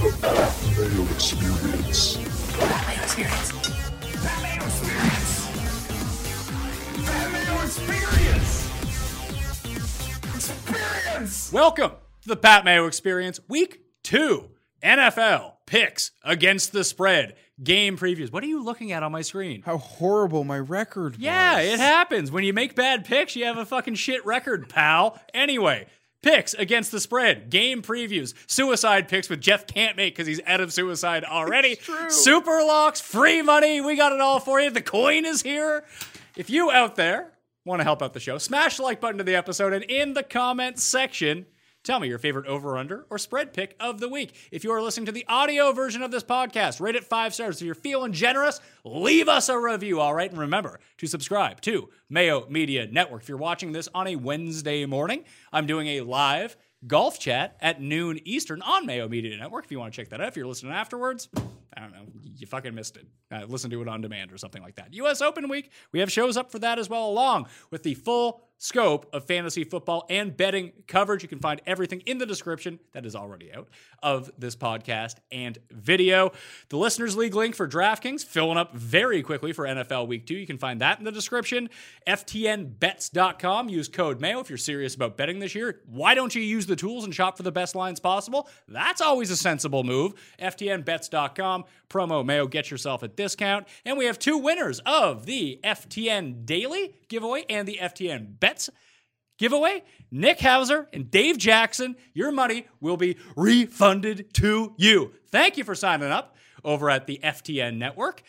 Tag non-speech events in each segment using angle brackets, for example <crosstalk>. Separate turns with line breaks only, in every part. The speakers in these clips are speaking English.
The Experience.
Experience. Experience. Experience. Experience.
Welcome to the Pat Mayo Experience, Week 2. NFL picks against the spread, game previews. What are you looking at on my screen?
How horrible my record was.
Yeah, it happens. When you make bad picks, you have a fucking shit record, pal. Anyway, picks against the spread, game previews, suicide picks with Jeff can't make because he's out of suicide already. Super locks, free money. We got it all for you. The coin is here. If you out there want to help out the show, smash the like button to the episode and in the comments section, Tell me your favorite over under or spread pick of the week. If you are listening to the audio version of this podcast, rate it five stars. If you're feeling generous, leave us a review, all right? And remember to subscribe to Mayo Media Network. If you're watching this on a Wednesday morning, I'm doing a live golf chat at noon Eastern on Mayo Media Network. If you want to check that out, if you're listening afterwards, I don't know, you fucking missed it. Uh, listen to it on demand or something like that. US Open Week, we have shows up for that as well, along with the full scope of fantasy football and betting coverage. You can find everything in the description that is already out of this podcast and video. The Listeners League link for DraftKings filling up very quickly for NFL Week 2. You can find that in the description. FTNBets.com. Use code MAYO if you're serious about betting this year. Why don't you use the tools and shop for the best lines possible? That's always a sensible move. FTNBets.com. Promo MAYO. Get yourself a discount. And we have two winners of the FTN Daily giveaway and the FTN Bets giveaway. Nick Hauser and Dave Jackson, your money will be refunded to you. Thank you for signing up over at the FTN network.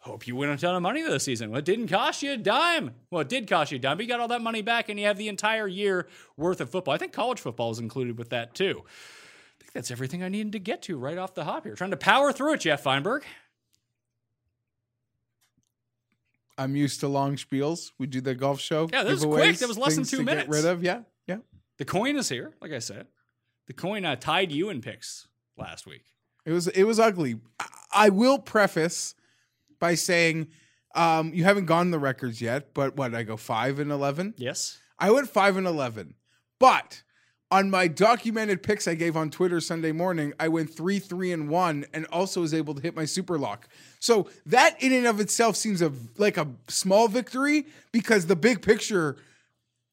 Hope you win a ton of money this season. Well, it didn't cost you a dime. Well, it did cost you a dime, but you got all that money back and you have the entire year worth of football. I think college football is included with that too. That's everything I needed to get to right off the hop here. Trying to power through it, Jeff Feinberg.
I'm used to long spiels. We do the golf show.
Yeah, that was quick. That was less than two
to
minutes.
Get rid of, yeah, yeah.
The coin is here, like I said. The coin uh, tied you in picks last week.
It was it was ugly. I, I will preface by saying um, you haven't gone the records yet, but what I go five and eleven.
Yes.
I went five and eleven, but on my documented picks I gave on Twitter Sunday morning, I went three, three, and one, and also was able to hit my super lock. So that in and of itself seems a like a small victory because the big picture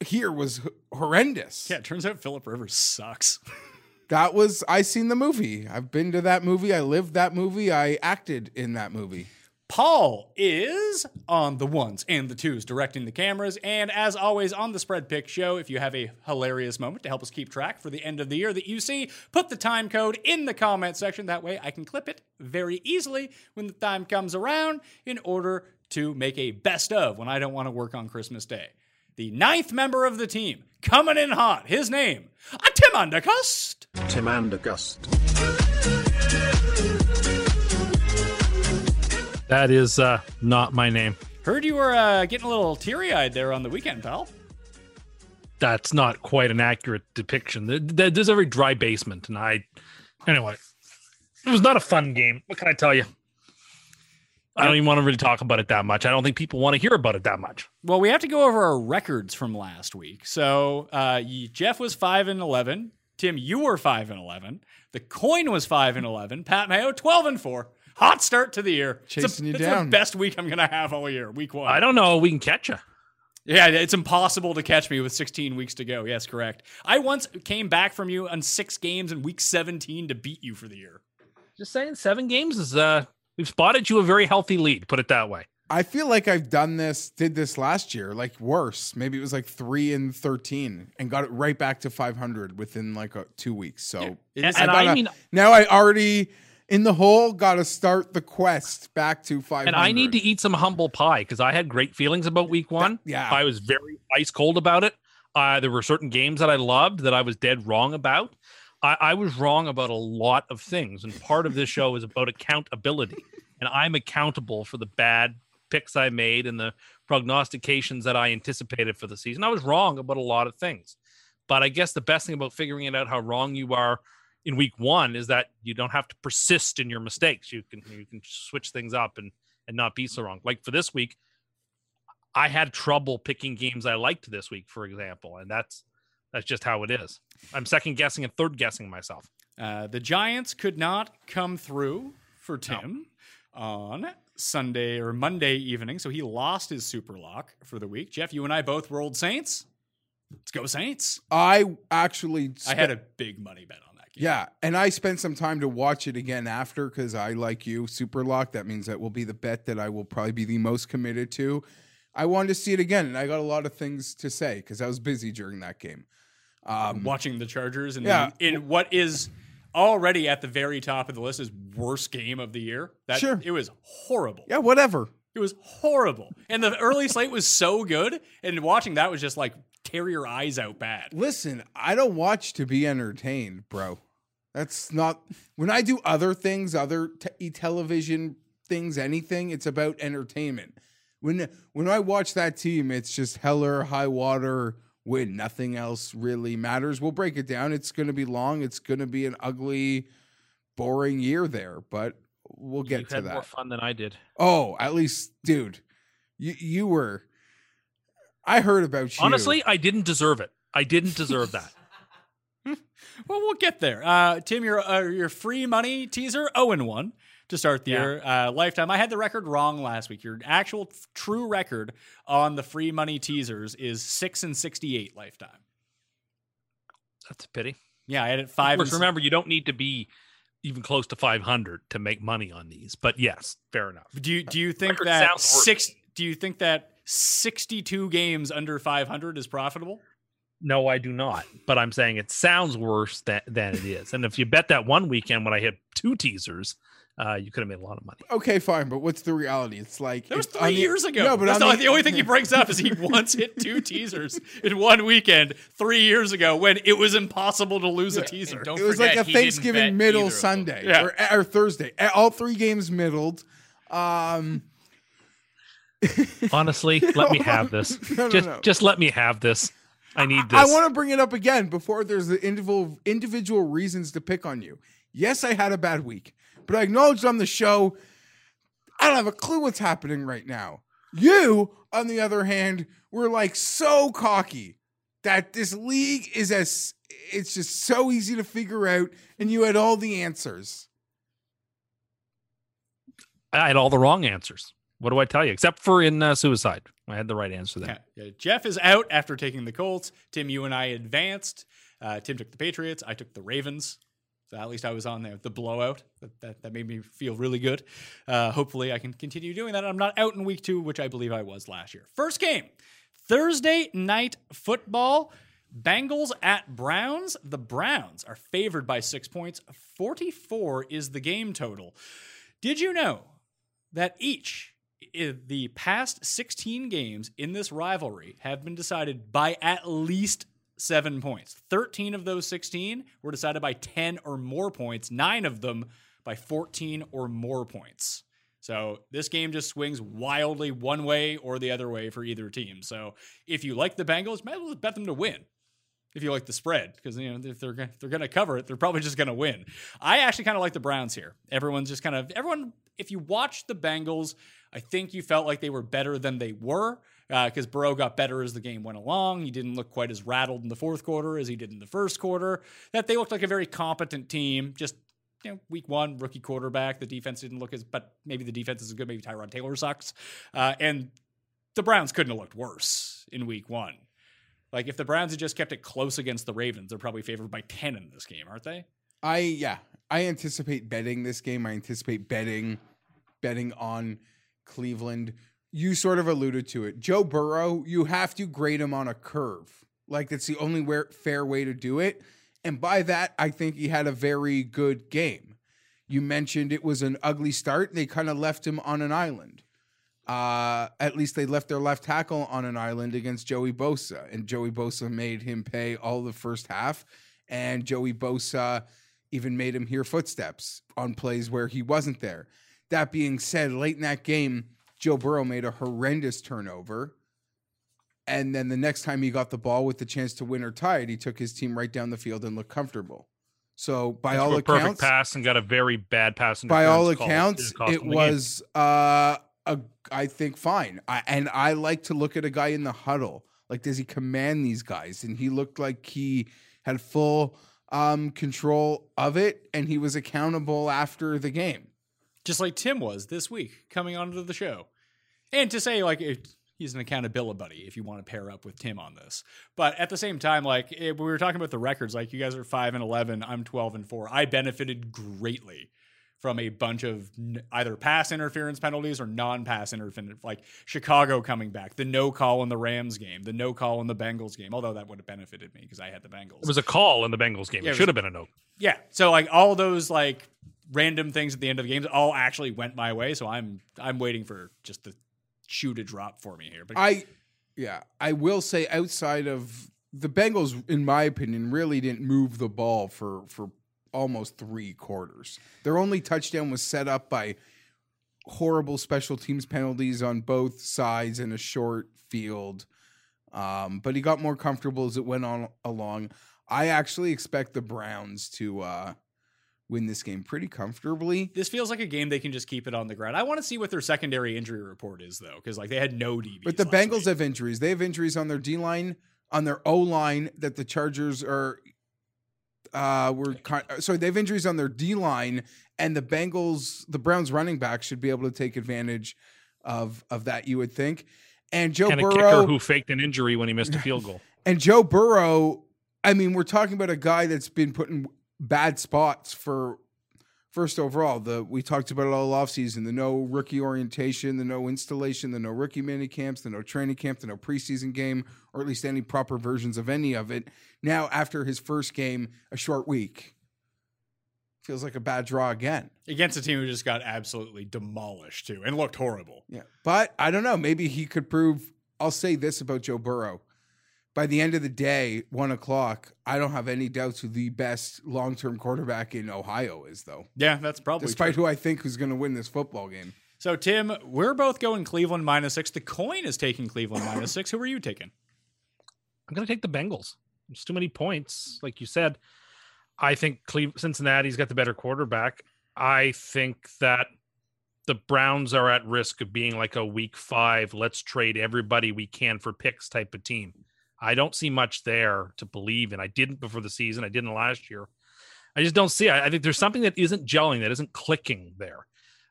here was h- horrendous.
Yeah, it turns out Philip Rivers sucks. <laughs>
that was I seen the movie. I've been to that movie. I lived that movie. I acted in that movie.
Paul is on the ones and the twos, directing the cameras. And as always, on the Spread Pick Show, if you have a hilarious moment to help us keep track for the end of the year that you see, put the time code in the comment section. That way I can clip it very easily when the time comes around in order to make a best of when I don't want to work on Christmas Day. The ninth member of the team, coming in hot, his name, Tim Undercust.
Tim Andergust.
That is uh, not my name.
Heard you were uh, getting a little teary eyed there on the weekend, pal.
That's not quite an accurate depiction. There- there- There's a very dry basement, and I. Anyway, it was not a fun game. What can I tell you? I don't even want to really talk about it that much. I don't think people want to hear about it that much.
Well, we have to go over our records from last week. So uh, Jeff was five and eleven. Tim, you were five and eleven. The coin was five and eleven. Pat Mayo twelve and four. Hot start to the year. It's a-
Chasing you
it's
down.
the best week I'm gonna have all year. Week one.
I don't know. We can catch you.
Yeah, it's impossible to catch me with 16 weeks to go. Yes, correct. I once came back from you on six games in week 17 to beat you for the year.
Just saying, seven games is. uh We've spotted you a very healthy lead. Put it that way.
I feel like I've done this, did this last year, like worse. Maybe it was like three and thirteen, and got it right back to five hundred within like a, two weeks. So
It is-
And I
gotta-
mean-
now I already in the hole. Got to start the quest back to five.
And I need to eat some humble pie because I had great feelings about week one.
yeah.
I was very ice cold about it. Uh, there were certain games that I loved that I was dead wrong about. I, I was wrong about a lot of things. And part of this show is about accountability. And I'm accountable for the bad picks I made and the prognostications that I anticipated for the season. I was wrong about a lot of things. But I guess the best thing about figuring it out how wrong you are in week one is that you don't have to persist in your mistakes. You can you can switch things up and and not be so wrong. Like for this week, I had trouble picking games I liked this week, for example, and that's that's just how it is. I'm second guessing and third guessing myself.
Uh, the Giants could not come through for Tim on Sunday or Monday evening, so he lost his super lock for the week. Jeff, you and I both rolled Saints. Let's go Saints.
I actually.
I had a big money bet on that game.
Yeah, and I spent some time to watch it again after because I like you, Super Lock. That means that will be the bet that I will probably be the most committed to. I wanted to see it again, and I got a lot of things to say because I was busy during that game. Um,
watching the Chargers and
Yeah.
in what is already at the very top of the list is worst game of the year. That
Sure.
it was horrible.
yeah, whatever.
It was horrible. And the early slate was so good, and watching that was just like tear your eyes out bad.
Listen, I don't watch to be entertained, bro. That's not when I do other things, other te- television things, anything. It's about entertainment. When when I watch that team, it's just hell or high water. Win. Nothing else really matters. We'll break it down. It's going to be long. It's going to be an ugly, boring year there, but we'll get
you
to
had
that.
more fun than I did.
Oh, at least, dude, you you were. I heard about you.
Honestly, I didn't deserve it. I didn't deserve that.
Well, we'll get there. Uh, Tim, your uh, your free money teaser, 0 and 1 to start the
Yeah.
year. Uh, lifetime. I had the record wrong last week. Your actual f- true record on the free money teasers is 6 and 68 lifetime.
That's a pity.
Yeah, I had it 5
course,
and
remember you don't need to be even close to 500 to make money on these. But yes, fair enough.
Do you do you think that six? Do you think that sixty-two games under five hundred is profitable?
No, I do not. But I'm saying it sounds worse than, than it is. And if you bet that one weekend when I hit two teasers, uh, you could have made a lot of money.
Okay, fine, but what's the reality? It's like
That was three
on the-
years ago.
No, but
That's
on
not, the, only thing he <laughs> brings up is he once hit two teasers in one weekend three years ago when it was impossible to lose a teaser.
don't
it was like a Thanksgiving middle
either of them.
Sunday
Yeah.
or, or Thursday. All three games middled. Um,
Honestly, <laughs> let me have this.
No, no,
just
no.
just let me have this. I need this.
I want to bring it up again before there's the individual individual reasons to pick on you. Yes, I had a bad week, but I acknowledged on the show. I don't have a clue what's happening right now. You, on the other hand, were like so cocky that this league is as it's just so easy to figure out, and you had all the answers.
I had all the wrong answers. What do I tell you? Except for in uh, suicide, I had the right answer there.
Yeah. Jeff is out after taking the Colts. Tim, you and I advanced. Uh, Tim took the Patriots. I took the Ravens. So at least I was on there. The blowout that, that, that made me feel really good. Uh, hopefully, I can continue doing that. I'm not out in week two, which I believe I was last year. First game, Thursday night football. Bengals at Browns. The Browns are favored by six points. 44 is the game total. Did you know that each the past 16 games in this rivalry have been decided by at least seven points? 13 of those 16 were decided by 10 or more points, nine of them by 14 or more points. So this game just swings wildly one way or the other way for either team. So if you like the Bengals, might as well bet them to win if you like the spread because you know if they're if they're going to cover it, they're probably just going to win. I actually kind of like the Browns here. Everyone's just kind of everyone. If you watch the Bengals, I think you felt like they were better than they were because uh, Burrow got better as the game went along. He didn't look quite as rattled in the fourth quarter as he did in the first quarter. That they looked like a very competent team. Just you know, week one, rookie quarterback. The defense didn't look as, but maybe the defense is good. Maybe Tyrod Taylor sucks, uh, and the Browns couldn't have looked worse in week one. Like if the Browns had just kept it close against the Ravens, they're probably favored by 10 in this game, aren't they?
I yeah, I anticipate betting this game. I anticipate betting betting on Cleveland. You sort of alluded to it. Joe Burrow, you have to grade him on a curve. Like that's the only fair way to do it. And by that, I think he had a very good game. You mentioned it was an ugly start. They kind of left him on an island. Uh, at least they left their left tackle on an island against Joey Bosa, and Joey Bosa made him pay all the first half. And Joey Bosa even made him hear footsteps on plays where he wasn't there. That being said, late in that game, Joe Burrow made a horrendous turnover. And then the next time he got the ball with the chance to win or tie it, he took his team right down the field and looked comfortable. So by all accounts,
perfect pass and got a very bad pass.
by all accounts, it
them the game.
was uh, a I think fine. I, and I like to look at a guy in the huddle. Like, does he command these guys? And he looked like he had full um, control of it, and he was accountable after the game.
Just like Tim was this week coming onto the show. And to say, like, it, he's an accountability buddy if you want to pair up with Tim on this. But at the same time, like, if we were talking about the records, like, you guys are 5 and 11, I'm 12 and 4. I benefited greatly from a bunch of n- either pass interference penalties or non-pass interference, like Chicago coming back, the no call in the Rams game, the no call in the Bengals game. Although that would have benefited me because I had the Bengals.
It was a call in the Bengals game.
Yeah, it
it
was-
should have been a no.
yeah. So like all those like random things at the end of the games all actually went my way. So I'm I'm waiting for just the shoe to drop for me here. But
I, yeah, I will say outside of the Bengals, in my opinion, really didn't move the ball for for almost three quarters. Their only touchdown was set up by horrible special teams penalties on both sides in a short field. Um, but he got more comfortable as it went on along. I actually expect the Browns to uh, win this game pretty comfortably.
this feels like a game they can just keep it on the ground. I want to see what their secondary injury report is though, because like they had no DBs.
But the Bengals
week.
have injuries. They have injuries on their D line, on their O line that the Chargers are. Uh, were kind, sorry, they have injuries on their D line, and the Bengals, the Browns running back should be able to take advantage of of that. You would think, and Joe
and a
Burrow,
kicker who faked an injury when he missed a field goal. <laughs>
and Joe Burrow. I mean, we're talking about a guy that's been put in bad spots for first overall. The we talked about it all offseason, the no rookie orientation, the no installation, the no rookie mini camps, the no training camp, the no preseason game, or at least any proper versions of any of it. Now, after his first game, a short week. Feels like a bad draw again.
against a team who just got absolutely demolished too and looked horrible.
Yeah. But I don't know. Maybe he could prove. I'll say this about Joe Burrow. By the end of the day, one o'clock, I don't have any doubts who the best long term quarterback in Ohio is, though.
Yeah, that's probably
Despite
true.
who I think who's going to win this football game.
So Tim, we're both going Cleveland minus six. The coin is taking Cleveland minus six. Who are you taking?
I'm going to take the Bengals. There's too many points, like you said. I think Cleve- Cincinnati's got the better quarterback. I think that the Browns are at risk of being like a week five, let's trade everybody we can for picks type of team. I don't see much there to believe in. I didn't before the season. I didn't last year. I just don't see. I, I think there's something that isn't gelling, that isn't clicking there.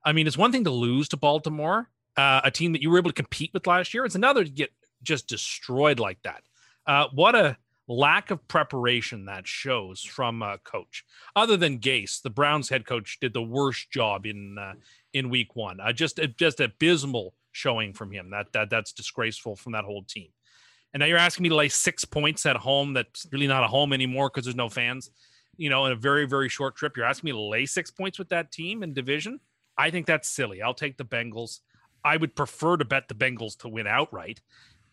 I mean, it's one thing to lose to Baltimore, uh, a team that you were able to compete with last year. It's another to get just destroyed like that. Uh, what a lack of preparation that shows from a coach. Other than Gase, the Browns head coach did the worst job in uh, in week one. Uh, just just abysmal showing from him. That that that's disgraceful from that whole team. And now you're asking me to lay six points at home. That's really not a home anymore because there's no fans. You know, in a very very short trip, you're asking me to lay six points with that team in division. I think that's silly. I'll take the Bengals. I would prefer to bet the Bengals to win outright,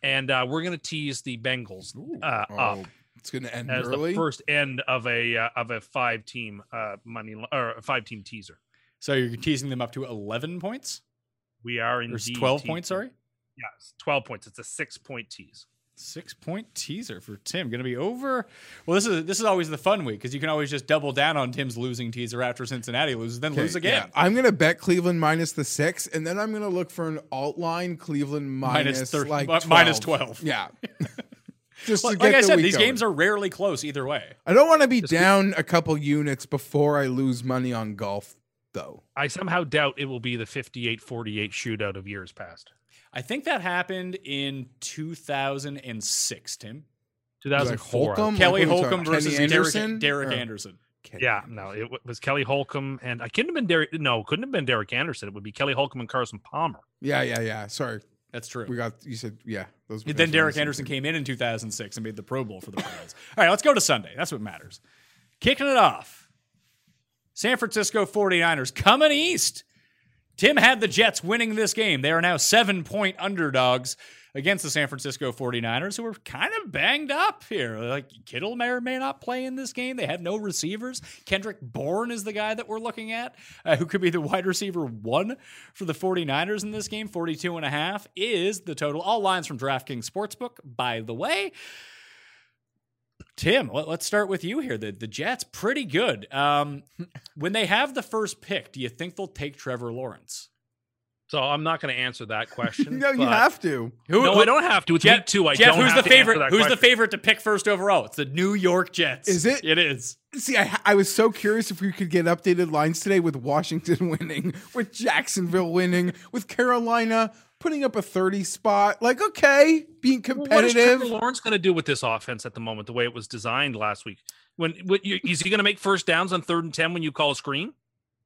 and uh, we're going to tease the Bengals uh,
Oh,
up
it's going to end
as
early.
the first end of a uh, of a five team uh, money or a five team teaser.
So you're teasing them up to 11 points?
We are
12
teasing-
points, sorry?
Yes, twelve points. It's a six point tease.
Six point teaser for Tim. Going to be over. Well, this is this is always the fun week because you can always just double down on Tim's losing teaser after Cincinnati loses, then lose again.
yeah. I'm going to bet Cleveland minus the six, and then I'm going to look for an alt line Cleveland minus,
Minus thir-
like 12.
minus 12.
Yeah. <laughs> Just
Like,
to
like
get
I said, these
going.
games are rarely close either way.
I don't want to be down a couple units before I lose money on golf, though.
I somehow doubt it will be the 58-48 shootout of years past.
I think that happened in 2006, Tim.
2004.
Holcomb?
Kelly
Like, what are we
Holcomb versus
Kenny Anderson?
Derek
Or-
Anderson.
Yeah, no, it w- was Kelly Holcomb, and I couldn't have been Derek. No, couldn't have been Derek Anderson. It would be Kelly Holcomb and Carson Palmer.
Yeah, yeah, yeah. Sorry.
That's true.
We got, you said, yeah. Those
then
those
Derek
the
Anderson came in in 2006 and made the Pro Bowl for the Browns. All right, let's go to Sunday. That's what matters. Kicking it off. San Francisco 49ers coming east. Tim had the Jets winning this game. They are now seven point underdogs against the San Francisco 49ers, who are kind of banged up here. Like Kittle may or may not play in this game. They have no receivers. Kendrick Bourne is the guy that we're looking at, uh, who could be the wide receiver one for the 49ers in this game. 42 and a half is the total. All lines from DraftKings Sportsbook, by the way. Tim, let, us start with you here. The the Jets pretty good. Um, <laughs> when they have the first pick, do you think they'll take Trevor Lawrence?
So I'm not going to answer that <laughs> question.
No, you have to.
Who,
No,
who-
I don't have to. It's
Jeff,
week two. I
Jeff,
don't
who's
have
the
to
favorite?
that
Who's the favorite to pick first overall? It's the New York Jets.
Is it?
It is.
See, I, I was so curious if we could get updated lines today with Washington <laughs> winning, with Jacksonville winning, with Carolina putting up a 30 spot. Like, okay, being
Well, what is
competitive.
Trevor Lawrence going to do with this offense at the moment, the way it was designed last week? When what, you, is he going to make first downs on third and ten when you call a screen?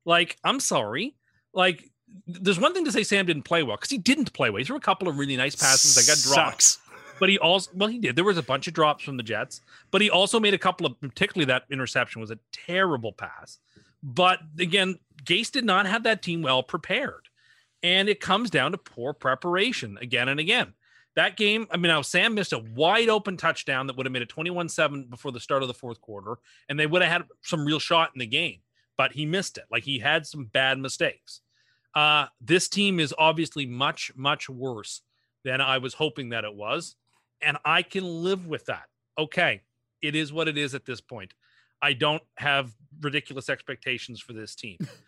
Like, I'm sorry. Like, there's one thing to say Sam didn't play well because he didn't play well. He threw a couple of really nice passes that got dropped. But he also, well, he did. There was a bunch of drops from the Jets, but he also made a couple of, particularly that interception was a terrible pass. But again, Gase did not have that team well prepared. And it comes down to poor preparation again and again. That game, I mean, now Sam missed a wide open touchdown that would have made it 21 7 before the start of the fourth quarter, and they would have had some real shot in the game, but he missed it. Like he had some bad mistakes. Uh, this team is obviously much, much worse than I was hoping that it was. And I can live with that. Okay. It is what it is at this point. I don't have ridiculous expectations for this team. <laughs>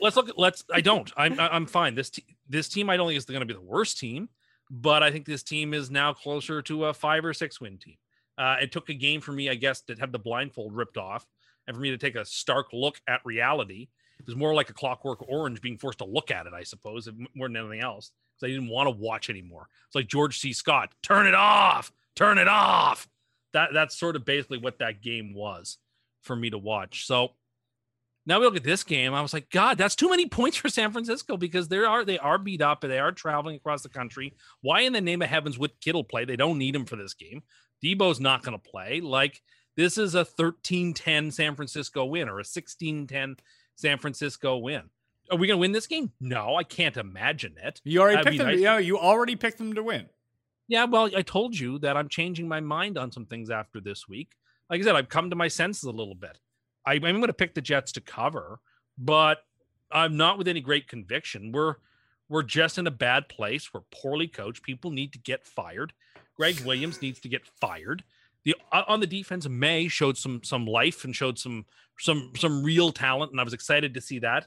Let's look at let's I don't. I'm I'm fine. This te- this team I don't think is going to be the worst team, but I think this team is now closer to a 5 or 6 win team. Uh, it took a game for me, I guess, to have the blindfold ripped off and for me to take a stark look at reality. It was more like a clockwork orange being forced to look at it, I suppose, more than anything else. Because I didn't want to watch anymore. It's like George C. Scott, turn it off, turn it off. That that's sort of basically what that game was for me to watch. So now we look at this game. I was like, God, that's too many points for San Francisco because they are they are beat up and they are traveling across the country. Why in the name of heavens would Kittle play? They don't need him for this game. Deebo's not going to play. Like this is a 13-10 San Francisco win or a 16-10 San Francisco win. Are we going to win this game? No, I can't imagine it.
You already
That'd
picked them.
nice.
Yeah, you already picked them to win.
Yeah, well, I told you that I'm changing my mind on some things after this week. Like I said, I've come to my senses a little bit. I, I'm going to pick the Jets to cover, but I'm not with any great conviction. We're we're just in a bad place. We're poorly coached. People need to get fired. Gregg <sighs> Williams needs to get fired. The uh, on the defense, May showed some some life and showed some some some real talent, and I was excited to see that.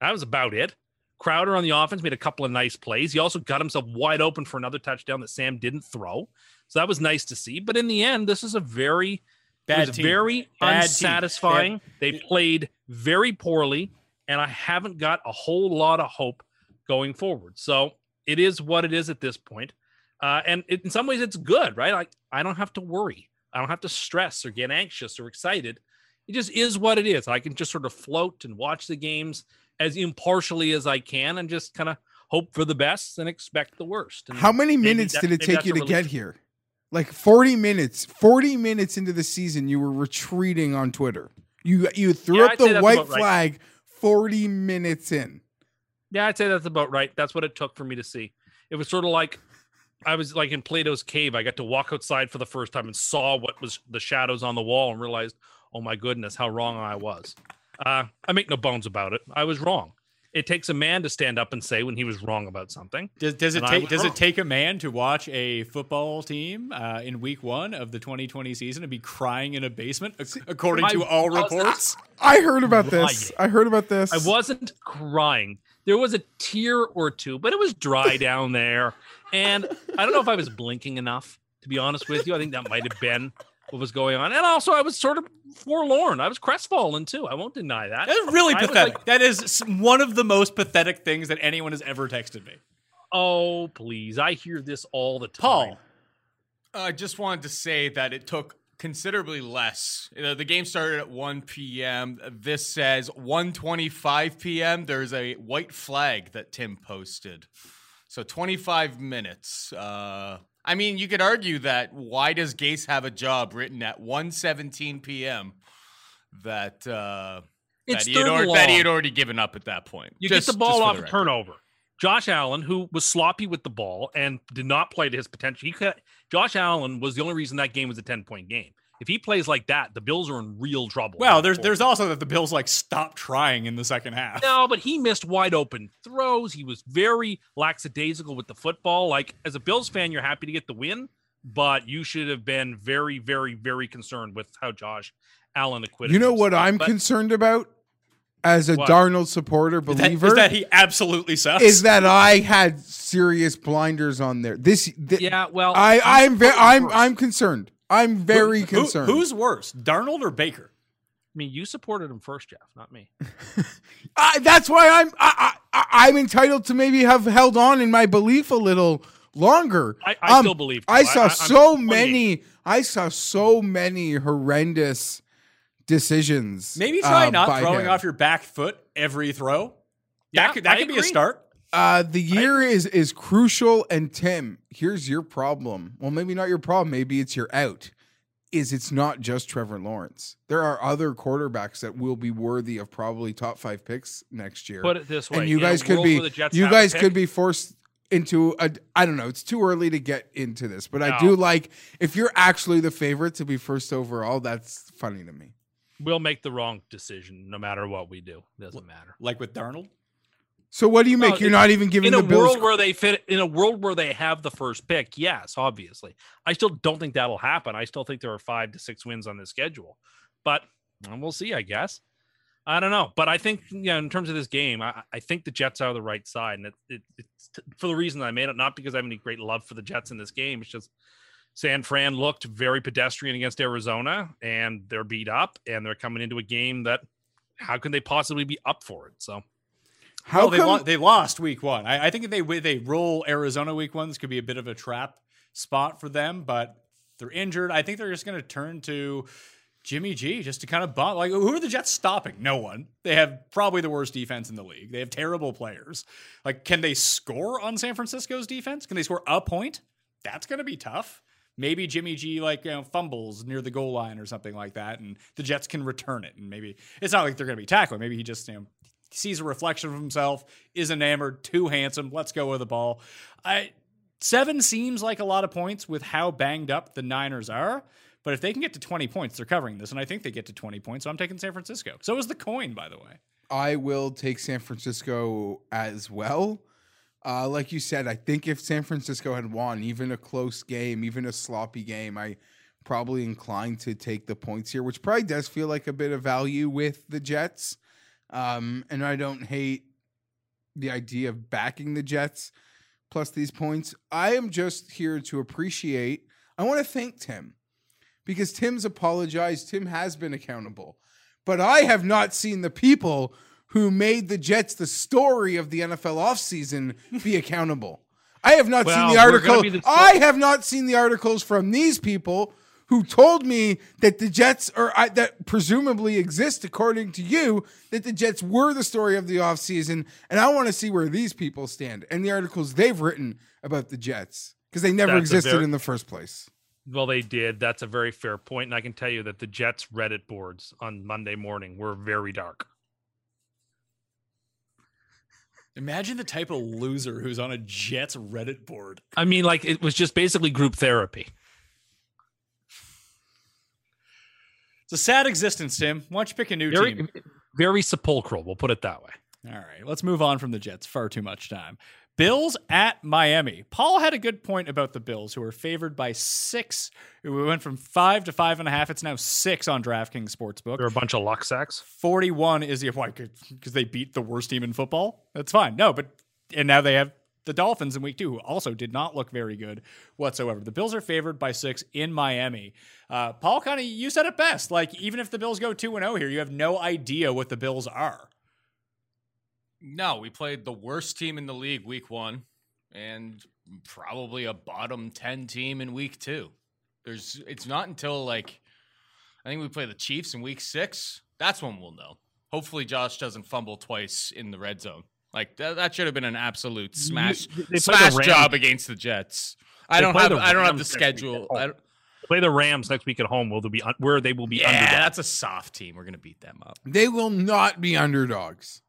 That was about it. Crowder on the offense made a couple of nice plays. He also got himself wide open for another touchdown that Sam didn't throw. So that was nice to see. But in the end, this is a very
Bad team.
very
Bad team.
unsatisfying. They played very poorly, and I haven't got a whole lot of hope going forward. So it is what it is at this point. Uh, and it, in some ways, it's good, right? Like I don't have to worry. I don't have to stress or get anxious or excited. It just is what it is. I can just sort of float and watch the games as impartially as I can and just kind of hope for the best and expect the worst. And
How many minutes
that-
did it take you to get here? Like 40 minutes. 40 minutes into the season, you were retreating on Twitter. You you threw
Yeah,
up
I'd
the white
about right.
flag 40 minutes in.
Yeah, I'd say that's about right. That's what it took for me to see. It was sort of like I was like in Plato's cave. I got to walk outside for the first time and saw what was the shadows on the wall and realized, oh my goodness, how wrong I was. Uh, I make no bones about it. I was wrong. It takes a man to stand up and say when he was wrong about something.
Does, does it take does
wrong.
it take a man to watch a football team uh, in week one of the 2020 season and be crying in a basement, ac- according to all reports?
I heard about this. I heard about this.
I wasn't crying. There was a tear or two, but it was dry <laughs> down there. And I don't know if I was blinking enough, to be honest with you. I think that might have been what was going on. And also, I was sort of forlorn. I was crestfallen too. I won't deny that.
That is really
I
pathetic.
like-
that is one of the most pathetic things that anyone has ever texted me.
Oh, please. I hear this all the time.
Paul,
I just wanted to say that it took considerably less. You know, the game started at 1 p.m. This says 1:25 p.m. There's a white flag that Tim posted. So 25 minutes. Uh, I mean, you could argue that why does Gase have a job written at 1:17 p.m. that uh,
It's
that, he already, that he had already given up at that point.
You
Just-
get the ball off
the
a turnover. Josh Allen, who was sloppy with the ball and did not play to his potential, he could, Josh Allen was the only reason that game was a 10 point game. If he plays like that, the Bills are in real trouble.
well, there's
forward.
there's also that the Bills like stopped trying in the second half.
No, but he missed wide open throws. He was very lackadaisical with the football. Like as a Bills fan, you're happy to get the win, but you should have been very, very, very concerned with how Josh Allen acquitted.
You know what. I'm
But
concerned about as a
What?
Darnold supporter
Is that,
believer
is that he absolutely sucks?
is that I had serious blinders on there. This th-
Yeah, well,
I I'm ve- I'm. I'm concerned. I'm very
Who-
concerned.
who's worse, Darnold or Baker?
I mean, you supported him first, Jeff, not me. <laughs>
I, that's why I'm I, I, I'm entitled to maybe have held on in my belief a little longer.
I- I
Um,
still believe
I.
I-
saw
I- I'm
so many. I saw so many horrendous decisions.
Maybe try
uh,
not throwing
him.
off your back foot every throw.
Yeah,
that could, that could be a start.
Uh, the year is is crucial, and Tim, here's your problem. Well, maybe not your problem. Maybe it's your out. Is it's not just Trevor Lawrence. There are other quarterbacks that will be worthy of probably top five picks next year.
Put it this way,
and you
in a
guys could be
where the Jets
you guys could be forced into a I don't know. It's too early to get into this, but I do like if you're actually the favorite to be first overall. That's funny to me.
We'll make the wrong decision no matter what we do. Doesn't matter.
Like with Darnold.
So what do you make?
No,
you're not even giving
in
the
a
Bills.
world where they fit in a world where they have the first pick yes obviously. I still don't think that'll happen. I still think there are five to six wins on the schedule. But well, we'll see i guess. I don't know. But i think you know in terms of this game i, I think the jets are the right side. And it, it, it's t- for the reason i made it not because i have any great love for the jets in this game. It's just san fran looked very pedestrian against arizona and they're beat up and they're coming into a game that how can they possibly be up for it? So
How
well, they,
come?
lo- they lost week one. I, I think if they they roll Arizona week one, this could be a bit of a trap spot for them. But they're injured. I think they're just going to turn to Jimmy G just to kind of bump. Like, who are the Jets stopping? No one. They have probably the worst defense in the league. They have terrible players. Like, can they score on San Francisco's defense? Can they score a point? That's going to be tough. Maybe Jimmy G like you know, fumbles near the goal line or something like that, and the Jets can return it. And maybe it's not like they're going to be tackling. Maybe he just you know sees a reflection of himself, is enamored, too handsome. Let's go with the ball. I seven seems like a lot of points with how banged up the Niners are. But if they can get to 20 points, they're covering this. And I think they get to 20 points. So I'm taking San Francisco. So is the coin, by the way.
I will take San Francisco as well. Uh, like you said, I think if San Francisco had won, even a close game, even a sloppy game, I probably inclined to take the points here, which probably does feel like a bit of value with the Jets. Um, and I don't hate the idea of backing the Jets plus these points. I am just here to appreciate. I want to thank Tim because Tim's apologized. Tim has been accountable, but I have not seen the people who made the Jets the story of the NFL offseason be <laughs> accountable. I have not
Well,
seen the
we're
article.
be the-
I have not seen the articles from these people who told me that the Jets are I, that presumably exist according to you that the Jets were the story of the offseason and I want to see where these people stand and the articles they've written about the Jets because they never
That's
existed
very-
in the first place.
Well, they did. That's a very fair point, and I can tell you that the Jets Reddit boards on Monday morning were very dark.
Imagine the type of loser who's on a Jets Reddit board.
I mean, like it was just basically group therapy.
It's a sad existence, Tim. Why don't you pick a new
Very,
team?
very sepulchral. We'll put it that way.
All right, let's move on from the Jets. Far too much time. Bills at Miami. Paul had a good point about the Bills, who are favored by six. We went from five to five and a half. It's now six on DraftKings Sportsbook.
They're a bunch of luck sacks.
41 is the why because they beat the worst team in football. That's fine. No, but and now they have the Dolphins in week two, who also did not look very good whatsoever. The Bills are favored by six in Miami. Uh, Paul, kind of, you said it best. Like even if the Bills go two and zero here, you have no idea what the Bills are.
No, we played the worst team in the league week one, and probably a bottom ten team in week two. There's it's not until like I think we play the Chiefs in week six. That's when we'll know. Hopefully, Josh doesn't fumble twice in the red zone. Like that, that should have been an absolute smash
they play the
smash job against the Jets. I
They
don't have
the
I don't have the
Rams next week at
schedule. I don't,
Play the Rams next week at home. Will they be un- where they will be
yeah,
underdogs?
that's a soft team. We're gonna beat them up.
They will not be underdogs.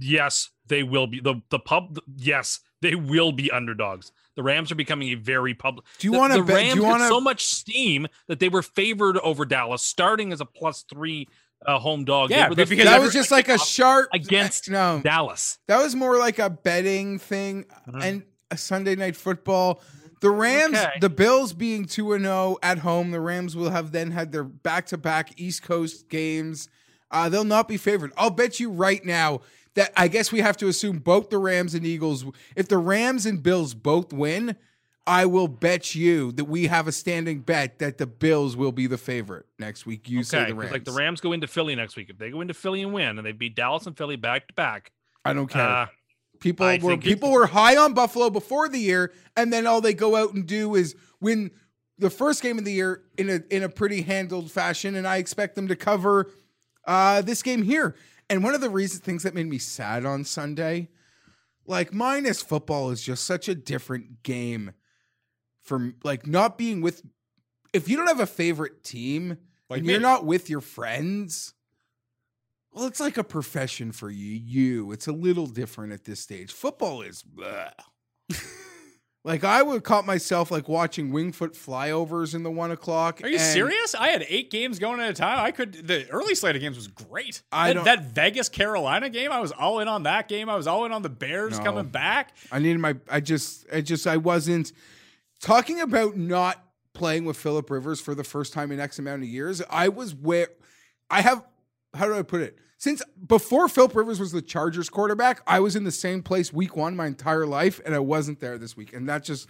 Yes, they will be the the pub. Yes, they will be underdogs. The Rams are becoming a very public.
Do you wanna
The
bet- do
Rams
you
got
wanna-
so much steam that they were favored over Dallas, starting as a plus three uh, home dog.
Yeah, because
That was just like a sharp
against <laughs>
no.
Dallas.
That was more like a betting thing and a Sunday night football. The Rams,
Okay.
the Bills being 2 and 0 at home, the Rams will have then had their back-to-back East Coast games. Uh, they'll not be favored. I'll bet you right now that I guess we have to assume both the Rams and Eagles if the Rams and Bills both win, I will bet you that we have a standing bet that the Bills will be the favorite next week. You say
Okay,
the
'cause,
Rams.
like the Rams go into Philly next week. If they go into Philly and win, and they beat Dallas and Philly back to back,
I don't care.
uh,
People
I
were people were high on Buffalo before the year, and then all they go out and do is win the first game of the year in a in a pretty handled fashion, and I expect them to cover uh, this game here. And one of the reasons things that made me sad on Sunday, like minus football, is just such a different game from like not being with. If you don't have a favorite team
Like
and you're not with your friends, well, it's like a profession for you. You, it's a little different at this stage. Football is, <laughs> like I would caught myself like watching Winged Foot flyovers in the one o'clock.
Are you serious? I had eight games going at a time. I could. The early slate of games was great.
I
that, that Vegas Carolina game, I was all in on that game. I was all in on the Bears
No.
coming back.
I needed my. I just, I just, I wasn't talking about not playing with Philip Rivers for the first time in X amount of years. I was where I have. How do I put it? Since before Philip Rivers was the Chargers quarterback, I was in the same place week one my entire life, and I wasn't there this week, and that just,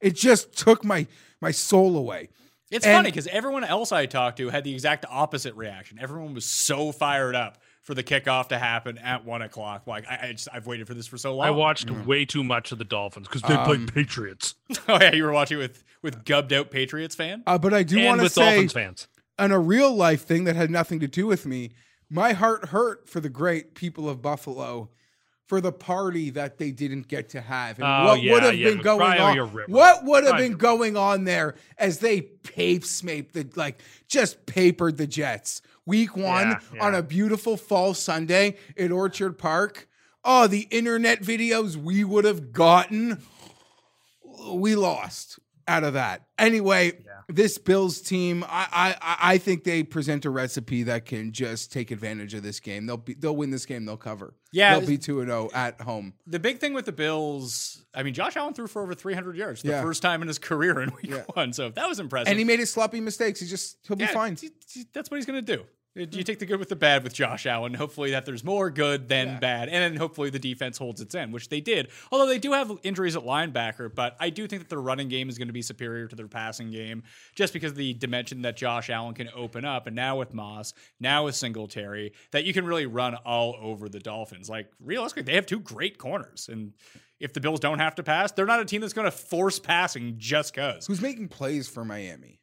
it just took my my soul away.
It's
And-
funny because everyone else I talked to had the exact opposite reaction. Everyone was so fired up for the kickoff to happen at one o'clock. Like I, I just, I've waited for this for so long.
I watched way too much of the Dolphins because they
Um,
play Patriots <laughs>
oh yeah, you were watching with with gubbed out Patriots fan.
Uh, but I do want to say,
Dolphins fans.
on a real life thing that had nothing to do with me, my heart hurt for the great people of Buffalo for the party that they didn't get to have. And
Oh,
what
yeah,
would have
yeah,
been going on? What would have been going on there as they pape the like just papered the Jets. Week one
yeah.
on a beautiful fall Sunday at Orchard Park. Oh, the internet videos we would have gotten we lost out of that. Anyway, this Bills team, I, I I- think they present a recipe that can just take advantage of this game. They'll be they'll win this game. They'll cover.
Yeah.
they'll be two and zero at home.
The big thing with the Bills, I mean, Josh Allen threw for over 300 yards the
Yeah.
first time in his career in Week
Yeah.
One, so that was impressive.
And he made his sloppy mistakes. He just he'll be fine.
That's what he's going to do. Uh, you take the good with the bad with Josh Allen. Hopefully that there's more good than bad, and then hopefully the defense holds its end, which they did. Although they do have injuries at linebacker, but I do think that their running game is going to be superior to their passing game, just because of the dimension that Josh Allen can open up. And now with Moss, now with Singletary, that you can really run all over the Dolphins. Like realistically, they have two great corners, and if the Bills don't have to pass, they're not a team that's going to force passing just cause.
Who's making plays for Miami?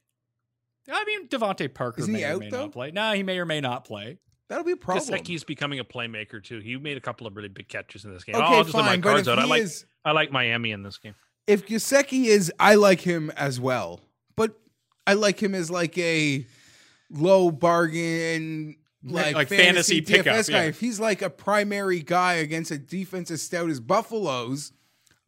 I mean, DeVante Parker
Isn't he
may or
out,
may
though?
not play. No, he may or may not play.
That'll be a problem.
Gesicki's becoming a playmaker too. He made a couple of really big catches in this game.
Okay,
I'll just let my
fine, but
cards
if
out. I
he
like
is-
I like Miami in this game.
if Gesicki is, I like him as well, but I like him as like a low bargain, like,
Like fantasy
DFS
pickup,
guy.
yeah.
If he's like a primary guy against a defense as stout as Buffalo's,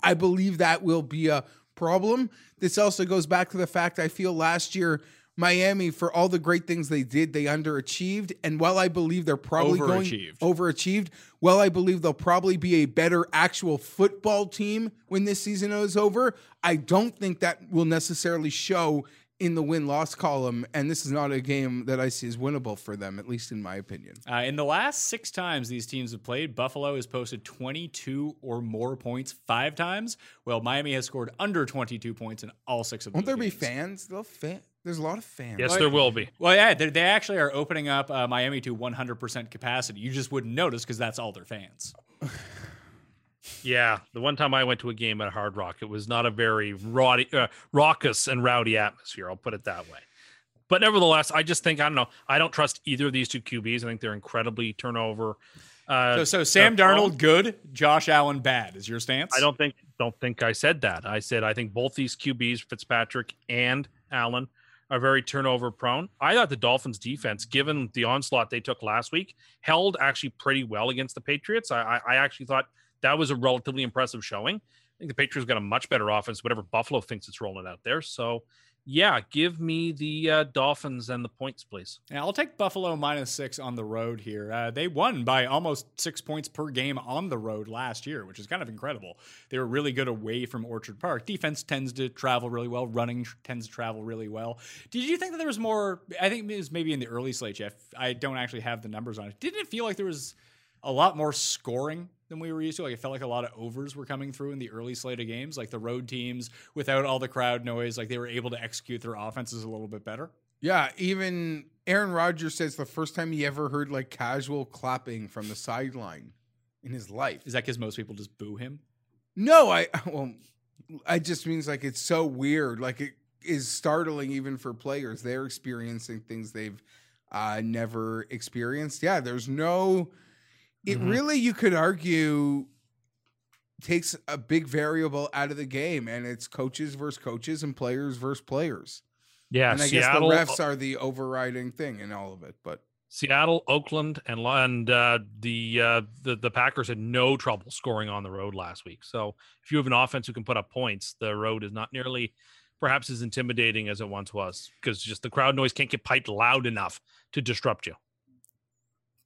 I believe that will be a problem. This also goes back to the fact I feel last year. Miami, for all the great things they did, they underachieved. And while I believe they're probably
Overachieved.
going overachieved, while I believe they'll probably be a better actual football team when this season is over, I don't think that will necessarily show in the win loss column. And this is not a game that I see as winnable for them, at least in my opinion.
Uh, in the last six times these teams have played, Buffalo has posted 22 or more points five times, while Miami has scored under 22 points in all six of them.
Won't there be fans? They'll fan. There's a lot of fans.
Yes, there will be.
Well, yeah, they they actually are opening up uh, Miami to 100% capacity. You just wouldn't notice because that's all their fans. <sighs>
Yeah, the one time I went to a game at Hard Rock, it was not a very rowdy, uh, raucous and rowdy atmosphere. I'll put it that way. But nevertheless, I just think I don't know. I don't trust either of these two QBs. I think they're incredibly turnover. Uh,
So, so Sam
uh,
Darnold, good. Josh Allen, bad. Is your stance?
I don't think don't think I said that. I said I think both these QBs, Fitzpatrick and Allen, are very turnover prone. I thought the Dolphins defense, given the onslaught they took last week, held actually pretty well against the Patriots. I, I, I actually thought that was a relatively impressive showing. I think the Patriots got a much better offense, whatever Buffalo thinks it's rolling out there. So, yeah, give me the uh, Dolphins and the points, please.
Yeah, I'll take Buffalo minus six on the road here. Uh, they won by almost six points per game on the road last year, which is kind of incredible. They were really good away from Orchard Park. Defense tends to travel really well. Running tends to travel really well. Did you think that there was more? I think it was maybe in the early slate, Jeff. I don't actually have the numbers on it. Didn't it feel like there was a lot more scoring than we were used to? Like it felt like a lot of overs were coming through in the early slate of games. Like the road teams, without all the crowd noise, like they were able to execute their offenses a little bit better.
Yeah, even Aaron Rodgers says the first time he ever heard like casual clapping from the sideline in his life.
Is that because most people just boo him?
No, I well, I just means like it's so weird. Like it is startling even for players. They're experiencing things they've uh, never experienced. Yeah, there's no. It really, you could argue, takes a big variable out of the game, and it's coaches versus coaches and players versus players.
Yeah,
and I
Seattle,
guess the refs are the overriding thing in all of it. But
Seattle, Oakland, and and uh, the uh, the the Packers had no trouble scoring on the road last week. So if you have an offense who can put up points, the road is not nearly perhaps as intimidating as it once was because just the crowd noise can't get piped loud enough to disrupt you.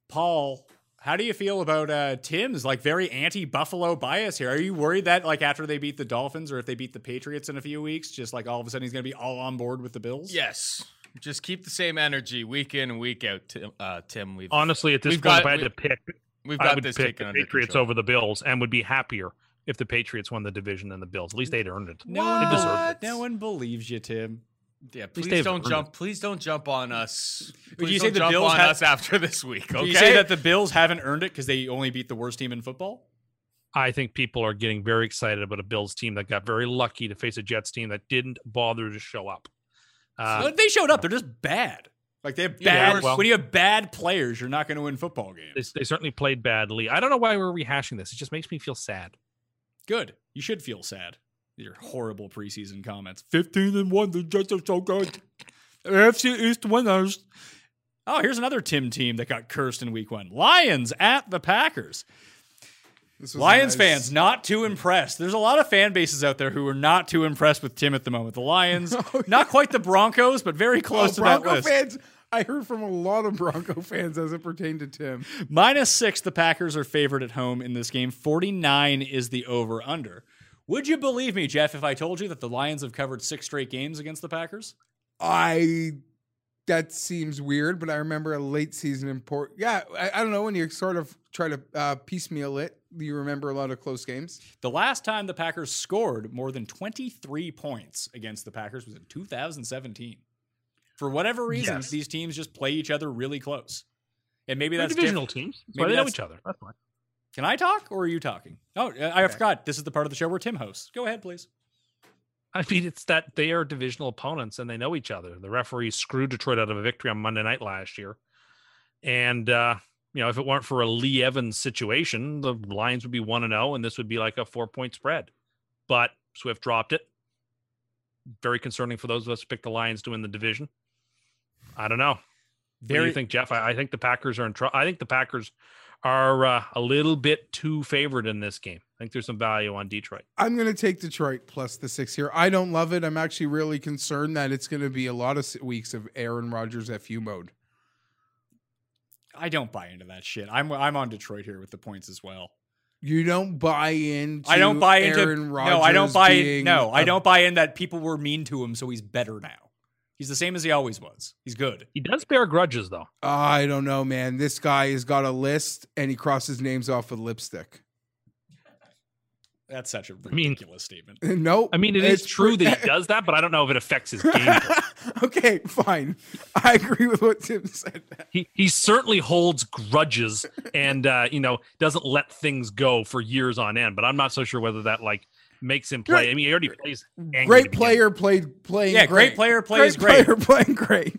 Paul, how do you feel about uh, Tim's like very anti-Buffalo bias here? Are you worried that like after they beat the Dolphins or if they beat the Patriots in a few weeks, just like all of a sudden he's going to be all on board with the Bills?
Yes. Just keep the same energy week in and week out, Tim. Uh, Tim we've
Honestly, at this
We've
point,
got-
if I had
we-
to pick,
we've
I
got
would
this
pick the Patriots over the Bills and would be happier if the Patriots won the division than the Bills. At least they'd earned it.
No
They
one,
it.
no one believes you, Tim.
Yeah, please don't
earned
jump. Please don't jump on us.
Would
Please
you
don't
say the
jump
Bills
on
have-
us after this week? Okay.
Do you say that the Bills haven't earned it because they only beat the worst team in football?
I think people are getting very excited about a Bills team that got very lucky to face a Jets team that didn't bother to show up. Uh,
Well, they showed up. They're just bad. Like they have
Yeah,
bad.
well-
when you have bad players, you're not going to win football games.
they, they certainly played badly. I don't know why we're rehashing this. It just makes me feel sad.
Good. You should feel sad. Your horrible preseason comments. 15 and 1. The Jets are so good. AFC East winners. Oh, here's another Tim team that got cursed in week one Lions at the Packers.
this was a
Lions
nice-
fans not too impressed. There's a lot of fan bases out there who are not too impressed with Tim at the moment. The Lions, <laughs> oh, not quite the Broncos, but very oh, close
Oh,
to
Bronco
that list.
fans. I heard from a lot of Bronco <laughs> fans as it pertained to Tim.
Minus six, the Packers are favored at home in this game. 49 is the over under. Would you believe me, Jeff, if I told you that the Lions have covered six straight games against the Packers?
I that seems weird, but I remember a late season import. Yeah, I, I don't know when you sort of try to uh, piecemeal it. You remember a lot of close games?
The last time the Packers scored more than 23 points against the Packers was in 2017. For whatever reason,
Yes.
these teams just play each other really close. And maybe
They're
that's
divisional
diff-
teams. So
maybe
they know each other. That's fine.
Can I talk or are you talking? Oh, I I forgot. This is the part of the show where Tim hosts. Go ahead, please.
I mean, it's that they are divisional opponents and they know each other. The referee screwed Detroit out of a victory on Monday night last year. And, uh, you know, if it weren't for a Lee Evans situation, the Lions would be 1 and 0, and this would be like a four point spread. But Swift dropped it. Very concerning for those of us who picked the Lions to win the division. I don't know. What do you think, Jeff? I, I think the Packers are in trouble. I think the Packers are uh, a little bit too favored in this game. I think there's some value on Detroit.
I'm going to take Detroit plus the six here. I don't love it. I'm actually really concerned that it's going to be a lot of weeks of Aaron Rodgers FU mode.
I don't buy into that shit. I'm I'm on Detroit here with the points as well.
You don't buy into.
I don't buy into
Aaron Rodgers
no. I don't buy
being
no. I
a-
don't buy in that people were mean to him, so he's better now. He's the same as he always was. He's good.
He does bear grudges, though.
I don't know, man. This guy has got a list and he crosses names off with lipstick.
That's such a
mean-
ridiculous statement. <laughs>
nope.
I mean, it is
it's
true that he does that, but I don't know if it affects his <laughs> game.
okay, fine. I agree with what Tim said.
he he certainly holds grudges and uh, you know doesn't let things go for years on end. But I'm not so sure whether that like makes him play. I mean, he already plays. angry
Great player played playing.
Yeah, great
great
player plays
great.
great.
Player <laughs> playing great.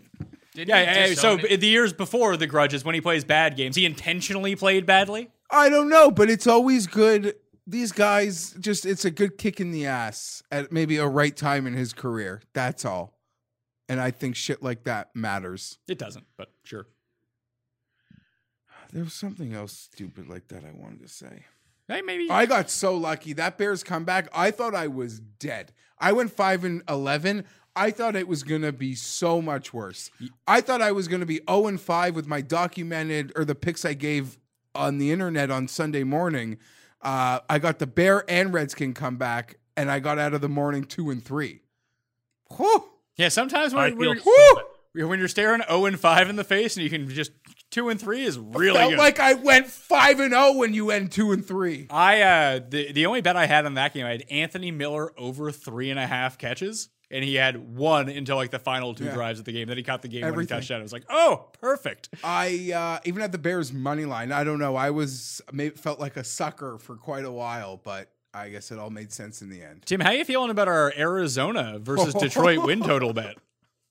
Didn't
Yeah, yeah, so
it?
the years before the grudges, when he plays bad games, he intentionally played badly.
I don't know, but it's always good. These guys just it's a good kick in the ass at maybe a right time in his career. That's all. And I think shit like that matters.
It doesn't, but sure.
There was something else stupid like that I wanted to say.
Hey, maybe.
I got so lucky. That Bears comeback, I thought I was dead. I went 5 and 11. I thought it was going to be so much worse. I thought I was going to be 0 and 5 with my documented or the picks I gave on the internet on Sunday morning. Uh, I got the Bear and Redskin comeback, and I got out of the morning 2 and 3. Whew.
yeah, sometimes when, when,
so bad.
when you're staring 0 and 5 in the face and you can just 2 and 3 is really
Felt
good.
like I went 5 and 0 when you went 2 and 3.
I uh the the only bet I had on that game, I had Anthony Miller over three and a half catches, and he had one until like the final two
Yeah.
drives of the game. Then he caught the game when
Everything.
he touchdown. I was like, oh, perfect.
I uh, even at the Bears money line. I don't know. I was may, felt like a sucker for quite a while, but I guess it all made sense in the end.
Tim, how are you feeling about our Arizona versus <laughs> Detroit win total bet?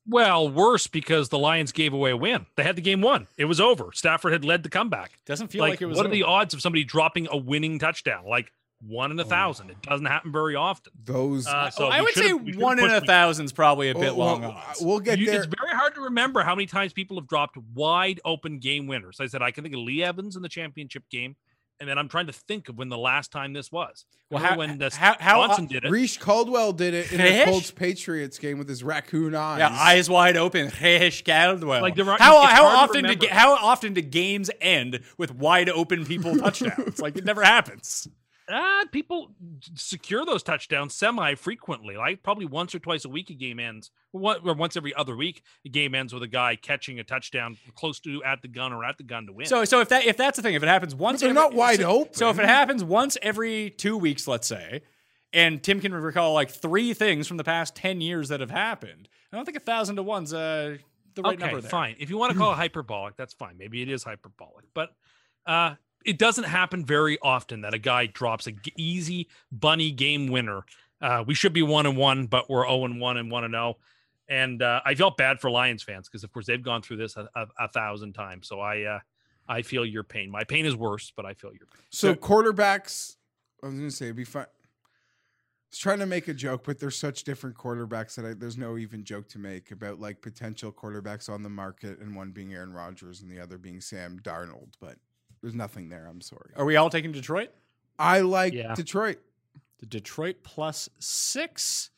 Well, worse because the Lions gave away a win. They had the game won. It was over. Stafford had led the comeback.
Doesn't feel like, it was.
what are the odds of somebody dropping a winning touchdown? Like one in a thousand. It doesn't happen very often.
Those
Uh, so
Oh, I
we
would say
should've- we should've
one in a
the-
thousand's probably a bit
Well,
long
well,
odds.
We'll get
You-
there.
It's very hard to remember how many times people have dropped wide open game winners. I said I can think of Lee Evans in the championship game, and then I'm trying to think of when the last time this was.
Well, how-
when the
how- how- uh,
Johnson did it?
Reche Caldwell did it in the Colts Patriots game with his raccoon eyes.
yeah, eyes wide open. Reche Caldwell.
Like, there are-
how how often do how often do games end with wide open people <laughs> touchdowns? like it never happens.
Ah, people secure those touchdowns semi frequently. Like probably once or twice a week, a game ends. Or once every other week, a game ends with a guy catching a touchdown close to at the gun or at the gun to win.
So so if that if that's the thing, if it happens once,
they're
every-
not wide
so,
open.
So if it happens once every two weeks, let's say, and Tim can recall like three things from the past ten years that have happened, I don't think a thousand to one's uh, the right
okay,
number there.
fine. If you want to call it hyperbolic, that's fine. Maybe it is hyperbolic, but uh, it doesn't happen very often that a guy drops a g- easy bunny game winner. Uh, we should be one and one, but we're zero and one and one and zero. And uh, I felt bad for Lions fans because, of course, they've gone through this a, a, a thousand times. So I, uh, I feel your pain. My pain is worse, but I feel your pain.
So quarterbacks, I was going to say, it'd be fun. I was trying to make a joke, but there's such different quarterbacks that I, there's no even joke to make about like potential quarterbacks on the market, and one being Aaron Rodgers and the other being Sam Darnold. But there's nothing there. I'm sorry.
Are we all taking Detroit?
I like
Yeah.
Detroit.
The Detroit plus six.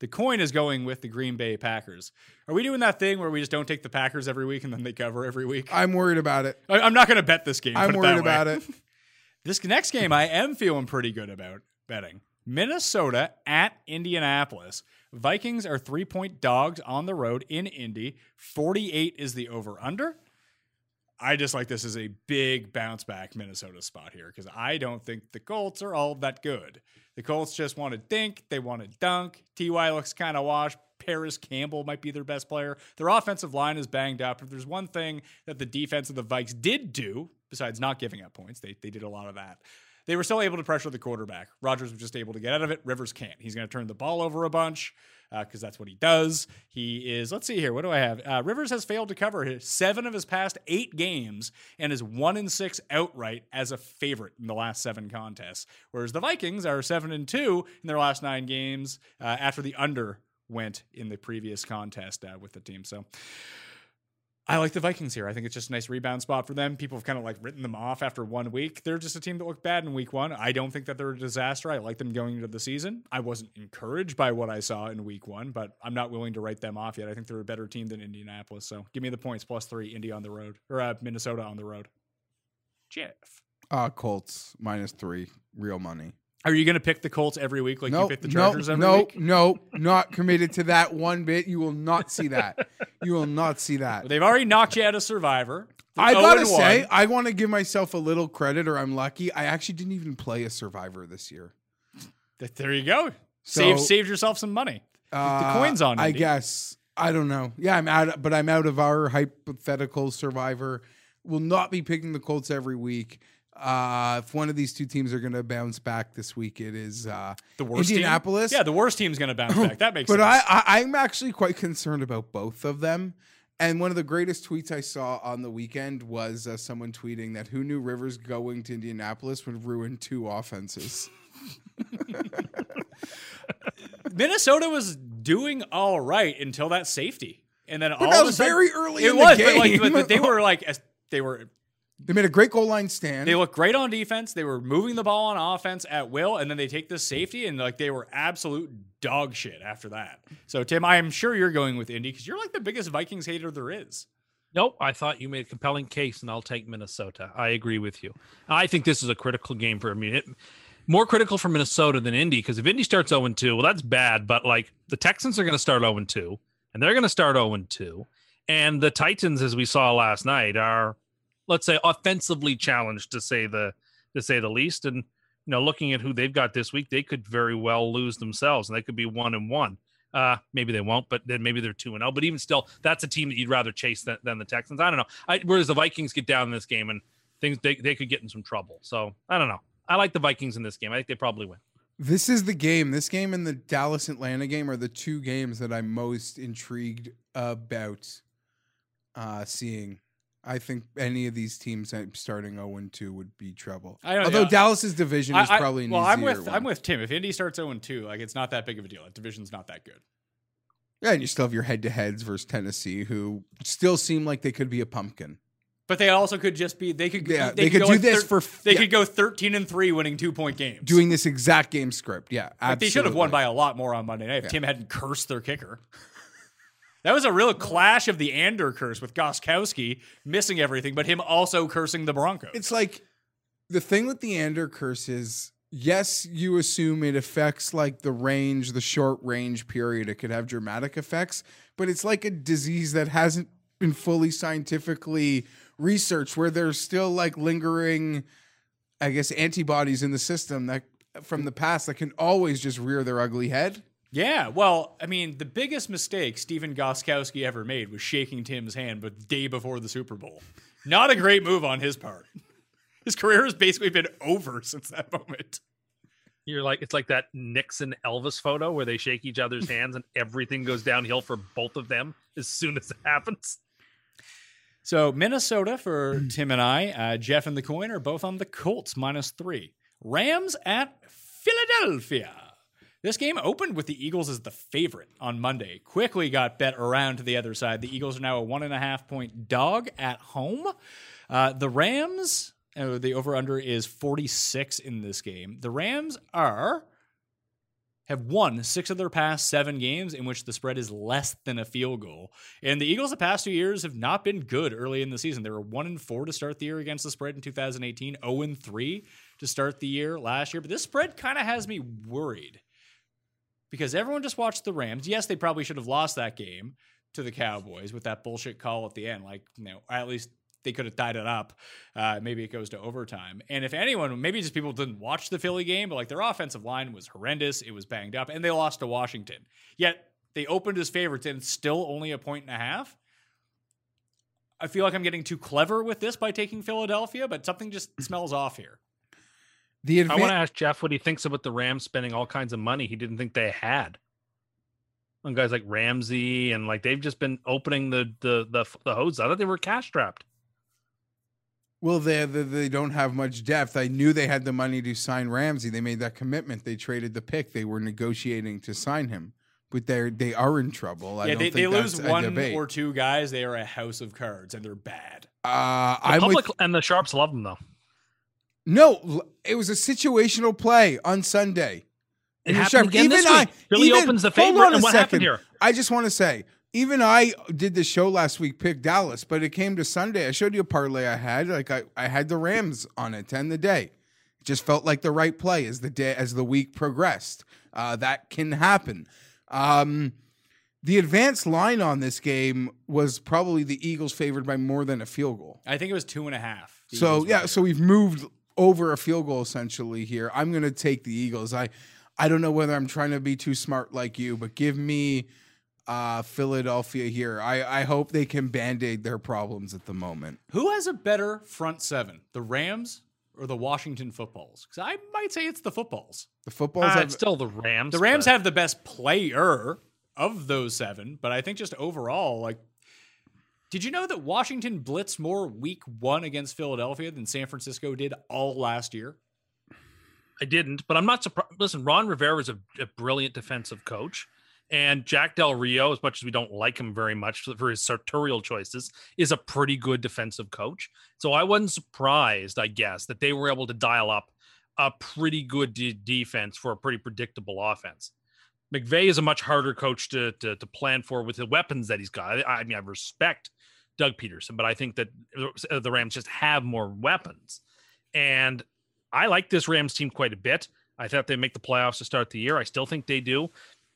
The coin is going with the Green Bay Packers. Are we doing that thing where we just don't take the Packers every week and then they cover every week?
I'm worried about it.
I, I'm not going to bet this game.
I'm
put it
worried about it. <laughs> <laughs>
This next game, I am feeling pretty good about betting. Minnesota at Indianapolis. Vikings are three point dogs on the road in Indy. 48 is the over under. I just like this as a big bounce back Minnesota spot here because I don't think the Colts are all that good. The Colts just want to dink, they want to dunk. Ty looks kind of washed. Parris Campbell might be their best player. Their offensive line is banged up. If there's one thing that the defense of the Vikes did do, besides not giving up points, they, they did a lot of that. they were still able to pressure the quarterback. Rodgers was just able to get out of it. Rivers can't. He's going to turn the ball over a bunch because that's what he does. He is, let's see here, what do I have? Uh, Rivers has failed to cover his seven of his past eight games and is one in six outright as a favorite in the last seven contests. Whereas the Vikings are seven and two in their last nine games uh, after the under went in the previous contest uh, with the team. So I like the Vikings here. I think it's just a nice rebound spot for them. People have kind of like written them off after one week. They're just a team that looked bad in week one. I don't think that they're a disaster. I like them going into the season. I wasn't encouraged by what I saw in week one, but I'm not willing to write them off yet. I think they're a better team than Indianapolis. So give me the points plus three, Indy on the road or uh, Minnesota on the road. Jeff.
Uh, Colts minus three, real money.
Are you going to pick the Colts every week like you pick the Chargers every week?
no, no, not committed to that one bit. You will not see that. You will not see that.
They've already knocked you out of Survivor.
I gotta say, I want to give myself a little credit, or I'm lucky. I actually didn't even play a Survivor this year.
There you go.
So-
Save saved yourself some money.
Uh,
the coin's on.
I guess. I don't know. Yeah, I'm out, but I'm out of our hypothetical Survivor. Will not be picking the Colts every week. Uh, if one of these two teams are going to bounce back this week, it is uh,
the worst team?
Indianapolis.
Yeah, the worst team's going to bounce back. That makes
but
sense.
I, I, I'm actually quite concerned about both of them. And one of the greatest tweets I saw on the weekend was uh, someone tweeting that who knew Rivers going to Indianapolis would ruin two offenses. <laughs>
Minnesota was doing all right until that safety, and then all
that
of
was
sudden,
very early
It
in the
was, but, like, but, but they were like they were
They made a great goal line stand.
they looked great on defense. They were moving the ball on offense at will, and then they take the safety, and like they were absolute dog shit after that. So Tim, I am sure you're going with Indy because you're like the biggest Vikings hater there is.
Nope, I thought you made a compelling case, and I'll take Minnesota. I agree with you. I think this is a critical game for me. It, more critical for Minnesota than Indy because if Indy starts 0 2, well, that's bad. But like the Texans are going to start 0 2, and they're going to start 0 2. And the Titans, as we saw last night, are let's say offensively challenged to say the to say the least. And you know, looking at who they've got this week, they could very well lose themselves, and they could be one and one. Uh, maybe they won't, but then maybe they're two and zero. But even still, that's a team that you'd rather chase than, than the Texans. I don't know. I, whereas the Vikings get down in this game and things they, they could get in some trouble. So I don't know. I like the Vikings in this game. I think they probably win.
This is the game. This game and the Dallas Atlanta game are the two games that I'm most intrigued about uh, seeing. I think any of these teams starting 0 2 would be trouble.
I don't-
Although
yeah.
Dallas's division is
I- I-
probably an
well. I'm with
one.
I'm with Tim. If Indy starts 0 2, like it's not that big of a deal. That division's not that good.
Yeah, and you still have your head to heads versus Tennessee, who still seem like they could be a pumpkin.
But they also could just be they could
Yeah, they could
go
do
like
this
thir-
for-
they
yeah.
could go 13 and 3 winning 2 point games.
Doing this exact game script. Yeah.
Like, they should have won by a lot more on Monday night if
Yeah.
Tim hadn't cursed their kicker. That was a real clash of the Ander curse with Gostkowski missing everything, but him also cursing the Broncos.
It's like the thing with the Ander curse is yes, you assume it affects like the range, the short range period. It could have dramatic effects, but it's like a disease that hasn't been fully scientifically researched where there's still like lingering, I guess, antibodies in the system that from the past that can always just rear their ugly head.
Yeah, well, I mean, the biggest mistake Stephen Gostkowski ever made was shaking Tim's hand the day before the Super Bowl. Not a great move on his part. His career has basically been over since that moment.
You're like it's like that Nixon Elvis photo where they shake each other's <laughs> hands and everything goes downhill for both of them as soon as it happens.
So Minnesota for <clears throat> Tim and I, uh, Jeff and the coin are both on the Colts minus three. Rams at Philadelphia. This game opened with the Eagles as the favorite on Monday. Quickly got bet around to the other side. The Eagles are now a one and a half point dog at home. Uh, the Rams, uh, the over under is 46 in this game. The Rams are have won six of their past seven games in which the spread is less than a field goal. And the Eagles the past two years have not been good early in the season. They were one and four to start the year against the spread in 2018, 0 and three to start the year last year. But this spread kind of has me worried because everyone just watched the Rams. Yes, they probably should have lost that game to the Cowboys with that bullshit call at the end. Like, you know, at least they could have tied it up. Uh, maybe it goes to overtime. And if anyone, maybe just people didn't watch the Philly game, but like their offensive line was horrendous. It was banged up, and they lost to Washington. Yet they opened as favorites, and still only a point and a half. I feel like I'm getting too clever with this by taking Philadelphia, but something just smells off here.
The
I want to ask Jeff what he thinks about the Rams spending all kinds of money he didn't think they had. On guys like Ramsey and like they've just been opening the the the, the hose. I thought they were cash strapped.
Well, they, they they don't have much depth. I knew they had the money to sign Ramsey. They made that commitment. They traded the pick. They were negotiating to sign him, but they they are in trouble. I
yeah,
don't
they,
think
they lose one
debate.
or two guys. They are a house of cards, and they're bad.
Uh,
The
I'm
public
with,
and the sharps love them though.
No. It was a situational play on Sunday.
It
And
happened
Sharp-
again this
even I-
week. Philly
even-
opens the
hold
favorite,
on
and
a
what
second.
happened here?
I just want to say, even I did the show last week, picked Dallas, but it came to Sunday. I showed you a parlay I had. Like I, I had the Rams on it to end the day. It just felt like the right play as the day as the week progressed. Uh, that can happen. Um, the advanced line on this game was probably the Eagles favored by more than a field goal.
I think it was two and a half.
So yeah,
were.
so we've moved over a field goal essentially here. I'm going to take the Eagles. I I don't know whether I'm trying to be too smart like you, but give me uh Philadelphia here. I I hope they can band-aid their problems at the moment.
who has a better front seven, the Rams or the Washington Footballs? Because I might say it's the Footballs.
The footballs
Uh,
have
it's still the Rams.
The Rams
but-
have the best player of those seven, but I think just overall, like, did you know that Washington blitzed more week one against Philadelphia than San Francisco did all last year?
I didn't, but I'm not surprised. Listen, Ron Rivera is a, a brilliant defensive coach, and Jack Del Rio, as much as we don't like him very much for his sartorial choices, is a pretty good defensive coach. So I wasn't surprised, I guess, that they were able to dial up a pretty good de- defense for a pretty predictable offense. McVay is a much harder coach to, to to plan for with the weapons that he's got. I, I mean, I respect Doug Pederson, but I think that uh, the Rams just have more weapons, and I like this Rams team quite a bit. I thought they'd make the playoffs to start the year. I still think they do.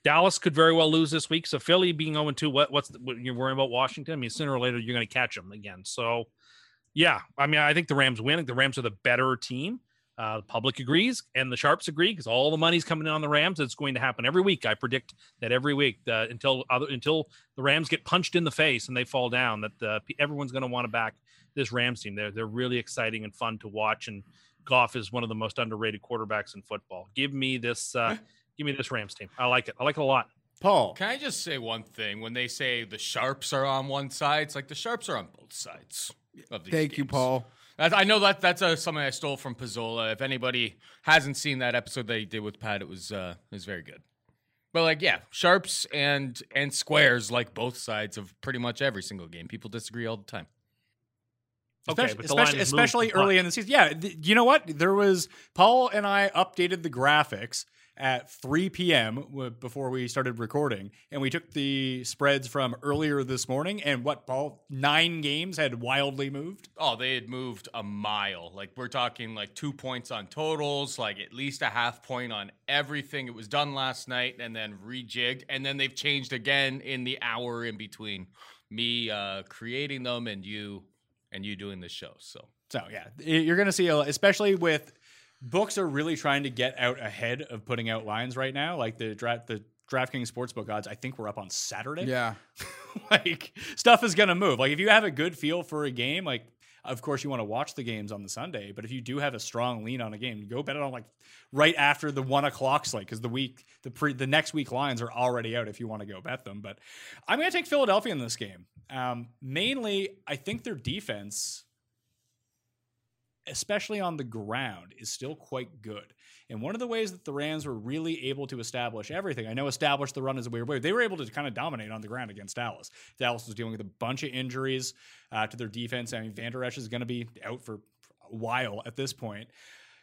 Dallas could very well lose this week. So Philly being 0 2, what, what's the, what, you're worrying about Washington? I mean, sooner or later you're going to catch them again. So, yeah, I mean, I think the Rams win. I think the Rams are the better team. Uh, the public agrees, and the sharps agree because all the money's coming in on the Rams. It's going to happen every week. I predict that every week uh, until other, until the Rams get punched in the face and they fall down. That uh, everyone's going to want to back this Rams team. They're they're really exciting and fun to watch. And Goff is one of the most underrated quarterbacks in football. Give me this. Uh, give me this Rams team. I like it. I like it a lot.
Paul,
Can I just say one thing? When they say the sharps are on one side, it's like the sharps are on both sides. Of these
Thank you. Paul.
That, I know that that's uh something I stole from Pizzola. If anybody hasn't seen that episode that he did with Pat, it was uh, it was very good. But like, yeah, sharps and and squares like both sides of pretty much every single game. People disagree all the time.
Okay,
especially,
but the line
especially, especially early in the season. Yeah, th- you know what? There was Paul and I updated the graphics at 3 p.m. before we started recording, and we took the spreads from earlier this morning. And what, Paul? Nine games had wildly moved.
Oh, they had moved a mile. Like we're talking like two points on totals, like at least a half point on everything. It was done last night and then rejigged, and then they've changed again in the hour in between me uh, creating them and you and you doing the show. So
So yeah, you're going to see, especially with books are really trying to get out ahead of putting out lines right now. Like the draft, the DraftKings sportsbook odds, I think we're up on Saturday.
Yeah. <laughs>
like stuff is going to move. Like if you have a good feel for a game, like of course you want to watch the games on the Sunday, but if you do have a strong lean on a game, go bet it on like right after the one o'clock slate because the week the pre the next week lines are already out if you want to go bet them. But I'm going to take Philadelphia in this game. Um, mainly, I think their defense especially on the ground, is still quite good. And one of the ways that the Rams were really able to establish everything, I know establish the run is a weird word. They were able to kind of dominate on the ground against Dallas. Dallas was dealing with a bunch of injuries uh, to their defense. I mean, Vander Esch is going to be out for a while at this point.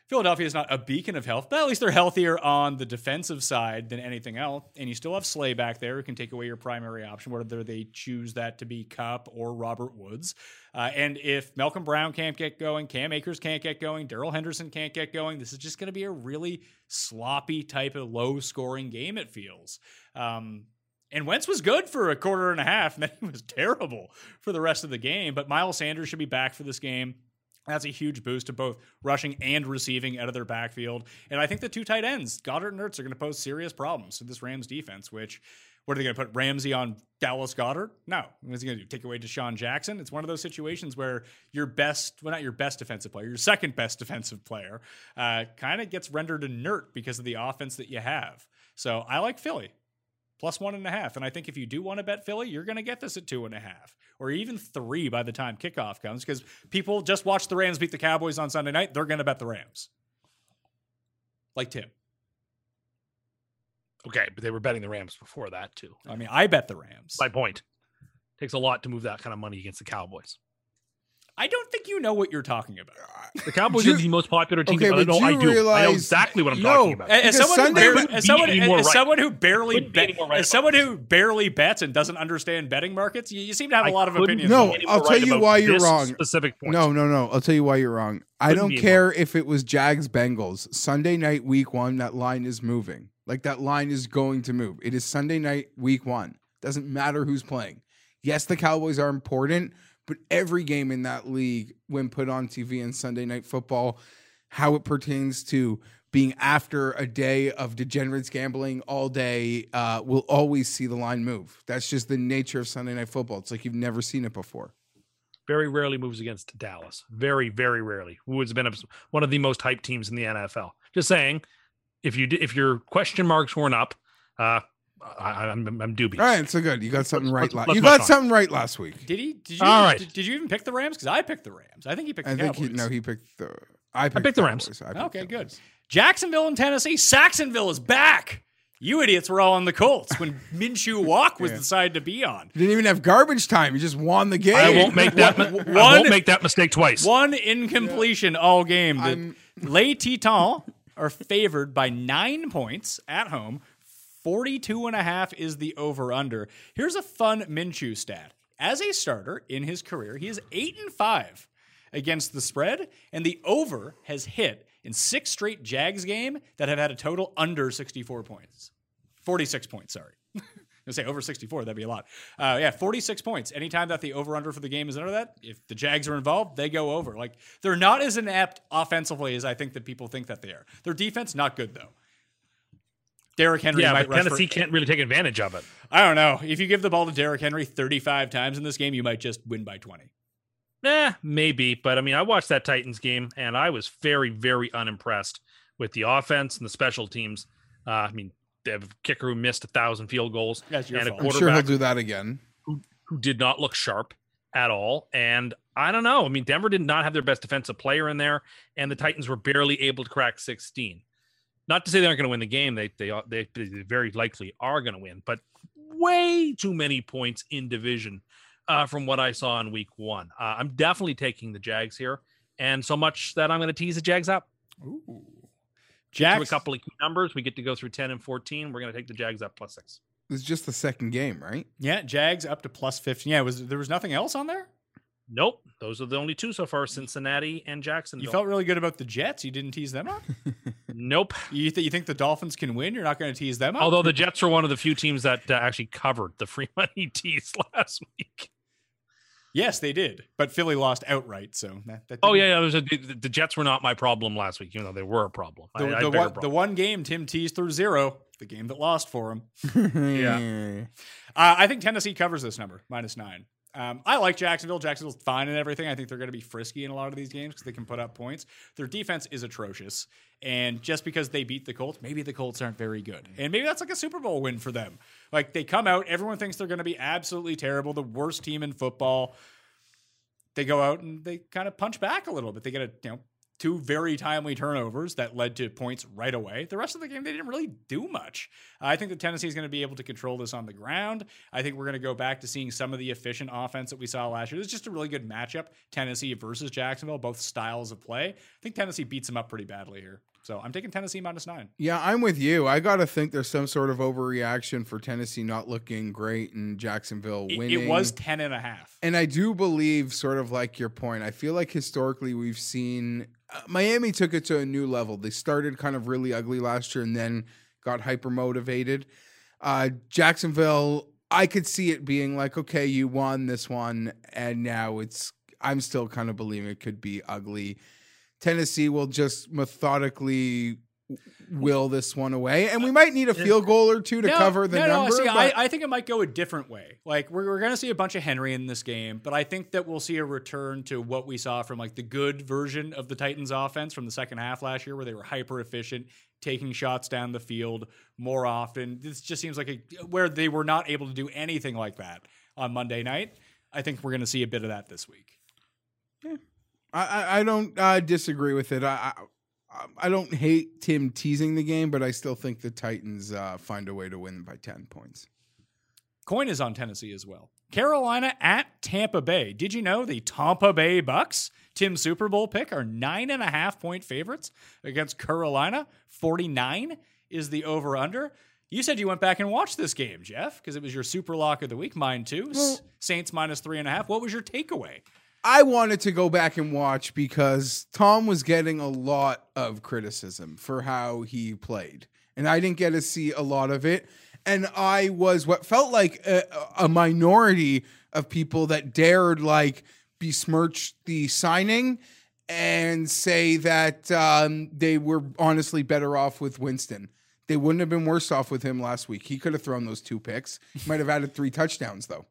Philadelphia is not a beacon of health, but at least they're healthier on the defensive side than anything else. And you still have Slay back there who can take away your primary option, whether they choose that to be Kupp or Robert Woods. Uh, and if Malcolm Brown can't get going, Cam Akers can't get going, Darrell Henderson can't get going, this is just going to be a really sloppy type of low scoring game, it feels. Um, and Wentz was good for a quarter and a half, and then he was <laughs> terrible for the rest of the game. But Miles Sanders should be back for this game. That's a huge boost to both rushing and receiving out of their backfield. And I think the two tight ends, Goedert and Ertz, are going to pose serious problems to this Rams defense, which what are they going to put Ramsey on Dallas Goedert? No. What is he going to do? Take away DeSean Jackson? It's one of those situations where your best, well, not your best defensive player, your second best <laughs> defensive player, uh, kind of gets rendered inert because of the offense that you have. So I like Philly plus one and a half. And I think if you do want to bet Philly, you're going to get this at two and a half or even three by the time kickoff comes because people just watch the Rams beat the Cowboys on Sunday night. They're going to bet the Rams. Like Tim.
Okay, but they were betting the Rams before that too.
I mean, I bet the Rams.
My point. Takes a lot to move that kind of money against the Cowboys.
I don't think you know what you're talking about.
The Cowboys
Do
are the most popular team.
Okay,
I
but
know
do
I
you
do. I know exactly what I'm
No,
talking about.
As
Because
someone, who barely, as, someone, as
right.
someone who barely
be
bet,
any more right
as someone who barely bets and doesn't understand betting markets, you, you seem to have a
I
lot of opinions.
No,
on
be
it.
any
I'll tell
right
you why you're wrong.
Specific point.
No, no, no. I'll tell you why you're wrong. I
Couldn't
don't
be
care if it was Jags Bengals. Sunday night, week one, that line is moving. Like that line is going to move. It is Sunday night, week one. Doesn't matter who's playing. Yes, the Cowboys are important, but every game in that league, when put on TV and Sunday night football, how it pertains to being after a day of degenerates gambling all day, uh, will always see the line move. That's just the nature of Sunday night football. It's like you've never seen it before.
Very rarely moves against Dallas. Very, very rarely. Who has been one of the most hyped teams in the NFL. Just saying, if you if your question marks weren't up, uh, I, I'm I'm dubious.
All right, so good. You got something right.
let's-
la-
let's
you got
on.
something right last week.
Did he? Did you?
All right.
Did, did you even pick the Rams? Because I picked the Rams. I think he picked the
I think
Cowboys.
he no, he picked the. I picked,
picked the Rams.
Cowboys. I picked
Okay, good.
Cowboys.
Jacksonville and Tennessee. Saxonville is back. You idiots were all on the Colts when <laughs> Minshew Walk was
Yeah.
decided to be on.
He didn't even have garbage time. He just won the game.
I won't make that. <laughs> mi- I
One-
won't make that mistake twice.
One incompletion all game. The
I'm-
Les Titans are favored by nine points at home. 42 and a half is the over under. Here's a fun Minshew stat. As a starter in his career, he is 8 and 5 against the spread, and the over has hit in six straight Jags game that have had a total under 64 points. 46 points, sorry. <laughs> I say over 64, that'd be a lot. Uh, yeah, 46 points. Anytime that the over under for the game is under that, if the Jags are involved, they go over. Like they're not as inept offensively as I think that people think that they are. Their defense not good though. Derrick Henry
yeah,
might
but
rush
Tennessee
for,
can't really take advantage of it.
I don't know. If you give the ball to Derrick Henry 35 times in this game, you might just win by 20.
Eh, maybe, but I mean, I watched that Titans game and I was very, very unimpressed with the offense and the special teams. Uh, I mean, they have a kicker who missed a thousand field goals
That's your
and a
fault.
I'm sure he'll do that again.
who, who did not look sharp at all. And I don't know. I mean, Denver did not have their best defensive player in there, and the Titans were barely able to crack 16. Not to say they aren't going to win the game; they they they, they very likely are going to win, but way too many points in division uh, from what I saw in Week One. Uh, I'm definitely taking the Jags here, and so much that I'm going to tease the Jags up.
Ooh.
Through a couple of key numbers, we get to go through 10 and 14. We're going to take the Jags up plus six.
It's just the second game, right?
yeah, Jags up to plus 15. Yeah, was there was nothing else on there?
Nope, those are the only two so far: Cincinnati and Jacksonville.
You felt really good about the Jets. You didn't tease them up. <laughs>
nope.
You, th- you think the Dolphins can win? You're not going to tease them up.
Although the <laughs> Jets are one of the few teams that uh, actually covered the free <laughs> money tease last week.
yes, they did, but Philly lost outright. So that, that
Oh yeah, yeah. It was a, the, the Jets were not my problem last week, even though they were a problem.
The,
I
the,
bigger
one, the one game Tim teased through zero, the game that lost for him.
yeah.
Uh, I think Tennessee covers this number, minus nine. Um, I like Jacksonville. Jacksonville's fine and everything. I think they're going to be frisky in a lot of these games because they can put up points. Their defense is atrocious. And just because they beat the Colts, maybe the Colts aren't very good. And maybe that's like a Super Bowl win for them. Like they come out, everyone thinks they're going to be absolutely terrible, the worst team in football. They go out and they kind of punch back a little bit. They get a, you know, two very timely turnovers that led to points right away. The rest of the game, they didn't really do much. I think that Tennessee is going to be able to control this on the ground. I think we're going to go back to seeing some of the efficient offense that we saw last year. It's just a really good matchup, Tennessee versus Jacksonville, both styles of play. I think Tennessee beats them up pretty badly here. So I'm taking Tennessee minus nine.
Yeah, I'm with you. I got to think there's some sort of overreaction for Tennessee not looking great and Jacksonville
It,
winning.
it was 10 and a half.
And I do believe, sort of like your point, I feel like historically we've seen uh, Miami took it to a new level. They started kind of really ugly last year and then got hyper motivated. Uh, Jacksonville, I could see it being like, okay, you won this one, and now it's. I'm still kind of believing it could be ugly. Tennessee will just methodically will this one away, and we might need a field goal or two to
No,
cover the
no,
number.
No, see, I, I think it might go a different way. Like we're, we're going to see a bunch of Henry in this game, but I think that we'll see a return to what we saw from like the good version of the Titans offense from the second half last year, where they were hyper efficient, taking shots down the field more often. This just seems like a where they were not able to do anything like that on Monday night. I think we're going to see a bit of that this week.
I, I, I don't uh, disagree with it. I, I I don't hate Tim teasing the game, but I still think the Titans uh, find a way to win by ten points.
Coin is on Tennessee as well. Carolina at Tampa Bay. Did you know the Tampa Bay Bucks, Tim Super Bowl pick, are nine and a half point favorites against Carolina? 49 is the over under. You said you went back and watched this game, Jeff, because it was your super lock of the week. Mine too. S- Saints minus three and a half. What was your takeaway?
I wanted to go back and watch because Tom was getting a lot of criticism for how he played, and I didn't get to see a lot of it. And I was what felt like a, a minority of people that dared like besmirch the signing and say that um, they were honestly better off with Winston. They wouldn't have been worse off with him last week. He could have thrown those two picks. He might have added three touchdowns though.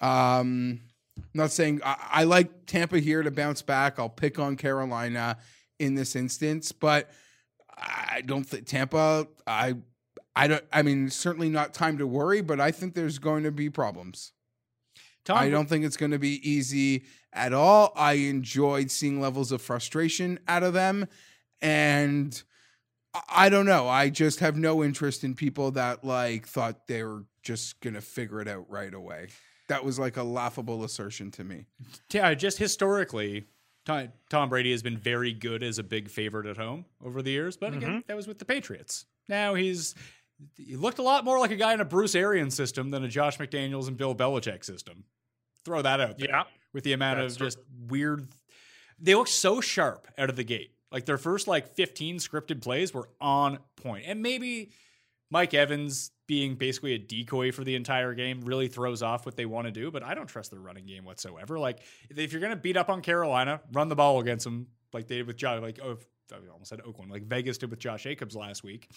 Um, I'm not saying I, I like Tampa here to bounce back. I'll pick on Carolina in this instance, but I don't think Tampa. I I don't. I mean, certainly not time to worry, but I think there's going to be problems.
Tom,
I don't think it's going to be easy at all. I enjoyed seeing levels of frustration out of them, and I- I don't know. I just have no interest in people that like thought they were just going to figure it out right away. That was like a laughable assertion to me.
Yeah, just historically, Tom, Tom Brady has been very good as a big favorite at home over the years. But again, mm-hmm. that was with the Patriots. Now he's he looked a lot more like a guy in a Bruce Arians system than a Josh McDaniels and Bill Belichick system. Throw that out there.
Yeah.
With the amount
That's
of
true.
just weird, they look so sharp out of the gate. Like their first like 15 scripted plays were on point, and maybe Mike Evans being basically a decoy for the entire game really throws off what they want to do, but I don't trust their running game whatsoever. Like if you're going to beat up on Carolina, run the ball against them like they did with Josh, like oh, I almost said Oakland, like Vegas did with Josh Jacobs last week.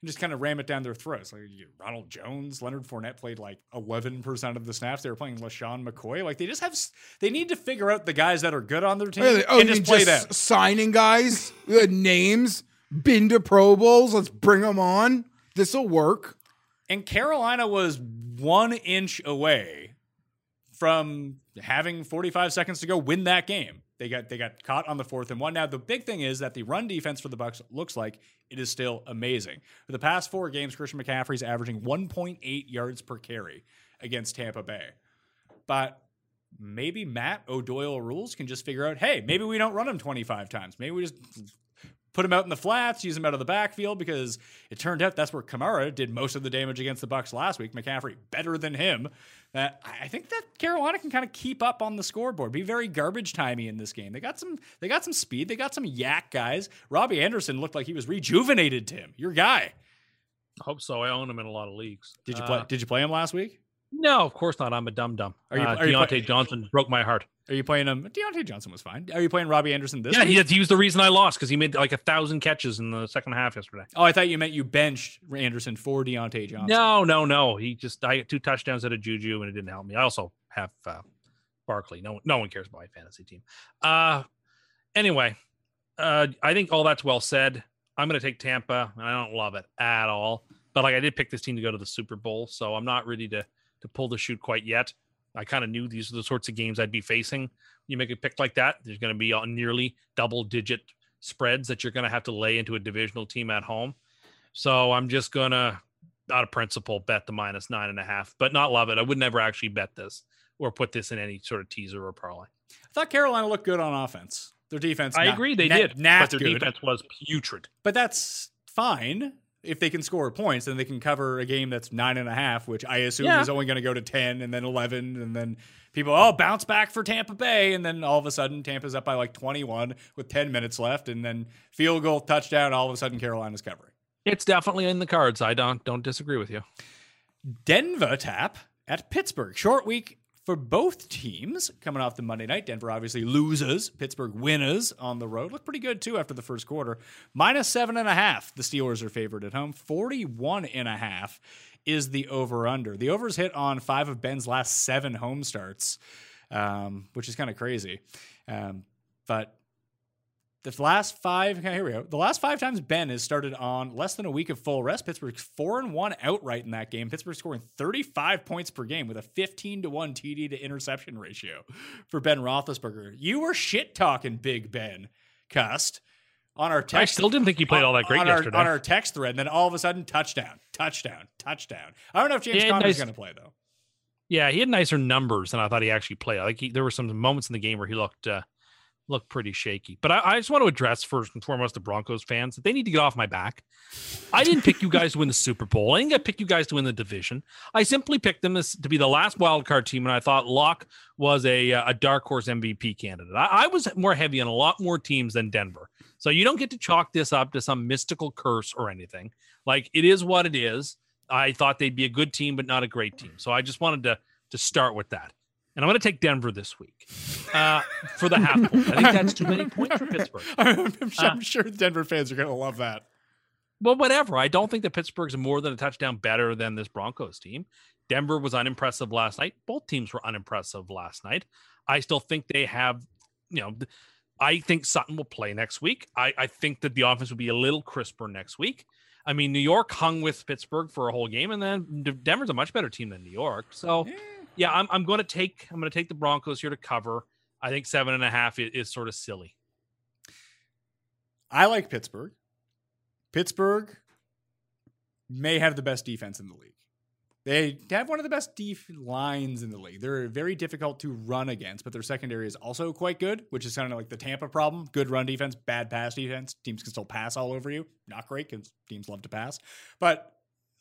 And just kind of ram it down their throats. Like Ronald Jones, Leonard Fournette played like 11% of the snaps. They were playing LeSean McCoy. Like they just have, they need to figure out the guys that are good on their team
Really? Oh,
and just play
just
them.
signing guys, uh, names, been to Pro Bowls. Let's bring them on. This will work.
And Carolina was one inch away from having 45 seconds to go win that game. They got they got caught on the fourth and one. Now the big thing is that the run defense for the Bucks looks like it is still amazing. For the past four games, Christian McCaffrey's averaging 1.8 yards per carry against Tampa Bay. But maybe Matt O'Doyle rules can just figure out, hey, maybe we don't run him 25 times. Maybe we just put him out in the flats, use him out of the backfield because it turned out that's where Kamara did most of the damage against the Bucks last week. McCaffrey better than him. That I think that Carolina can kind of keep up on the scoreboard, be very garbage timey in this game. They got some, they got some speed, they got some YAC guys. Robbie Anderson looked like he was rejuvenated. Tim, your guy.
Hope so. I own him in a lot of leagues.
Did you
Uh,
play? Did you play him last week?
No, of course not. I'm a dum dum.
Are you-
uh,
are you
Diontae
play-
Johnson broke my heart.
Are you playing him? Diontae Johnson was fine. Are you playing Robbie Anderson this
Yeah,
week?
he, he was the reason I lost because he made like a thousand catches in the second half yesterday.
Oh, I thought you meant you benched Anderson for Diontae Johnson.
No, no, no. He just I got two touchdowns at a juju and it didn't help me. I also have uh, Barkley. No, no one cares about my fantasy team. Uh, anyway, uh, I think all that's well said. I'm going to take Tampa. and I don't love it at all, but like I did pick this team to go to the Super Bowl, so I'm not ready to to pull the chute quite yet. I kind of knew these are the sorts of games I'd be facing. You make a pick like that, there's going to be on nearly double digit spreads that you're going to have to lay into a divisional team at home. So I'm just going to, out of principle, bet the minus nine and a half, but not love it. I would never actually bet this or put this in any sort of teaser or parlay.
I thought Carolina looked good on offense. Their defense.
I
not-
agree, they
not-
did,
Not
but their
good.
defense was putrid.
But that's fine if they can score points. Then they can cover a game that's nine and a half, which I assume
Yeah.
is only going to go to ten, and then eleven, and then people oh bounce back for Tampa Bay, and then all of a sudden Tampa's up by like twenty one with ten minutes left, and then field goal touchdown. All of a sudden Carolina's covering.
It's definitely in the cards. I don't don't disagree with you.
Denver tap at Pittsburgh. Short week for both teams coming off the Monday night. Denver obviously loses, Pittsburgh winners on the road. Look pretty good too after the first quarter. Minus seven and a half. The Steelers are favored at home. 41 and a half is the over under. The overs hit on five of Ben's last seven home starts, um, which is kind of crazy. Um, but the last five, okay, here we go. The last five times Ben has started on less than a week of full rest. Pittsburgh's four and one outright in that game. Pittsburgh scoring 35 points per game with a 15 to one TD to interception ratio for Ben Roethlisberger. You were shit talking Big Ben, cussed on our text.
I still didn't think he played all that great
on
yesterday.
Our, on our text thread, and then all of a sudden, touchdown, touchdown, touchdown. I don't know if James
Yeah,
Conner's
nice-
going to play though.
Yeah, he had nicer numbers than I thought he actually played. Like he, there were some moments in the game where he looked uh, looked pretty shaky. But I, I just want to address first and foremost the Broncos fans that they need to get off my back. I didn't pick you guys to win the Super Bowl. I didn't pick you guys to win the division. I simply picked them as, to be the last wild card team, and I thought Lock was a a dark horse MVP candidate. I, I was more heavy on a lot more teams than Denver. So you don't get to chalk this up to some mystical curse or anything. Like it is what it is. I thought they'd be a good team, but not a great team. So I just wanted to to start with that. And I'm going to take Denver this week uh, for the half point. I think that's too many points for Pittsburgh. <laughs>
I'm, sure,
Uh,
I'm sure Denver fans are going to love that.
Well, whatever. I don't think that Pittsburgh's more than a touchdown better than this Broncos team. Denver was unimpressive last night. Both teams were unimpressive last night. I still think they have, you know, I think Sutton will play next week. I, I think that the offense will be a little crisper next week. I mean, New York hung with Pittsburgh for a whole game, and then Denver's a much better team than New York. So, yeah, I'm, I'm going to take I'm going to take the Broncos here to cover. I think seven and a half is, is sort of silly.
I like Pittsburgh. Pittsburgh may have the best defense in the league. They have one of the best def lines in the league. They're very difficult to run against, but their secondary is also quite good, which is kind of like the Tampa problem. Good run defense, bad pass defense. Teams can still pass all over you. Not great because teams love to pass. But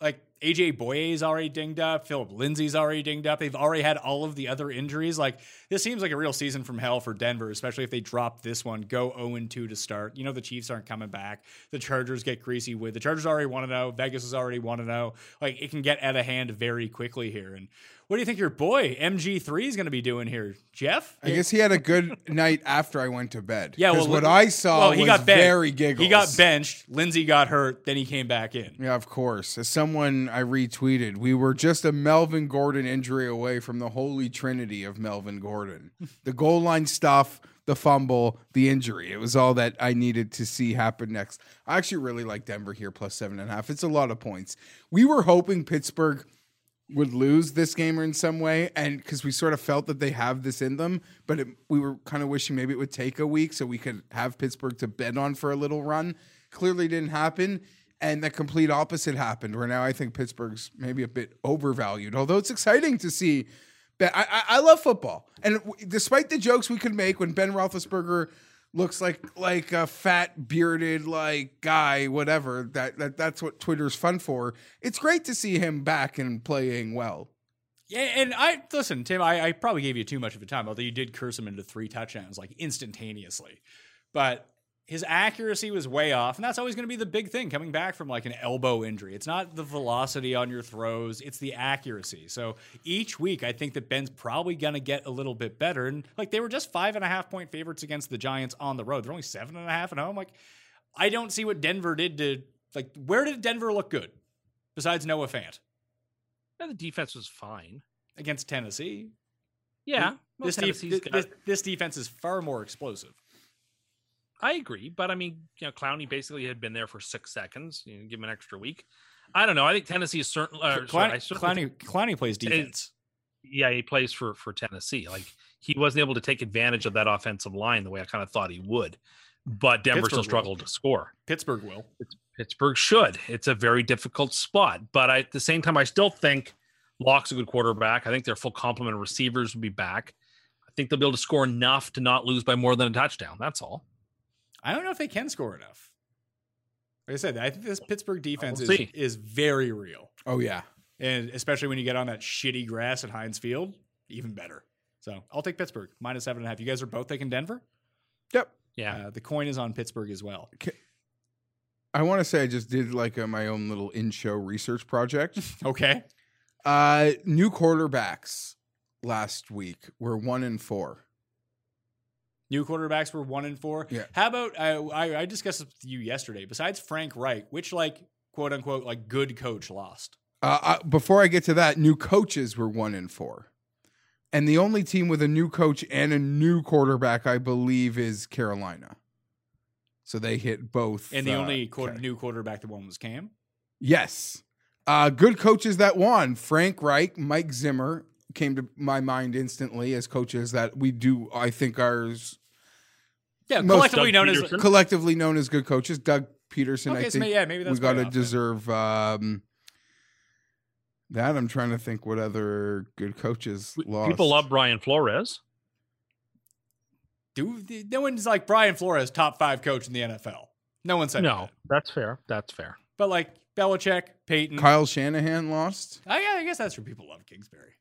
like AJ Bouye's already dinged up, Philip Lindsay's already dinged up. They've already had all of the other injuries. Like this seems like a real season from hell for Denver, especially if they drop this one, go 0 2 to start. You know the Chiefs aren't coming back. The Chargers get greasy with the Chargers already want to know. Vegas is already want to know. Like it can get out of hand very quickly here. And what do you think your boy MG3 is going to be doing here, Jeff?
I guess he had a good <laughs> night after I went to bed.
Yeah, well,
what I saw
well, he
was
got benched.
very giggles.
He got benched. Lindsay got hurt. Then he came back in.
Yeah, of course. As someone I retweeted, we were just a Melvin Gordon injury away from the holy trinity of Melvin Gordon. the goal line stuff, the fumble, the injury. It was all that I needed to see happen next. I actually really like Denver here plus seven and a half. It's a lot of points. We were hoping Pittsburgh would lose this game or in some way and because we sort of felt that they have this in them but it, we were kind of wishing maybe it would take a week so we could have pittsburgh to bet on for a little run clearly didn't happen and the complete opposite happened where now i think pittsburgh's maybe a bit overvalued although it's exciting to see ben, I, I, I love football and w- despite the jokes we could make when ben roethlisberger looks like like a fat bearded like guy whatever that, that that's what twitter's fun for it's great to see him back and playing well
Yeah, and I listen, Tim. I, I probably gave you too much of a time, although you did curse him into three touchdowns like instantaneously. But his accuracy was way off, and that's always going to be the big thing coming back from like an elbow injury. It's not the velocity on your throws; it's the accuracy. So each week, I think that Ben's probably going to get a little bit better. And like they were just five and a half point favorites against the Giants on the road. They're only seven and a half at home. Like I don't see what Denver did to like. Where did Denver look good besides Noah Fant
Yeah, the defense was fine.
against Tennessee?
Yeah,
this, def-
Tennessee's
this,
got-
this, this defense is far more explosive.
I agree, but I mean, you know, Clowney basically had been there for six seconds. You know, give him an extra week. I don't know. I think Tennessee is certain. Uh, sorry,
Clowney,
certainly
Clowney, Clowney plays defense.
yeah, he plays for for Tennessee. Like he wasn't able to take advantage of that offensive line the way I kind of thought he would. But Denver
Pittsburgh
still
will.
struggled to score.
Pittsburgh will.
Pittsburgh should. It's a very difficult spot, but I, at the same time, I still think Lock's a good quarterback. I think their full complement of receivers will be back. I think they'll be able to score enough to not lose by more than a touchdown. That's all.
I don't know if they can score enough. Like I said, I think this Pittsburgh defense
We'll
is,
see.
is very real.
oh yeah
And especially when you get on that shitty grass at Heinz Field, even better. So I'll take Pittsburgh, minus seven and a half. You guys are both taking Denver?
yep
Yeah.
Uh, the coin is on Pittsburgh as well.
i want to say i just did like a, my own little in-show research project <laughs>
Okay.
uh new quarterbacks last week were one and four.
New quarterbacks were one and four.
Yeah.
How about I, I, I discussed this with you yesterday. Besides Frank Reich, which like quote unquote like good coach lost?
Uh, uh, before I get to that, new coaches were one and four, and the only team with a new coach and a new quarterback, I believe, is Carolina. So they hit both.
And the
uh,
only quarter,
okay.
new quarterback that won was Cam.
Yes. Uh, good coaches that won. Frank Reich, Mike Zimmer came to my mind instantly as coaches that we do, I think, are
Yeah, collectively
Doug
known as
collectively known as good coaches. Doug Pederson,
Okay,
I
so
think
may- yeah, maybe that's
we got to
way off then.
deserve um, that. I'm trying to think what other good coaches lost.
People love Brian Flores.
do no one's like Brian Flores, top five coach in the NFL. No one said
No,
that.
that's fair. That's fair.
But like Belichick, Payton.
Kyle Shanahan lost.
oh yeah, I guess that's where People love Kingsbury.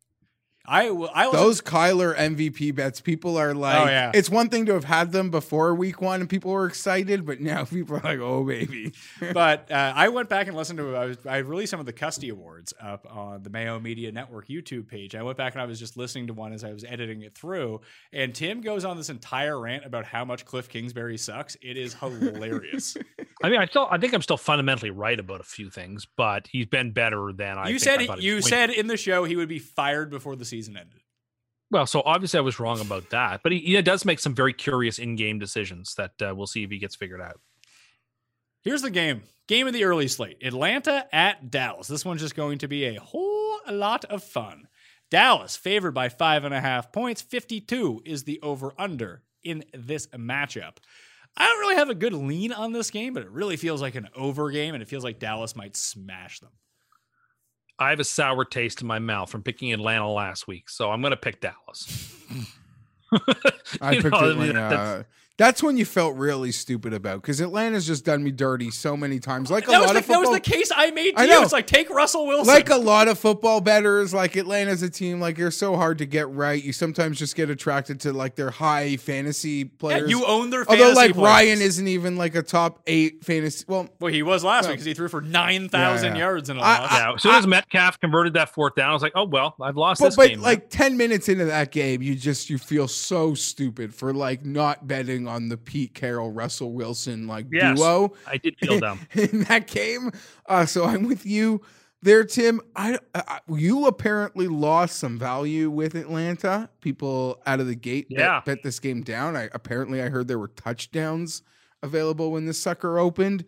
I will. I
Those Kyler MVP bets, people are like,
Oh, yeah.
it's one thing to have had them before week one and people were excited, but now <laughs> people are like, oh, baby. <laughs>
but uh, I went back and listened to. I, was, I released some of the Custy Awards up on the Mayo Media Network YouTube page. I went back and I was just listening to one as I was editing it through, and Tim goes on this entire rant about how much Kliff Kingsbury sucks. It is hilarious. <laughs>
I mean, I still, I think I'm still fundamentally right about a few things, but he's been better than I.
you
think
said
I thought he
you
was.
said in the show he would be fired before the season ended.
Well, so obviously I was wrong about that, but he, he does make some very curious in-game decisions that uh, we'll see if he gets figured out.
Here's the game. Game of the early slate. Atlanta at Dallas. This one's just going to be a whole lot of fun. Dallas favored by five and a half points. 52 is the over under in this matchup. I don't really have a good lean on this game, but it really feels like an over game, and it feels like Dallas might smash them.
I have a sour taste in my mouth from picking Atlanta last week, so I'm going to pick Dallas. <laughs>
I <laughs> picked
know, mean,
Atlanta.
That's-
That's when you felt really stupid about because Atlanta's just done me dirty so many times. Like a
That was,
lot
the,
of
that was the case I made to
I
you.
know.
It's like take Russell Wilson.
like a lot of football betters. Like Atlanta's a team. Like you're so hard to get right. You sometimes just get attracted to like their high fantasy
yeah,
players.
you own their
Although
fantasy
like
players.
Ryan isn't even like a top eight fantasy. Well,
Well, he was last
No.
week because he threw for 9,000
Yeah, yeah.
yards in a loss.
yeah, as soon as Metcalf converted that fourth down, I was like, oh well, I've lost
but,
this
but
game.
like 10 minutes into that game you just you feel so stupid for like not betting on the pete carroll russell wilson like
Yes.
duo
I did feel <laughs> dumb.
in that game uh, so i'm with you there tim I, I you apparently lost some value with atlanta people out of the gate bet-
Yeah.
bet, this game down i apparently i heard there were touchdowns available when this sucker opened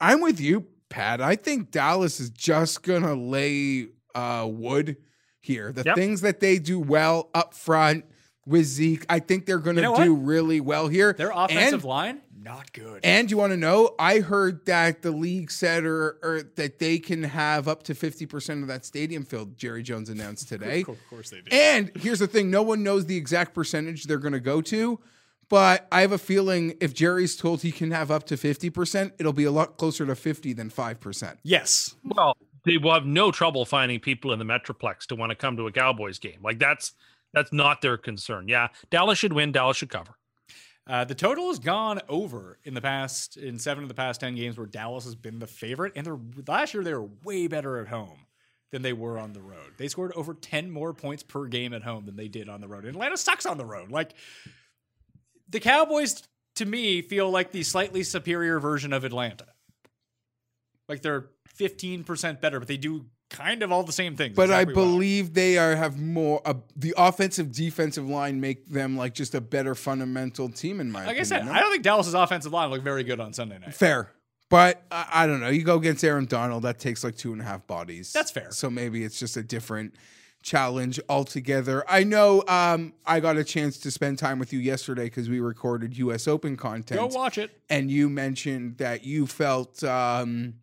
i'm with you pat i think dallas is just gonna lay uh wood here the
Yep.
things that they do well up front with zeke i think they're gonna
You know
do really well here
Their offensive
And-
line, not good.
and you want to know? I heard that the league said or, or that they can have up to fifty percent of that stadium filled. Jerry Jones announced <laughs> today.
of course they do.
And here's the thing: no one knows the exact percentage they're going to go to. But I have a feeling if Jerry's told he can have up to fifty percent, it'll be a lot closer to fifty than five percent.
yes.
Well, they will have no trouble finding people in the Metroplex to want to come to a Cowboys game. Like that's that's not their concern. Yeah, Dallas should win. Dallas should cover.
Uh, the total has gone over in the past in seven of the past ten games where Dallas has been the favorite, and they're last year they were way better at home than they were on the road. They scored over ten more points per game at home than they did on the road. Atlanta sucks on the road. Like the Cowboys, to me, feel like the slightly superior version of Atlanta. Like they're fifteen percent better, but they do kind of all the same things.
But I
exactly well.
believe they are have more. Uh, the offensive defensive line make them like just a better fundamental team in my
like I
opinion.
said,
no?
I don't think Dallas's offensive line looked very good on Sunday night.
Fair. But I, I don't know. You go against Aaron Donald, that takes like two and a half bodies.
That's fair.
So maybe it's just a different challenge altogether. I know um, I got a chance to spend time with you yesterday because we recorded U.S. Open content.
Go watch it.
And you mentioned that you felt um,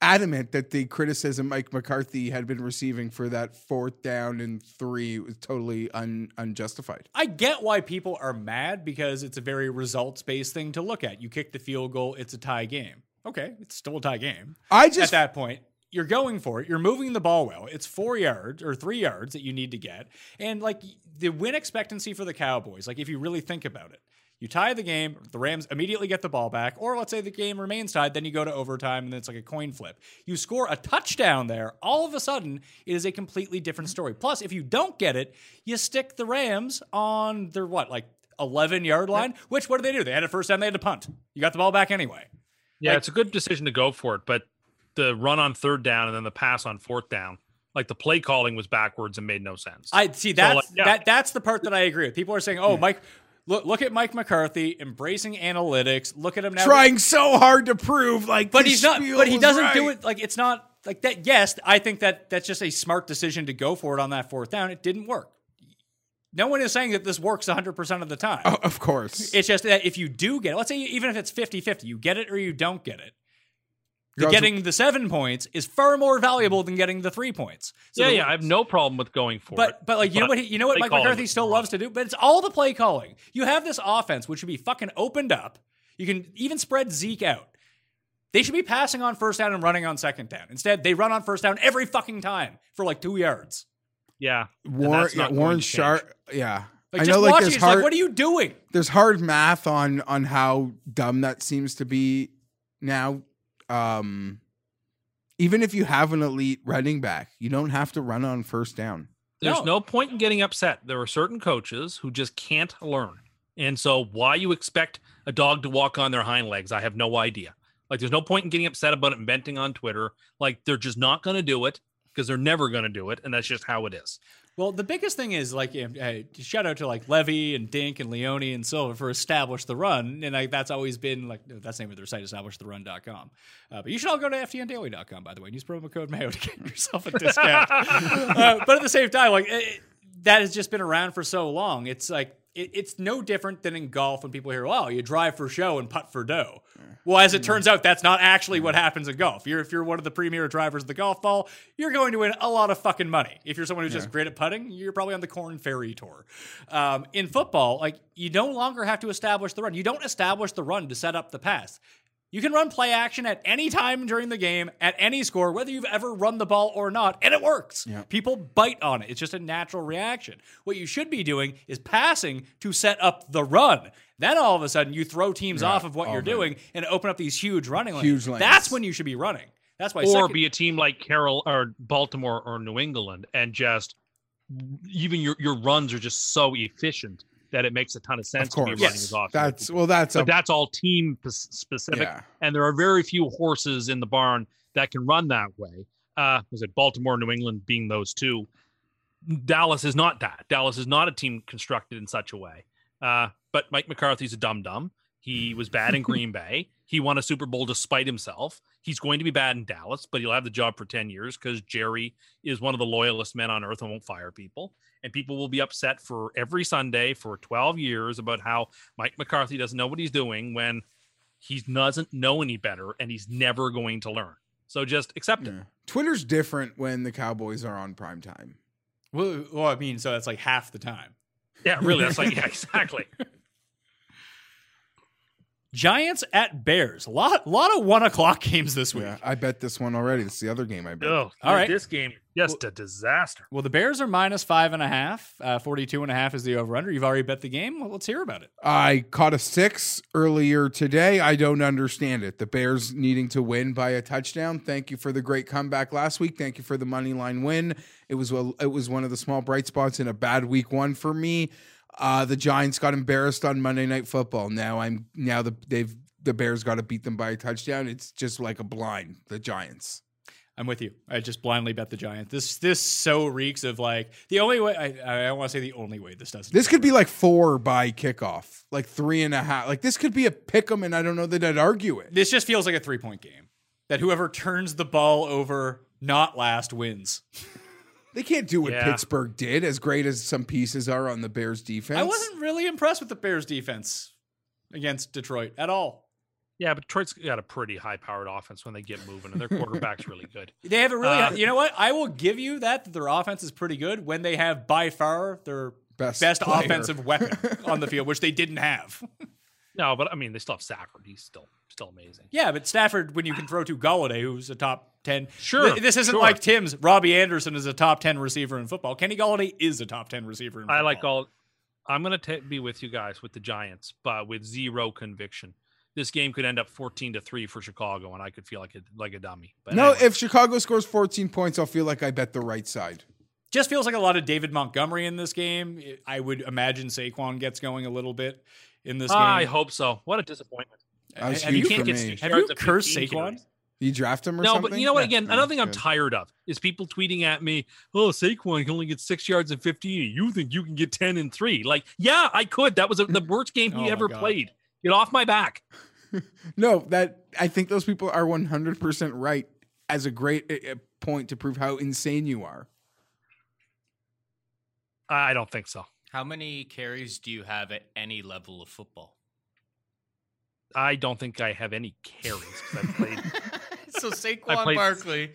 adamant that the criticism Mike McCarthy had been receiving for that fourth down and three was totally un- unjustified.
I get why people are mad because it's a very results based thing to look at. You kick the field goal, it's a tie game. Okay, it's still a tie game.
I just At
that point, you're going for it. You're moving the ball well. It's four yards or three yards that you need to get. And like the win expectancy for the Cowboys, like if you really think about it, You tie the game, the Rams immediately get the ball back, or let's say the game remains tied, then you go to overtime and then it's like a coin flip. You score a touchdown there, all of a sudden it is a completely different story. Plus, if you don't get it, you stick the Rams on their what, like 11 yard line, which what did they do? They had a first down, they had to punt. You got the ball back anyway.
Yeah,
Like-
it's a good decision to go for it, but the run on third down and then the pass on fourth down, like the play calling was backwards and made no sense.
I see that's
like, yeah.
that that's the part that I agree with. People are saying, "Oh, Mike, look look at Mike McCarthy embracing analytics. Look at him now
Trying so hard to prove like,
but he's not but he doesn't do it like it's not like that yes i think that that's just a smart decision to go for it on that fourth down. It didn't work. No one is saying that this works 100% of the time.
Oh, of course.
it's just that if you do get it let's say even if it's 50-50 you get it or you don't get it the getting the seven points is far more valuable than getting the three points So
yeah, yeah, I have no problem with going for it.
but but like you know what he, you know what
play
Mike McCarthy still
wrong.
loves to do, but it's all the play calling. You have this offense which should be fucking opened up. You can even spread Zeke out. They should be passing on first down and running on second down. Instead, they run on first down every fucking time for like two yards.
Yeah, and
Warren,
that's
yeah,
not going
Warren
to.
Sharp. Yeah,
Like
I
just
know. Like there's
it's
hard.
like, what are you doing?
there's hard math on on how dumb that seems to be now. Um, even if you have an elite running back, you don't have to run on first down.
There's
No.
no. point in getting upset. There are certain coaches who just can't learn. And so why you expect a dog to walk on their hind legs, I have no idea. Like there's no point in getting upset about it and venting on Twitter. Like they're just not going to do it because they're never going to do it and that's just how it is.
Well, the biggest thing is like uh, uh, shout out to like Levy and Dink and Leone and Silva for establish the run, and like that's always been like that's the name of their site, establishtherun.com. Uh, but you should all go to ftndaily.com by the way, and use promo code Mayo to get yourself a discount. <laughs> uh, but at the same time, like it, that has just been around for so long. It's like it, it's no different than in golf when people hear, "Well, you drive for show and putt for dough." Well, as it turns out, that's not actually what happens in golf. You're if you're one of the premier drivers of the golf ball, you're going to win a lot of fucking money. If you're someone who's just great at putting, you're probably on the Korn Ferry Tour. Um, in football, like you no longer have to establish the run. You don't establish the run to set up the pass. You can run play action at any time during the game, at any score, whether you've ever run the ball or not, and it works. People bite on it. It's just a natural reaction. What you should be doing is passing to set up the run. Then all of a sudden, you throw teams off of what oh, you're doing and open up these huge running lanes.
Huge lanes.
That's when you should be running. That's why.
or
second-
be a team like Carroll or Baltimore or New England and just even your your runs are just so efficient that it makes a ton of sense
Of
to be running as often.
that's well. That's a
that's all team specific,
Yeah.
and there are very few horses in the barn that can run that way. Uh, was it Baltimore, New England being those two? Dallas is not that. Dallas is not a team constructed in such a way. Uh, but Mike McCarthy's a dumb dumb. He was bad in <laughs> Green Bay. He won a Super Bowl despite himself. He's going to be bad in Dallas, but he'll have the job for 10 years because Jerry is one of the loyalist men on earth and won't fire people. And people will be upset for every Sunday for 12 years about how Mike McCarthy doesn't know what he's doing when he doesn't know any better and he's never going to learn. So just accept it.
Twitter's different when the Cowboys are on prime time.
well, well, I mean, so that's like half the time.
Yeah, really. That's like, <laughs> yeah, exactly.
Giants at Bears. A lot, lot of one o'clock <laughs> games this week.
Yeah, I bet this one already. This is the other game I bet.
Oh,
All right.
This game, just a disaster.
Well, the Bears are minus five and a half. Uh, 42 and a half is the over under. You've already bet the game. Well, let's hear about it.
I caught a six earlier today. I don't understand it. The Bears needing to win by a touchdown. Thank you for the great comeback last week. Thank you for the money line win. It was well, it was one of the small bright spots in a bad week one for me. Uh, the Giants got embarrassed on Monday Night Football. Now I'm now the they've the Bears got to beat them by a touchdown. It's just like a blind. The Giants.
I'm with you. I just blindly bet the Giants. This this so reeks of like the only way. I, I don't want to say the only way this doesn't.
This could be like four by kickoff, like three and a half. Like this could be a pick 'em, and I don't know that I'd argue it.
This just feels like a three point game. That whoever turns the ball over not last wins. <laughs>
They can't do what
Yeah.
Pittsburgh did, as great as some pieces are on the Bears defense.
I wasn't really impressed with the Bears defense against Detroit at all.
Yeah, but Detroit's got a pretty high-powered offense when they get moving, and their quarterback's really good. <laughs>
They have a really,
Uh,
you know what? I will give you that, that their offense is pretty good when they have by far their
Best
best,
player.
offensive weapon <laughs> on the field, which they didn't have.
No, but I mean, they still have Stafford. He's still still amazing.
Yeah, but Stafford, when you can throw to Golladay, who's a top ten,
Sure,
Th- This isn't
sure.
like Tim's. Robbie Anderson is a top ten receiver in football. Kenny Golladay is a top ten receiver in football.
I like all. I'm going to be with you guys with the Giants, but with zero conviction. This game could end up 14 to 3 for Chicago, and I could feel like a, like a dummy. But
No,
anyway.
if Chicago scores 14 points, I'll feel like I bet the right side.
Just feels like a lot of David Montgomery in this game. I would imagine Saquon gets going a little bit in this game.
I hope so. What a disappointment.
That was
have
huge
you,
for
get
me.
six
have
yards
you
of
cursed Saquon?
You draft him or
No,
something?
but you know what? Again,
Yeah,
another thing I'm tired of is people tweeting at me, "Oh, Saquon can only get six yards and 15. You think you can get 10 and three? Like, yeah, I could. That was a, the worst game <laughs>
Oh
he
my
ever
God.
played. Get off my back. <laughs>
No, that I think those people are 100% right as a great uh, uh, point to prove how insane you are.
I don't think so.
How many carries do you have at any level of football?
I don't think I have any carries 'cause I've played. <laughs>
so Saquon
played-
Barkley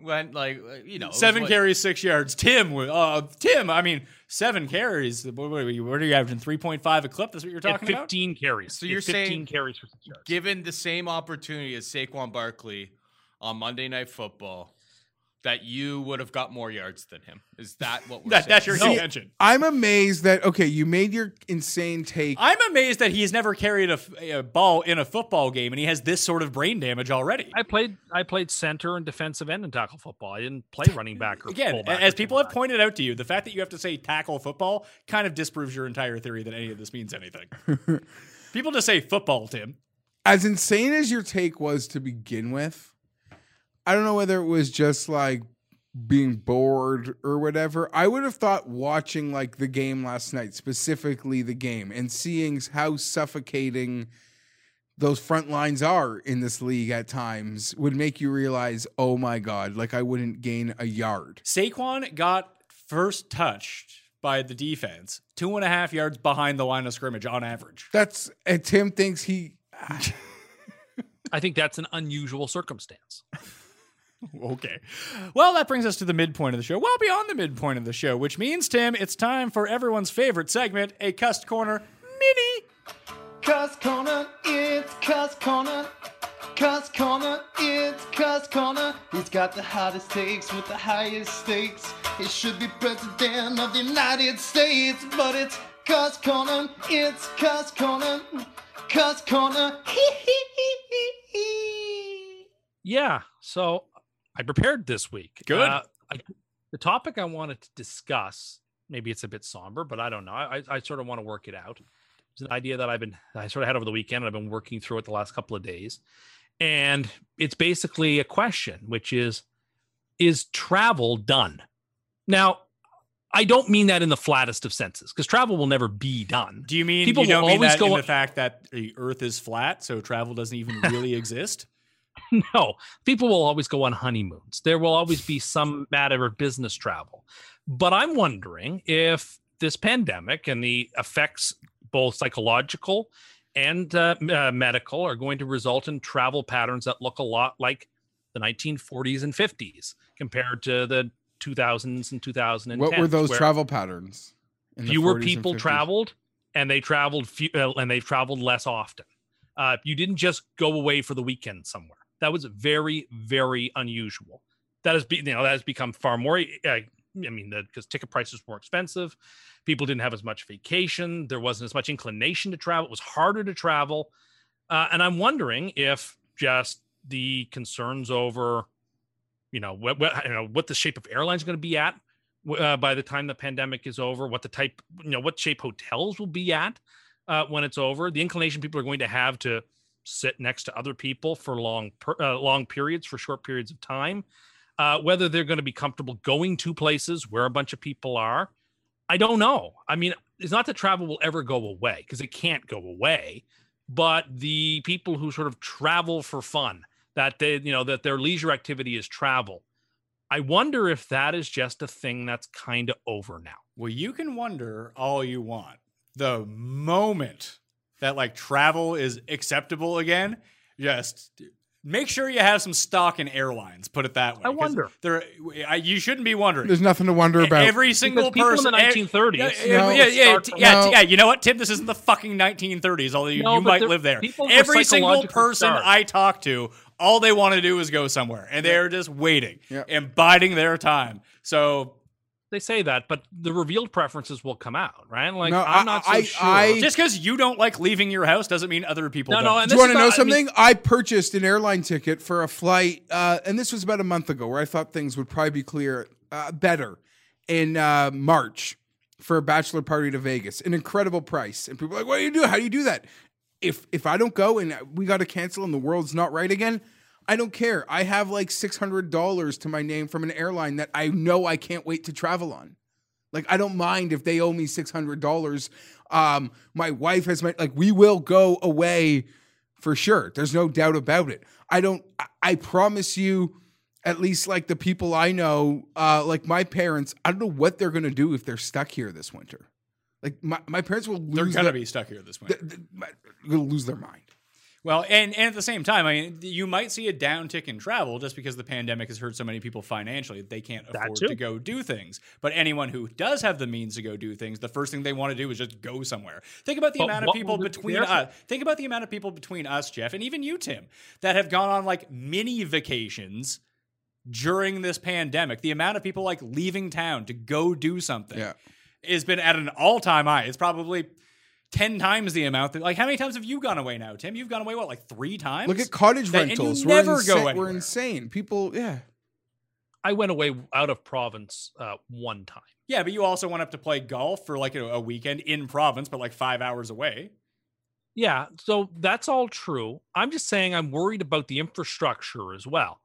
went like uh, you know
Seven
what-
carries, six yards. Tim, uh, Tim. I mean, seven carries. What, what, are you- what are you averaging? Three point five a clip. That's what you're
He had
talking about.
15 carries.
So you're
15
saying
carries for six yards.
Given the same opportunity as Saquon Barkley on Monday Night Football, that you would have got more yards than him. Is that what we're
That,
saying?
that's your
No.
contention.
I'm amazed that okay, you made your insane take.
I'm amazed that he's never carried a ball in a football game, and he has this sort of brain damage already.
I played I played center and defensive end in tackle football. I didn't play <laughs> running back or
Again,
fullback
as people have pointed out to you, the fact that you have to say tackle football kind of disproves your entire theory that any of this means anything. <laughs> people just say football, Tim.
as insane as your take was to begin with, I don't know whether it was just like being bored or whatever. I would have thought watching like the game last night, specifically the game, and seeing how suffocating those front lines are in this league at times would make you realize, oh my God, like I wouldn't gain a yard.
Saquon got first touched by the defense, two and a half yards behind the line of scrimmage on average.
That's and Tim thinks he
I think that's an unusual circumstance. <laughs> <laughs>
Okay. Well, that brings us to the midpoint of the show. Well, beyond the midpoint of the show, which means, Tim, it's time for everyone's favorite segment, a Cuss Corner Mini.
Cuss Corner, it's Cuss Corner. Cuss Corner, it's Cuss Corner. He's got the hottest takes with the highest stakes. He should be president of the United States, but it's Cuss Corner, it's Cuss Corner. Cuss Corner, <laughs> hee hee hee hee hee.
Yeah. So I prepared this week.
Good.
Uh, I, the topic I wanted to discuss, maybe it's a bit somber, but I don't know. I, I sort of want to work it out. It's an idea that I've been, I sort of had over the weekend. And I've been working through it the last couple of days. And it's basically a question, which is, is travel done? Now, I don't mean that in the flattest of senses because travel will never be done.
Do you mean
People
you don't
will
mean
always
that
go
in
on-
the fact that the Earth is flat, so travel doesn't even really <laughs> exist? <laughs>
no, people will always go on honeymoons. There will always be some matter of business travel. But I'm wondering if this pandemic and the effects, both psychological and uh, uh, medical, are going to result in travel patterns that look a lot like the 1940s and 50s compared to the 2000s and 2010s.
what were those travel patterns?
Fewer
40s and
people traveled, and they traveled few, uh, and they traveled less often. Uh, you didn't just go away for the weekend somewhere. That was very, very unusual. That has be, you know that has become far more. Uh, I mean, because ticket prices were expensive, people didn't have as much vacation. There wasn't as much inclination to travel. It was harder to travel, uh, and I'm wondering if just the concerns over, you know, what, what you know what the shape of airlines going to be at uh, by the time the pandemic is over, what the type, you know, what shape hotels will be at uh, when it's over, the inclination people are going to have to sit next to other people for long, per, uh, long periods, for short periods of time, uh, whether they're going to be comfortable going to places where a bunch of people are. I don't know. I mean, it's not that travel will ever go away because it can't go away, but the people who sort of travel for fun, that they, you know, that their leisure activity is travel. I wonder if that is just a thing that's kind of over now.
Well, you can wonder all you want. The moment that like travel is acceptable again, just make sure you have some stock in airlines. Put it that way.
I wonder.
There, I, you shouldn't be wondering.
There's nothing to wonder about.
Every single
people in the
eh,
1930s
Yeah,
No.
yeah, yeah,
start from-
yeah,
No.
t- yeah. You know what, Tim? This isn't the fucking 1930s. Although you,
No,
you might
there-
live there.
people were
Every single person
starved.
I talk to, all they want to do is go somewhere, and they're just waiting
Yeah.
and biding their time. So
They say that, but the revealed preferences will come out, right? Like
No,
I'm
I-
not so
I-
sure.
I-
Just because you don't like leaving your house doesn't mean other people
No,
don't.
no, and
Do you want to know
not- I mean-
something? I, purchased an airline ticket for a flight, uh, and this was about a month ago, where I thought things would probably be clear, uh, better in uh, March for a bachelor party to Vegas. An incredible price, and people are like, "What do you do? How do you do that?" If if I don't go and we got to cancel and the world's not right again, I don't care. I have like six hundred dollars to my name from an airline that I know I can't wait to travel on. Like I don't mind if they owe me six hundred dollars. Um, my wife has my like we will go away for sure. There's no doubt about it. I don't. I, I promise you. At least like the people I know, uh, like my parents, I don't know what they're gonna do if they're stuck here this winter. Like my, my parents will lose.
They're gonna be stuck here this winter.
th- th- gonna lose their mind.
Well, and, and at the same time, I mean, you might see a downtick in travel just because the pandemic has hurt so many people financially that they can't
That
afford
too.
to go do things. But anyone who does have the means to go do things, the first thing they want to do is just go somewhere. Think about the
But
amount of people
will it be
between us. Think about the amount of people between us, Jeff, and even you, Tim, that have gone on like mini vacations during this pandemic. The amount of people like leaving town to go do something
Yeah.
has been at an all-time high. It's probably. 10 times the amount that like how many times have you gone away now tim you've gone away what like three times
Look at cottage
That- and you
rentals.
never
we're,
go
insa- we're insane. People, yeah.
I went away out of province uh, one time.
Yeah, but you also went up to play golf for like a, a weekend in province, but like five hours away.
Yeah, so that's all true. I'm just saying I'm worried about the infrastructure as well.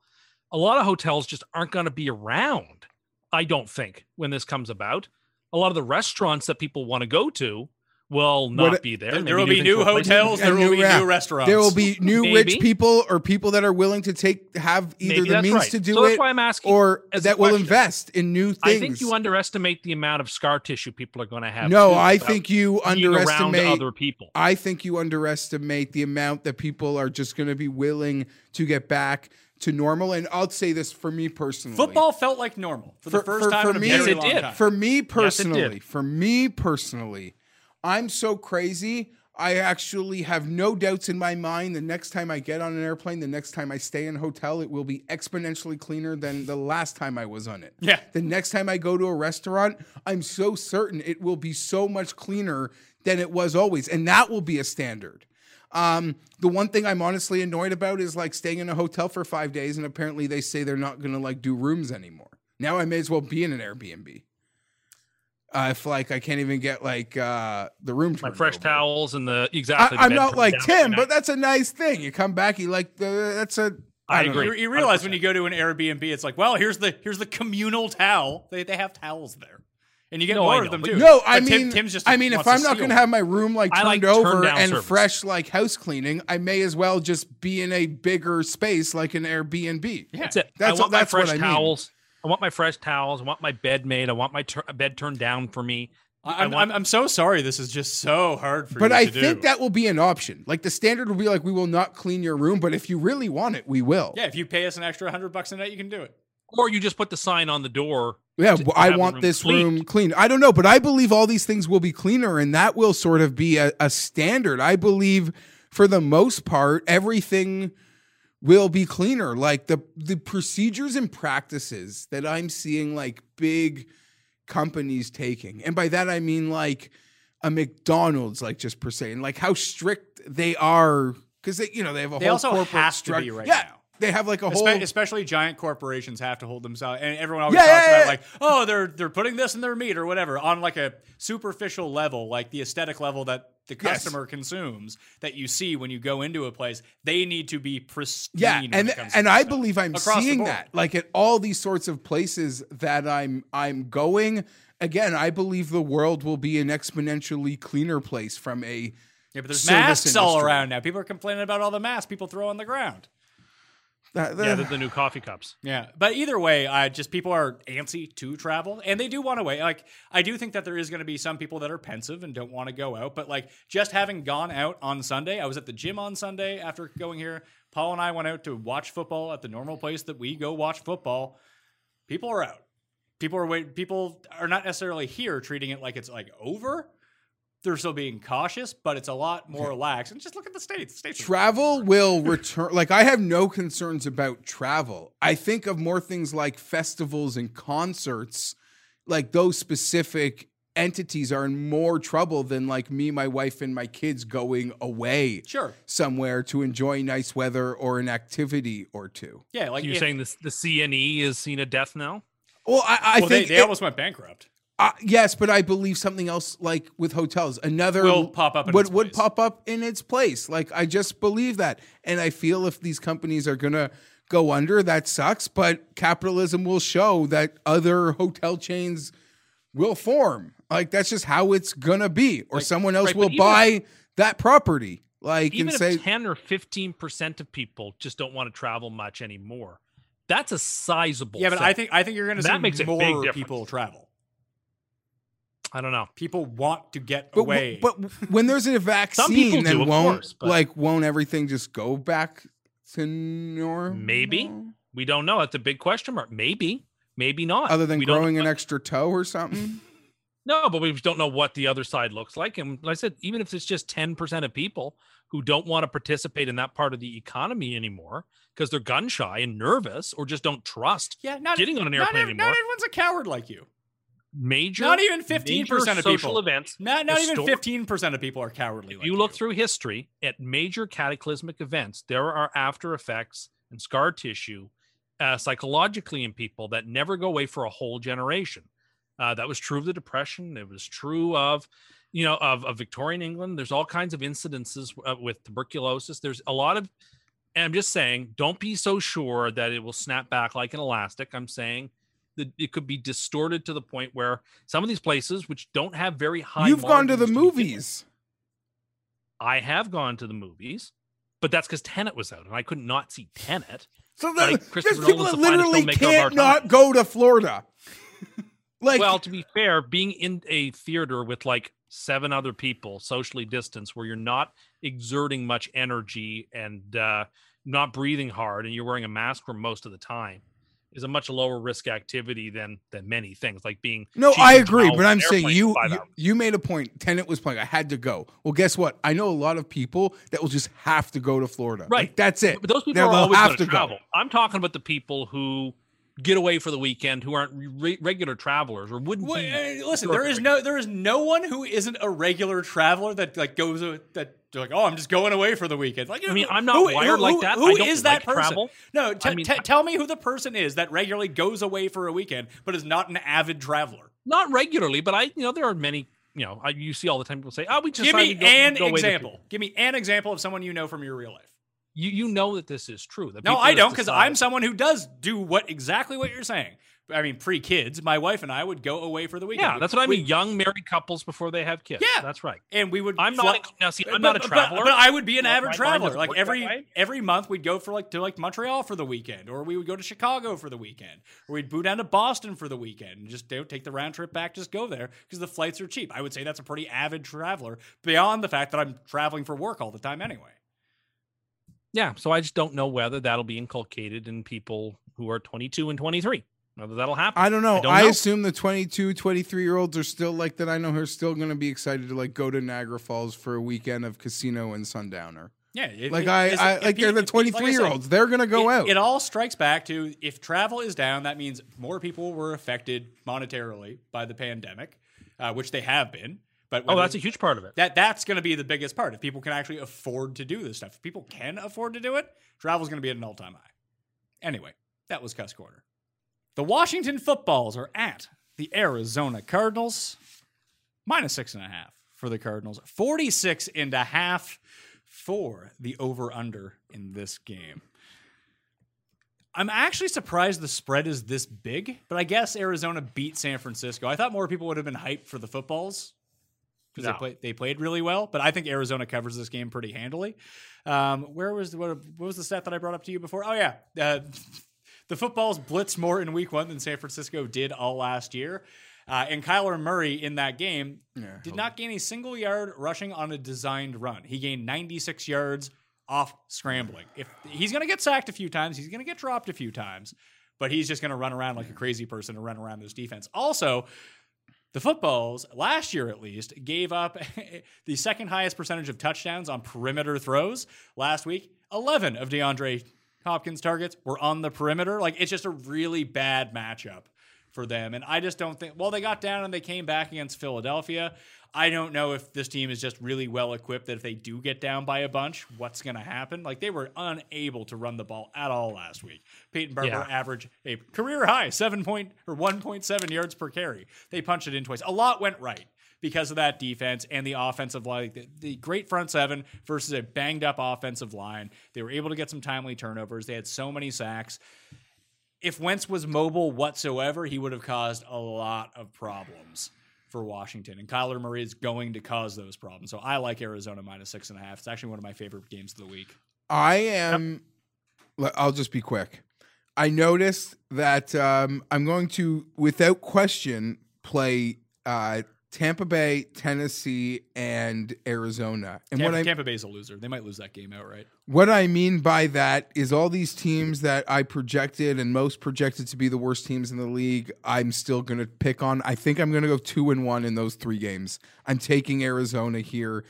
A lot of hotels just aren't going to be around, I don't think, when this comes about. A lot of the restaurants that people want to go to will not
What-
be there.
There, there will be new hotels. There
And
will be
yeah.
new restaurants.
There will be new rich people or people that are willing to take have either
Maybe
the means
right.
to do
So that's
it
why I'm asking
or that will invest in new things.
I think you underestimate the amount of scar tissue people are going to have.
no,
too,
I think you underestimate
other people.
I think you underestimate the amount that people are just going to be willing to get back to normal. And I'll say this for me personally.
Football felt like normal for, the first
for-
time
for
in a
me-
very
Yes, it
long
did.
time.
For me
did.
personally, for me personally, I'm so crazy. I actually have no doubts in my mind. The next time I get on an airplane, the next time I stay in a hotel, it will be exponentially cleaner than the last time I was on it.
Yeah.
The next time I go to a restaurant, I'm so certain it will be so much cleaner than it was always. And that will be a standard. Um, the one thing I'm honestly annoyed about is like staying in a hotel for five days, and apparently they say they're not going to like do rooms anymore. Now I may as well be in an Airbnb. Uh, if like I can't even get like uh, the room.
My fresh
over.
towels and the
I,
exactly. the
I'm not like Tim, but that's a nice thing. You come back, you like the that's a.
I
don't
agree.
you, you realize when you go to an Airbnb, it's like, well, here's the here's the communal towel. They, they have towels there, and you get
No,
more of them too.
No, I
But Tim-
mean,
Tim's just
I mean, if I'm not going to have my room like turned
like
over and
service.
fresh like house cleaning, I may as well just be in a bigger space like an Airbnb.
Yeah.
That's it.
That's
I want
that's
my
what
fresh
I mean.
towels. I want my fresh towels. I want my bed made. I want my tur- bed turned down for me. I
I'm,
want-
I'm, I'm so sorry. This is just so hard for you.
But I
to
think
do.
that will be an option. Like the standard will be like, we will not clean your room, but if you really want it, we will.
yeah, if you pay us an extra hundred bucks a night, you can do it.
Or you just put the sign on the door.
Yeah,
to
well, I want
room
this
cleaned.
room clean. I don't know, but I believe all these things will be cleaner, and that will sort of be a, a standard. I believe, for the most part, everything will be cleaner. Like the the procedures and practices that I'm seeing, like big companies taking, and by that I mean like a McDonald's, like just per se, and like how strict they are because they, you know, they have a
They
whole
also
corporate
have to be right
yeah,
now.
They have like a whole.
Espe- especially giant corporations have to hold themselves, and everyone always
Yeah,
talks
yeah,
about
yeah.
like, oh, they're they're putting this in their meat or whatever on like a superficial level, like the aesthetic level that the
Yes.
customer consumes that you see when you go into a place. They need to be pristine.
Yeah, and and I believe I'm
Across
seeing that like at all these sorts of places that I'm I'm going. Again, I believe the world will be an exponentially cleaner place from a
Yeah, but there's masks all around now. People are complaining about all the masks people throw on the ground.
That-
Yeah, the, the new coffee cups.
Yeah, but either way, I just people are antsy to travel, and they do want to wait. Like I do think that there is going to be some people that are pensive and don't want to go out. But like just having gone out on Sunday, I was at the gym on Sunday after going here. Paul and I went out to watch football at the normal place that we go watch football. People are out. People are wait. People are not necessarily here treating it like it's like over. They're still being cautious, but it's a lot more relaxed. And just look at the states. States
travel will return. Like I have no concerns about travel. I think of more things like festivals and concerts like those specific entities are in more trouble than like me, my wife, and my kids going away
Sure.
somewhere to enjoy nice weather or an activity or two.
Yeah, like
You're
if-
saying this the CNE is seen a death now?
Well, I, I
well,
think
they, they
it-
almost went bankrupt.
Uh, yes, but I believe something else, like with hotels, another
Will pop up in
would
its
would pop up in its place. Like I just believe that, and I feel if these companies are gonna go under, that sucks. But capitalism will show that other hotel chains will form. Like that's just how it's gonna be, or someone else
right,
will
even
buy that property. Like
Even
and
if
say,
10 or 15% of people just don't want to travel much anymore, that's a sizable
Yeah, but
thing.
I think I think you're going to
That
see
makes
more people travel.
I don't know.
People want to get
but
away.
but when there's a <laughs>
people
vaccine, then
do, of
won't
course, but-
like won't everything just go back to normal?
Maybe. We don't know. That's a big question mark. Maybe. Maybe not.
other than
we
growing an extra toe or something. <laughs>
No, but we don't know what the other side looks like. And like I said, even if it's just 10% of people who don't want to participate in that part of the economy anymore because they're gun shy and nervous or just don't trust
yeah, not
getting on an airplane
ev-
anymore.
Not everyone's a coward like you.
Major
Not even 15%
major
of
social
people.
events
Not not even fifteen percent of people are cowardly. Like
you look through history at major cataclysmic events, there are after effects and scar tissue uh, psychologically in people that never go away for a whole generation. Uh, that was true of the Depression. It was true of, you know, of, of Victorian England. There's all kinds of incidences uh, with tuberculosis. There's a lot of, and I'm just saying, don't be so sure that it will snap back like an elastic. I'm saying that it could be distorted to the point where some of these places, which don't have very high,
You've gone to the
with,
movies.
I have gone to the movies, but that's because Tenet was out, and I could not see Tenet.
So the,
Christopher
there's people that literally can't not go to Florida. <laughs> like,
well, to be fair, being in a theater with like seven other people, socially distanced, where you're not exerting much energy and uh, not breathing hard, and you're wearing a mask for most of the time, is a much lower risk activity than than many things, like being.
no, I agree, but I'm saying you, you you made a point. Tenet was playing. I had to go. Well, guess what? I know a lot of people that will just have to go to Florida.
Right.
Like, that's it.
But those people
They'll-
are always
have
to
to go.
travel. I'm talking about the people who get away for the weekend, who aren't re- regular travelers or wouldn't
Well,
be.
uh, listen, there is no there is no one who isn't a regular traveler that like goes uh, that they're like, oh, I'm just going away for the weekend. Like,
I mean, I'm not
who-
wired
who-
like that.
Who is that
like
person?
travel.
No, t-
I mean,
t- tell me who the person is that regularly goes away for a weekend but is not an avid traveler.
not regularly, but I, you know, there are many. You know, I, you see all the time people say, "Oh, we just
Give me
go-
an
go
example. Give me an example of someone you know from your real life.
You you know that this is true.
No, I don't because I'm someone who does do what exactly what you're saying. I mean, pre kids, my wife and I would go away for the weekend.
Yeah, that's what I
We-
mean. Young married couples before they have kids.
Yeah.
that's right.
and we would.
I'm
fly-
not now. See, I'm
But-
not a traveler.
But, I would be an avid traveler. Like every every month, we'd go for like to like Montreal for the weekend, or we would go to Chicago for the weekend, or we'd boot down to Boston for the weekend, and just take the round trip back. Just go there because the flights are cheap. I would say that's a pretty avid traveler. Beyond the fact that I'm traveling for work all the time anyway.
Yeah, so I just don't know whether that'll be inculcated in people who are 22 and 23. Whether that'll happen.
I don't know. I,
don't know.
assume the 22, 23 year olds are still like that. I know are still going to be excited to like go to Niagara Falls for a weekend of casino and sundowner.
Yeah, it-
Like
it-
I, I like they're the
if you- like
23 year olds. They're going to go
it,
out.
It all strikes back to if travel is down, that means more people were affected monetarily by the pandemic, uh, which they have been. But
Oh, that's a huge part of it.
that that's going to be the biggest part. If people can actually afford to do this stuff, if people can afford to do it, travel's going to be at an all time high. Anyway, that was Cuss Corner. The Washington footballs are at the Arizona Cardinals, minus six and a half for the Cardinals, 46 and a half for the over under in this game. I'm actually surprised the spread is this big, but I guess Arizona beat San Francisco. I thought more people would have been hyped for the footballs because
No.
they, play, they played really well. But I think Arizona covers this game pretty handily. Um, where was what, what was the stat that I brought up to you before? Oh yeah, uh, <laughs> the footballs blitzed more in Week One than San Francisco did all last year. Uh, and Kyler Murray in that game did not gain a single yard rushing on a designed run. He gained 96 yards off scrambling. If he's going to get sacked a few times, he's going to get dropped a few times, but he's just going to run around like a crazy person and run around this defense. Also, the footballs last year at least gave up <laughs> the second highest percentage of touchdowns on perimeter throws last week 11 of deandre hopkins targets were on the perimeter like it's just a really bad matchup for them. And I just don't think, well, they got down and they came back against Philadelphia. I don't know if this team is just really well equipped that if they do get down by a bunch, what's going to happen. Like they were unable to run the ball at all last week. Peyton Barber
Yeah.
averaged a career high seven point or 1.7 yards per carry. They punched it in twice. A lot went right because of that defense and the offensive line. The, the great front seven versus a banged up offensive line. They were able to get some timely turnovers. They had so many sacks. If Wentz was mobile whatsoever, he would have caused a lot of problems for Washington. And Kyler Murray is going to cause those problems. So I like Arizona minus six and a half. It's actually one of my favorite games of the week.
I am. le- I'll just be quick. I noticed that um, I'm going to, without question, play uh, Tampa Bay, Tennessee, and Arizona. And
Tampa,
what I
Tampa Bay's a loser. They might lose that game outright.
what I mean by that is all these teams that I projected and most projected to be the worst teams in the league, I'm still going to pick on. I think I'm going to go two and one in those three games. I'm taking Arizona here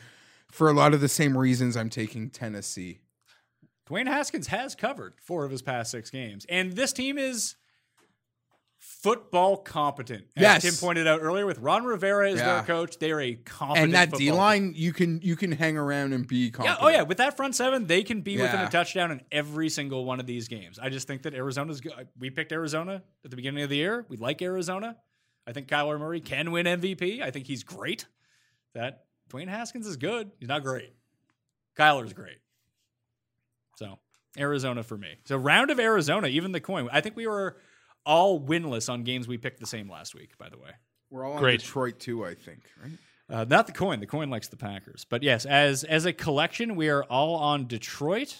for a lot of the same reasons I'm taking Tennessee.
Dwayne Haskins has covered four of his past six games, and this team is football competent. As
Yes.
Tim pointed out earlier, with Ron Rivera as
Yeah.
their coach, they are a competent.
and that D line, you can you can hang around and be
Yeah, oh yeah, with that front seven, they can be within a touchdown in every single one of these games. I just think that Arizona's good. We picked Arizona at the beginning of the year. We like Arizona. I think Kyler Murray can win MVP. I think he's great. That Dwayne Haskins is good. He's not great. Kyler's great. So Arizona for me. So round of Arizona, even the coin. I think we were all winless on games we picked the same last week. By the way.
We're all on
Great.
Detroit too, I think. Right?
Uh, not the coin. The coin likes the Packers. But yes, as as a collection, we are all on Detroit.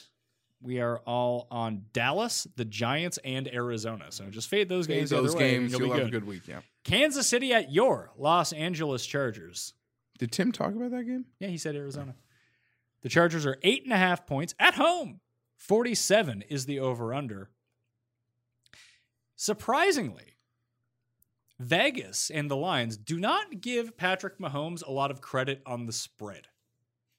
We are all on Dallas, the Giants, and Arizona. So just fade those
Fade
games.
those
other way, and
games,
you'll,
you'll
be
have
good.
a good week. Yeah.
Kansas City at your Los Angeles Chargers.
Did Tim talk about that game?
Yeah, he said Arizona. The Chargers are eight and a half points at home. Forty-seven is the over/under. Surprisingly, Vegas and the Lions do not give Patrick Mahomes a lot of credit on the spread.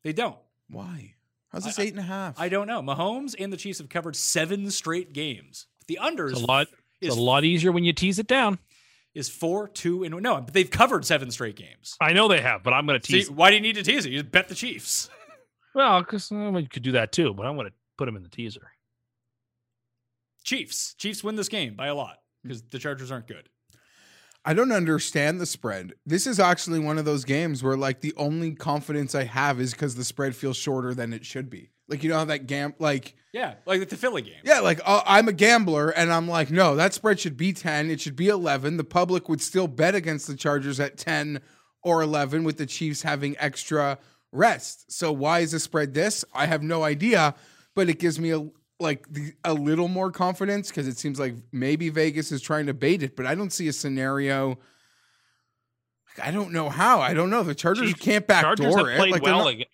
They don't.
Why? How's this
I-
eight and a half?
I don't know. Mahomes and the Chiefs have covered seven straight games. The unders
It's
is
a lot.
is,
It's a lot easier when you tease it down.
is four, two, and no, but they've covered seven straight games.
I know they have, but I'm going to
See,
tease.
why do you need to tease it? You just bet the Chiefs.
well, because you uh, could do that too, but I'm going to put them in the teaser.
Chiefs. Chiefs win this game by a lot because the Chargers aren't good.
I don't understand the spread. This is actually one of those games where like the only confidence I have is because the spread feels shorter than it should be. Like you know how that gam like
Yeah, like the Philly game.
yeah, like uh, I'm a gambler and I'm like, no, that spread should be 10. It should be 11. The public would still bet against the Chargers at 10 or 11 with the Chiefs having extra rest. So why is the spread this? I have no idea, but it gives me a like the, a little more confidence because it seems like maybe Vegas is trying to bait it, but I don't see a scenario. Like, I don't know how. I don't know. The Chargers
Chiefs-
can't backdoor it. Like, they're
well.
not-
ag-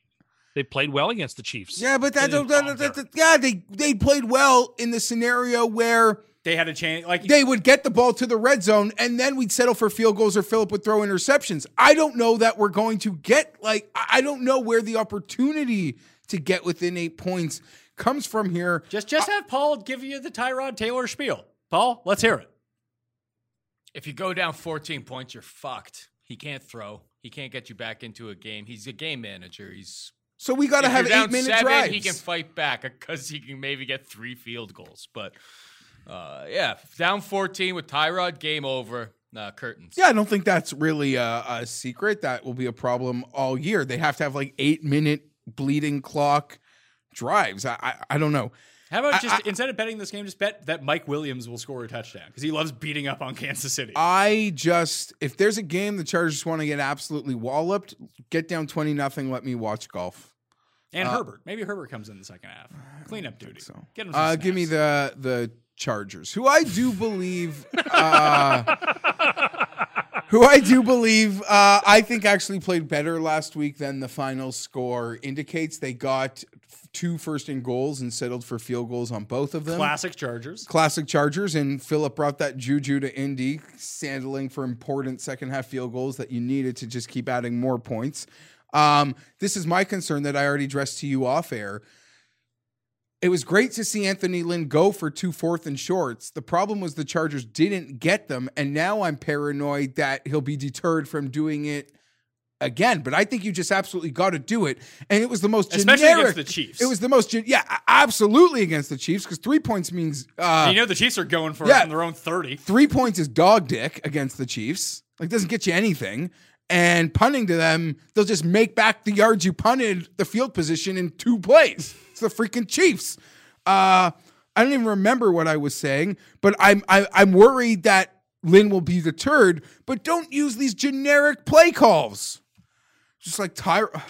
they played well against the Chiefs.
yeah, but that,
They didn't
that- that- that- yeah, they they played well in the scenario where
They had a chance. Like
they would get the ball to the red zone and then we'd settle for field goals or Philip would throw interceptions. I don't know that we're going to get like I I don't know where the opportunity to get within eight points comes from here.
just just have Paul give you the Tyrod Taylor spiel. Paul, let's hear it.
If you go down 14 points, you're fucked. He can't throw. He can't get you back into a game. He's a game manager. He's
So we got to have eight minute
seven,
drives.
He can fight back because he can maybe get three field goals. But uh, yeah, down 14 with Tyrod, game over. Uh, curtains.
Yeah, I don't think that's really a, a secret. That will be a problem all year. They have to have like eight minute bleeding clock drives. I I, I don't know.
How about just
I-
instead of betting this game, just bet that Mike Williams will score a touchdown because he loves beating up on Kansas City.
I just if there's a game the Chargers want to get absolutely walloped, get down twenty nothing. Let me watch golf.
and
uh,
Herbert. Maybe Herbert comes in the second half. Cleanup duty.
So
Get him
uh, give me the the Chargers, who I do believe. <laughs> Uh, <laughs> who I do believe, uh, I think actually played better last week than the final score indicates. They got two first and goals and settled for field goals on both of them.
classic Chargers.
Classic Chargers, and Philip brought that juju to Indy, sandling for important second half field goals that you needed to just keep adding more points. Um, this is my concern that I already addressed to you off air. It was great to see Anthony Lynn go for two fourth and shorts. The problem was the Chargers didn't get them, and now I'm paranoid that he'll be deterred from doing it again. But I think you just absolutely got to do it, and it was the most
Especially
generic.
against the Chiefs.
It was the most, yeah, absolutely against the Chiefs because three points means uh,
you know the Chiefs are going for
yeah.
it from their own 30.
three points is dog dick against the Chiefs. Like doesn't get you anything. And punting to them, they'll just make back the yards you punted the field position in two plays. It's the freaking Chiefs. Uh, I don't even remember what I was saying, but I'm I, I'm worried that Lynn will be deterred. But don't use these generic play calls. Just like Tyra,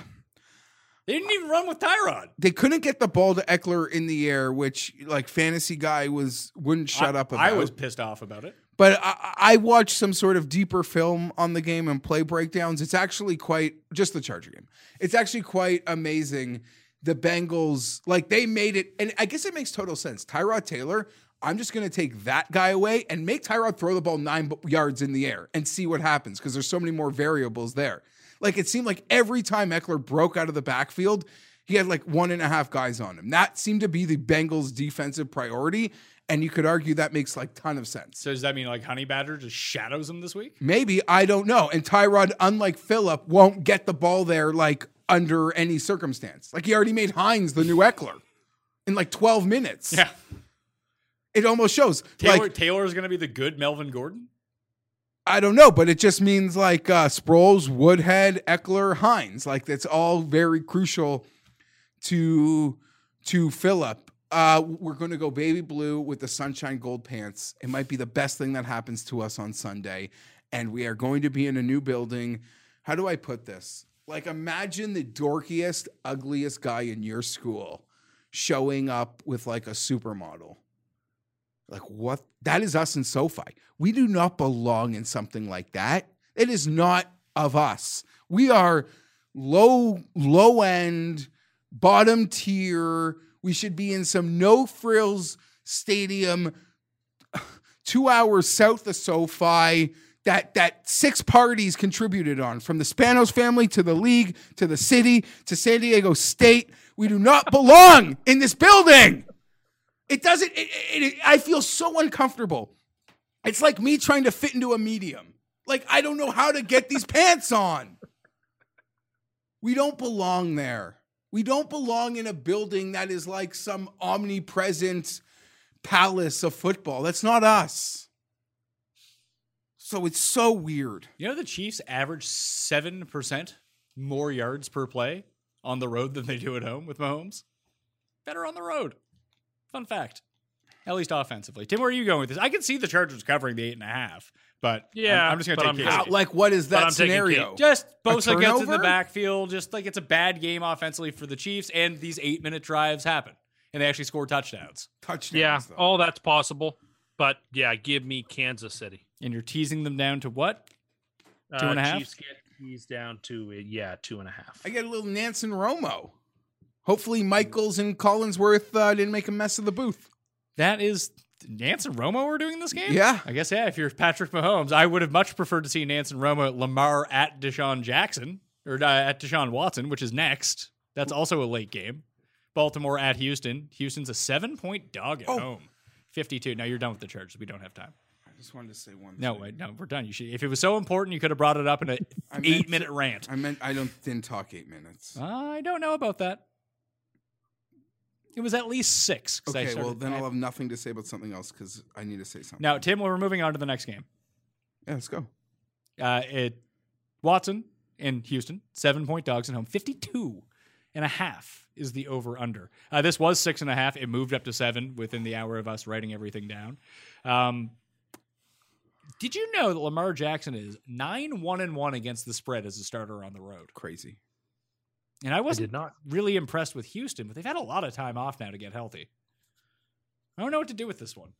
They didn't even run with Tyrod.
they couldn't get the ball to Ekeler in the air, which like fantasy guy was wouldn't shut
I,
up about.
I was pissed off about it.
But I, I watched some sort of deeper film on the game and play breakdowns. It's actually quite just the Charger game. It's actually quite amazing. The Bengals, like they made it, and I guess it makes total sense. Tyrod Taylor, I'm just going to take that guy away and make Tyrod throw the ball nine yards in the air and see what happens because there's so many more variables there. Like it seemed like every time Ekeler broke out of the backfield, he had like one and a half guys on him. That seemed to be the Bengals' defensive priority. And you could argue that makes like ton of sense.
So does that mean like Honey Badger just shadows him this week?
Maybe I don't know. And Tyrod, unlike Philip, won't get the ball there like under any circumstance. Like he already made Hines the new Ekeler in like 12 minutes.
Yeah.
It almost shows.
Taylor
like
Taylor is going to be the good Melvin Gordon.
I don't know, but it just means like uh Sproles, Woodhead, Ekeler, Hines. Like that's all very crucial to to Philip. Uh, we're going to go baby blue with the sunshine gold pants. It might be the best thing that happens to us on Sunday. And we are going to be in a new building. How do I put this? Like, imagine the dorkiest, ugliest guy in your school showing up with like a supermodel. Like, what? That is us in SoFi. We do not belong in something like that. It is not of us. We are low, low end, bottom tier. We should be in some no frills stadium, <sighs> two hours south of SoFi. That that six parties contributed on, from the Spanos family to the league to the city to San Diego State. We do not <laughs> belong in this building. It doesn't. It, it, it- I feel so uncomfortable. It's like me trying to fit into a medium. Like I don't know how to get these <laughs> pants on. We don't belong there. We don't belong in a building that is like some omnipresent palace of football. That's not us. So it's so weird.
You know the Chiefs average seven percent more yards per play on the road than they do at home with Mahomes. Better on the road. Fun fact. At least offensively. Tim, where are you going with this? I can see the Chargers covering the eight and a half, but
Yeah,
I'm, I'm just going to take
taking-
KC.
Like, what is that scenario?
Just
A
Bosa gets in the backfield. Just like it's a bad game offensively for the Chiefs, and these eight minute drives happen, and they actually score touchdowns.
Touchdowns.
Yeah,
though.
all that's possible. But yeah, give me Kansas City.
And you're teasing them down to what? Two and a
Uh,
half?
Chiefs get keys down to uh, yeah, two and a half.
I get a little Nance and Romo. Hopefully, Michaels and Collinsworth uh, didn't make a mess of the booth.
That is Nance and Romo are doing this game?
Yeah.
I guess, yeah, if you're Patrick Mahomes, I would have much preferred to see Nance and Romo at Lamar at Deshaun Jackson or uh, at Deshaun Watson, which is next. That's also a late game. Baltimore at Houston. Houston's a seven point dog at
Oh.
home. 52. Now you're done with the Chargers. We don't have time.
I just wanted to say one.
No,
thing.
wait, no, we're done. You should, if it was so important, you could have brought it up in an
I
eight-minute rant.
I meant I don't didn't talk eight minutes.
I don't know about that. It was at least six. I
Okay, well
started-
then I'll have nothing to say about something else because I need to say something.
Now, Tim, we're moving on to the next game.
yeah, let's go.
Uh, it Watson in Houston, seven point dogs at home, 52 and a half is the over under. Uh, this was six and a half. It moved up to seven within the hour of us writing everything down. Um, did you know that Lamar Jackson is nine one and one against the spread as a starter on the road?
Crazy.
And I wasn't
did not.
really impressed with Houston, but they've had a lot of time off now to get healthy. I don't know what to do with this one.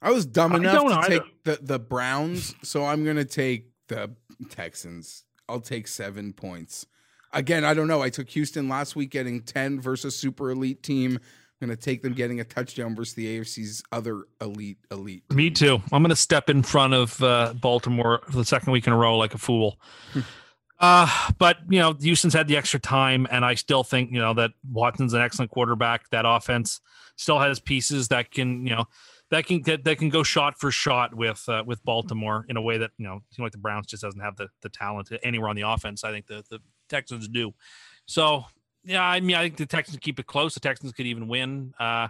I was dumb
I
enough to
either.
take the the Browns, so I'm gonna take the Texans. I'll take seven points. Again, I don't know. I took Houston last week getting ten versus super elite team. I'm gonna take them getting a touchdown versus the AFC's other elite elite.
Me too. I'm going to step in front of uh, Baltimore for the second week in a row like a fool. Uh, but you know, Houston's had the extra time, and I still think you know that Watson's an excellent quarterback. That offense still has pieces that can you know that can that, that can go shot for shot with uh, with Baltimore in a way that you know seems like the Browns just doesn't have the the talent anywhere on the offense. I think the the Texans do. So yeah, I mean, I think the Texans keep it close. The Texans could even win. Uh,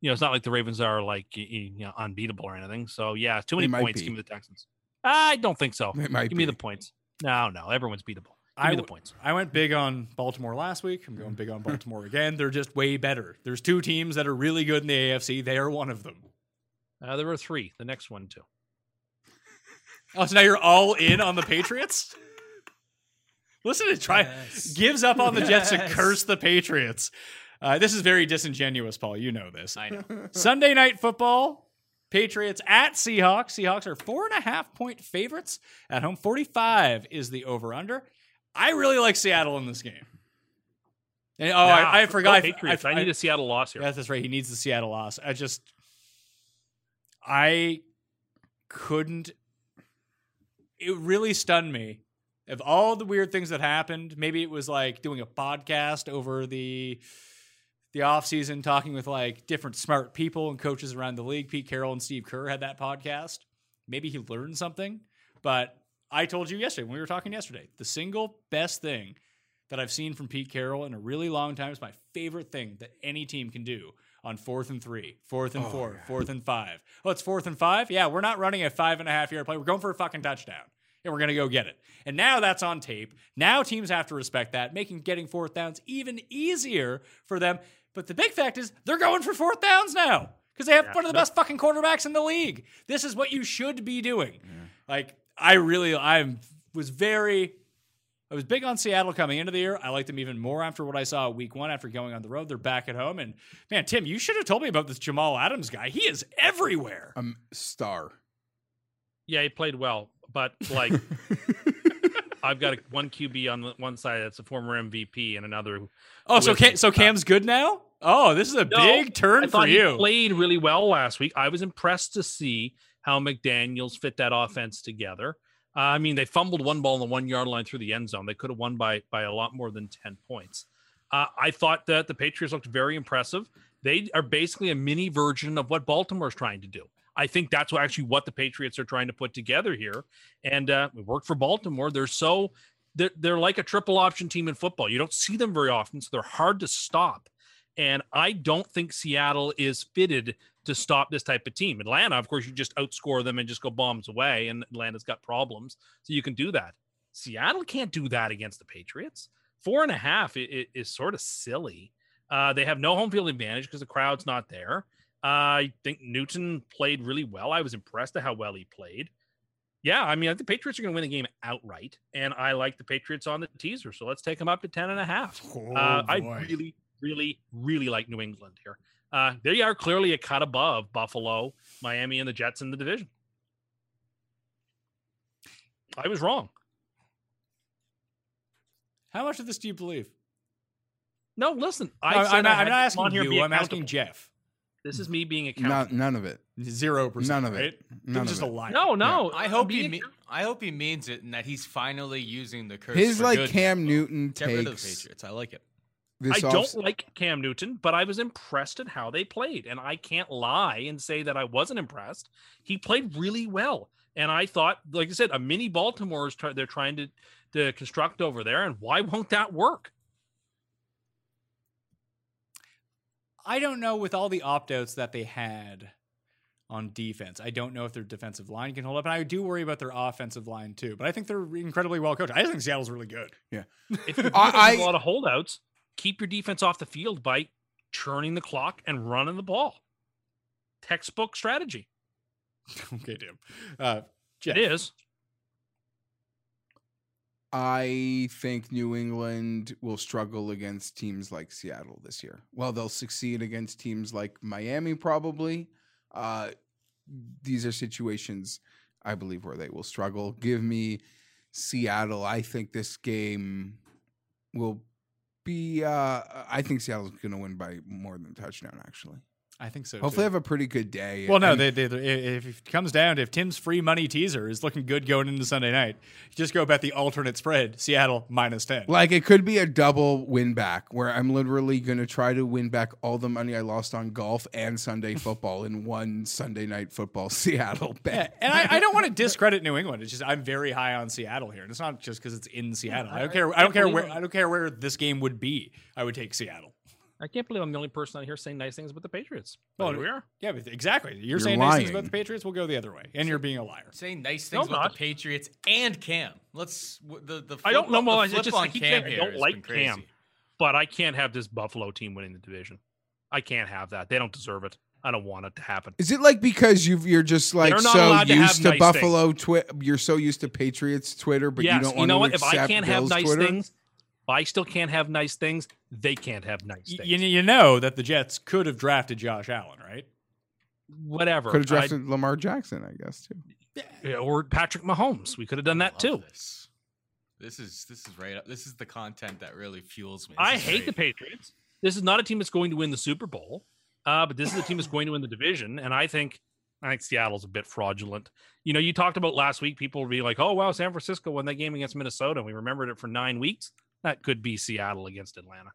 you know, it's not like the Ravens are like y- y- you know unbeatable or anything. So yeah, too many points.
be.
Give me the Texans. I don't think so.
They might
Give me the points. No, no, everyone's beatable. Give
I
me the points.
I went big on Baltimore last week. I'm going big on Baltimore <laughs> again. They're just way better. There's two teams that are really good in the AFC. They are one of them.
Uh, there were three. The next one too.
Oh, so now you're all in on the Patriots? Listen to try gives up on the Jets to curse the Patriots. Uh, this is very disingenuous, Paul. You know this.
I know. <laughs>
Sunday night football. Patriots at Seahawks. Seahawks are four and a half point favorites at home. 45 is the over under. I really like Seattle in this game. And- oh,
Nah,
I, I
go
forgot.
Patriots. I, need a Seattle loss here.
Yeah, that's right. He needs the Seattle loss. I just, I couldn't. It really stunned me. Of all the weird things that happened, maybe it was like doing a podcast over the the off season, talking with like different smart people and coaches around the league. Pete Carroll and Steve Kerr had that podcast. Maybe he learned something. But I told you yesterday when we were talking yesterday, the single best thing that I've seen from Pete Carroll in a really long time is my favorite thing that any team can do on fourth and three, fourth and oh, four, fourth and five. Oh, it's fourth and five? Yeah, we're not running a five and a half yard play. We're going for a fucking touchdown. And we're going to go get it. And now that's on tape. Now teams have to respect that, making getting fourth downs even easier for them. But the big fact is they're going for fourth downs now because they have one of the best fucking quarterbacks in the league. This is what you should be doing. Like, I really, I was very I was big on Seattle coming into the year. I liked them even more after what I saw week one after going on the road. They're back at home. And man, Tim, you should have told me about this Jamal Adams guy. He is everywhere.
Um, star.
Yeah, he played well, but like <laughs> I've got a, one QB on the one side that's a former MVP and another.
Oh, so Cam, so Cam's good now? Oh, this is a
No,
big turn
I
for you.
Played really well last week. I was impressed to see how McDaniels fit that offense together. Uh, I mean, they fumbled one ball on the one yard line through the end zone. They could have won by by a lot more than ten points. Uh, I thought that the Patriots looked very impressive. They are basically a mini version of what Baltimore's trying to do. I think that's what actually what the Patriots are trying to put together here, and uh, it worked for Baltimore. They're so they're, they're like a triple option team in football. You don't see them very often, so they're hard to stop. And I don't think Seattle is fitted to stop this type of team. Atlanta, of course, you just outscore them and just go bombs away, and Atlanta's got problems, so you can do that. Seattle can't do that against the Patriots. Four and a half i- i- is sort of silly. Uh, they have no home field advantage because the crowd's not there. Uh, I think Newton played really well. I was impressed at how well he played. Yeah, I mean, I think the Patriots are going to win the game outright, and I like the Patriots on the teaser. So let's take them up to 10 and a half.
Oh,
uh, I really, really, really like New England here. Uh, they are clearly a cut above Buffalo, Miami, and the Jets in the division. I was wrong.
How much of this do you believe?
No, listen, I I
not, not asking
on here and
you. I'm asking. Jeff.
This is me being a
None, none of it.
Zero percent.
None of it.
right?
None
You're
of
just
it.
a liar.
No, no.
I
I'm
hope he. Me- I hope he means it, and that he's finally using the curse.
His
for
like
good.
Cam Newton
Get rid of the
takes
Patriots. I like it.
I
off-
don't like Cam Newton, but I was impressed at how they played, and I can't lie and say that I wasn't impressed. He played really well, and I thought, like I said, a mini Baltimore is try- they're trying to to construct over there, and why won't that work?
I don't know with all the opt outs that they had on defense. I don't know if their defensive line can hold up. And I do worry about their offensive line too. But I think they're incredibly well coached. I think Seattle's really good.
Yeah, if <laughs> you're
I-
a lot of holdouts, keep your defense off the field by churning the clock and running the ball. Textbook strategy. <laughs>
okay, Tim. Uh, Jeff.
It is.
I think New England will struggle against teams like Seattle this year. Well, they'll succeed against teams like Miami, probably. Uh, these are situations I believe where they will struggle. Give me Seattle. I think this game will be. Uh, I think Seattle's going to win by more than touchdown. Actually,
I think so.
Hopefully,
too.
have a pretty good day.
Well, no,
And-
they, they, they- if it comes down to if Tim's free money teaser is looking good going into Sunday night, you just go bet the alternate spread Seattle minus 10.
Like it could be a double win back where I'm literally going to try to win back all the money I lost on golf and Sunday <laughs> football in one Sunday night football <laughs> Seattle
Yeah,
bet.
and I, I don't want to <laughs> discredit New England. It's just I'm very high on Seattle here, and it's not just because it's in Seattle. I don't care. I don't care where. I don't care where this game would be. I would take Seattle.
I can't believe I'm the only person out here saying nice things about the Patriots.
Well,
Well, we are.
Yeah, but exactly. You're,
You're
saying nice things about the Patriots. We'll go the other way, and you're being a liar.
Saying nice
No,
things about
not.
the Patriots and Cam. Let's w- the the.
I don't know. Well,
the
I just
on
I, keep
Cam
saying I don't like. Cam, but I can't have this Buffalo team winning the division. I can't have that. They don't deserve it. I don't want it to happen.
Is it like because you've, you're just like so
to
used to
nice
Buffalo Twi- You're so used to Patriots Twitter, but
yes,
you don't want
know
to
what? If
accept
I can't
Bills
have nice
Twitter?
things, if I still can't have nice things. They can't have nice things.
You, you know that the Jets could have drafted Josh Allen, right?
Whatever.
Could have
I-
drafted Lamar Jackson, I guess too.
Yeah, or Patrick Mahomes. We could have done that too.
This. this is this is right up. This is the content that really fuels me.
I
This is
hate the. Patriots. This is not a team that's going to win the Super Bowl, uh, but this is a team that's going to win the division. And I think I think Seattle's a bit fraudulent. You know, you talked about last week. People would be like, "Oh wow, San Francisco won that game against Minnesota." and We remembered it for nine weeks. That could be Seattle against Atlanta.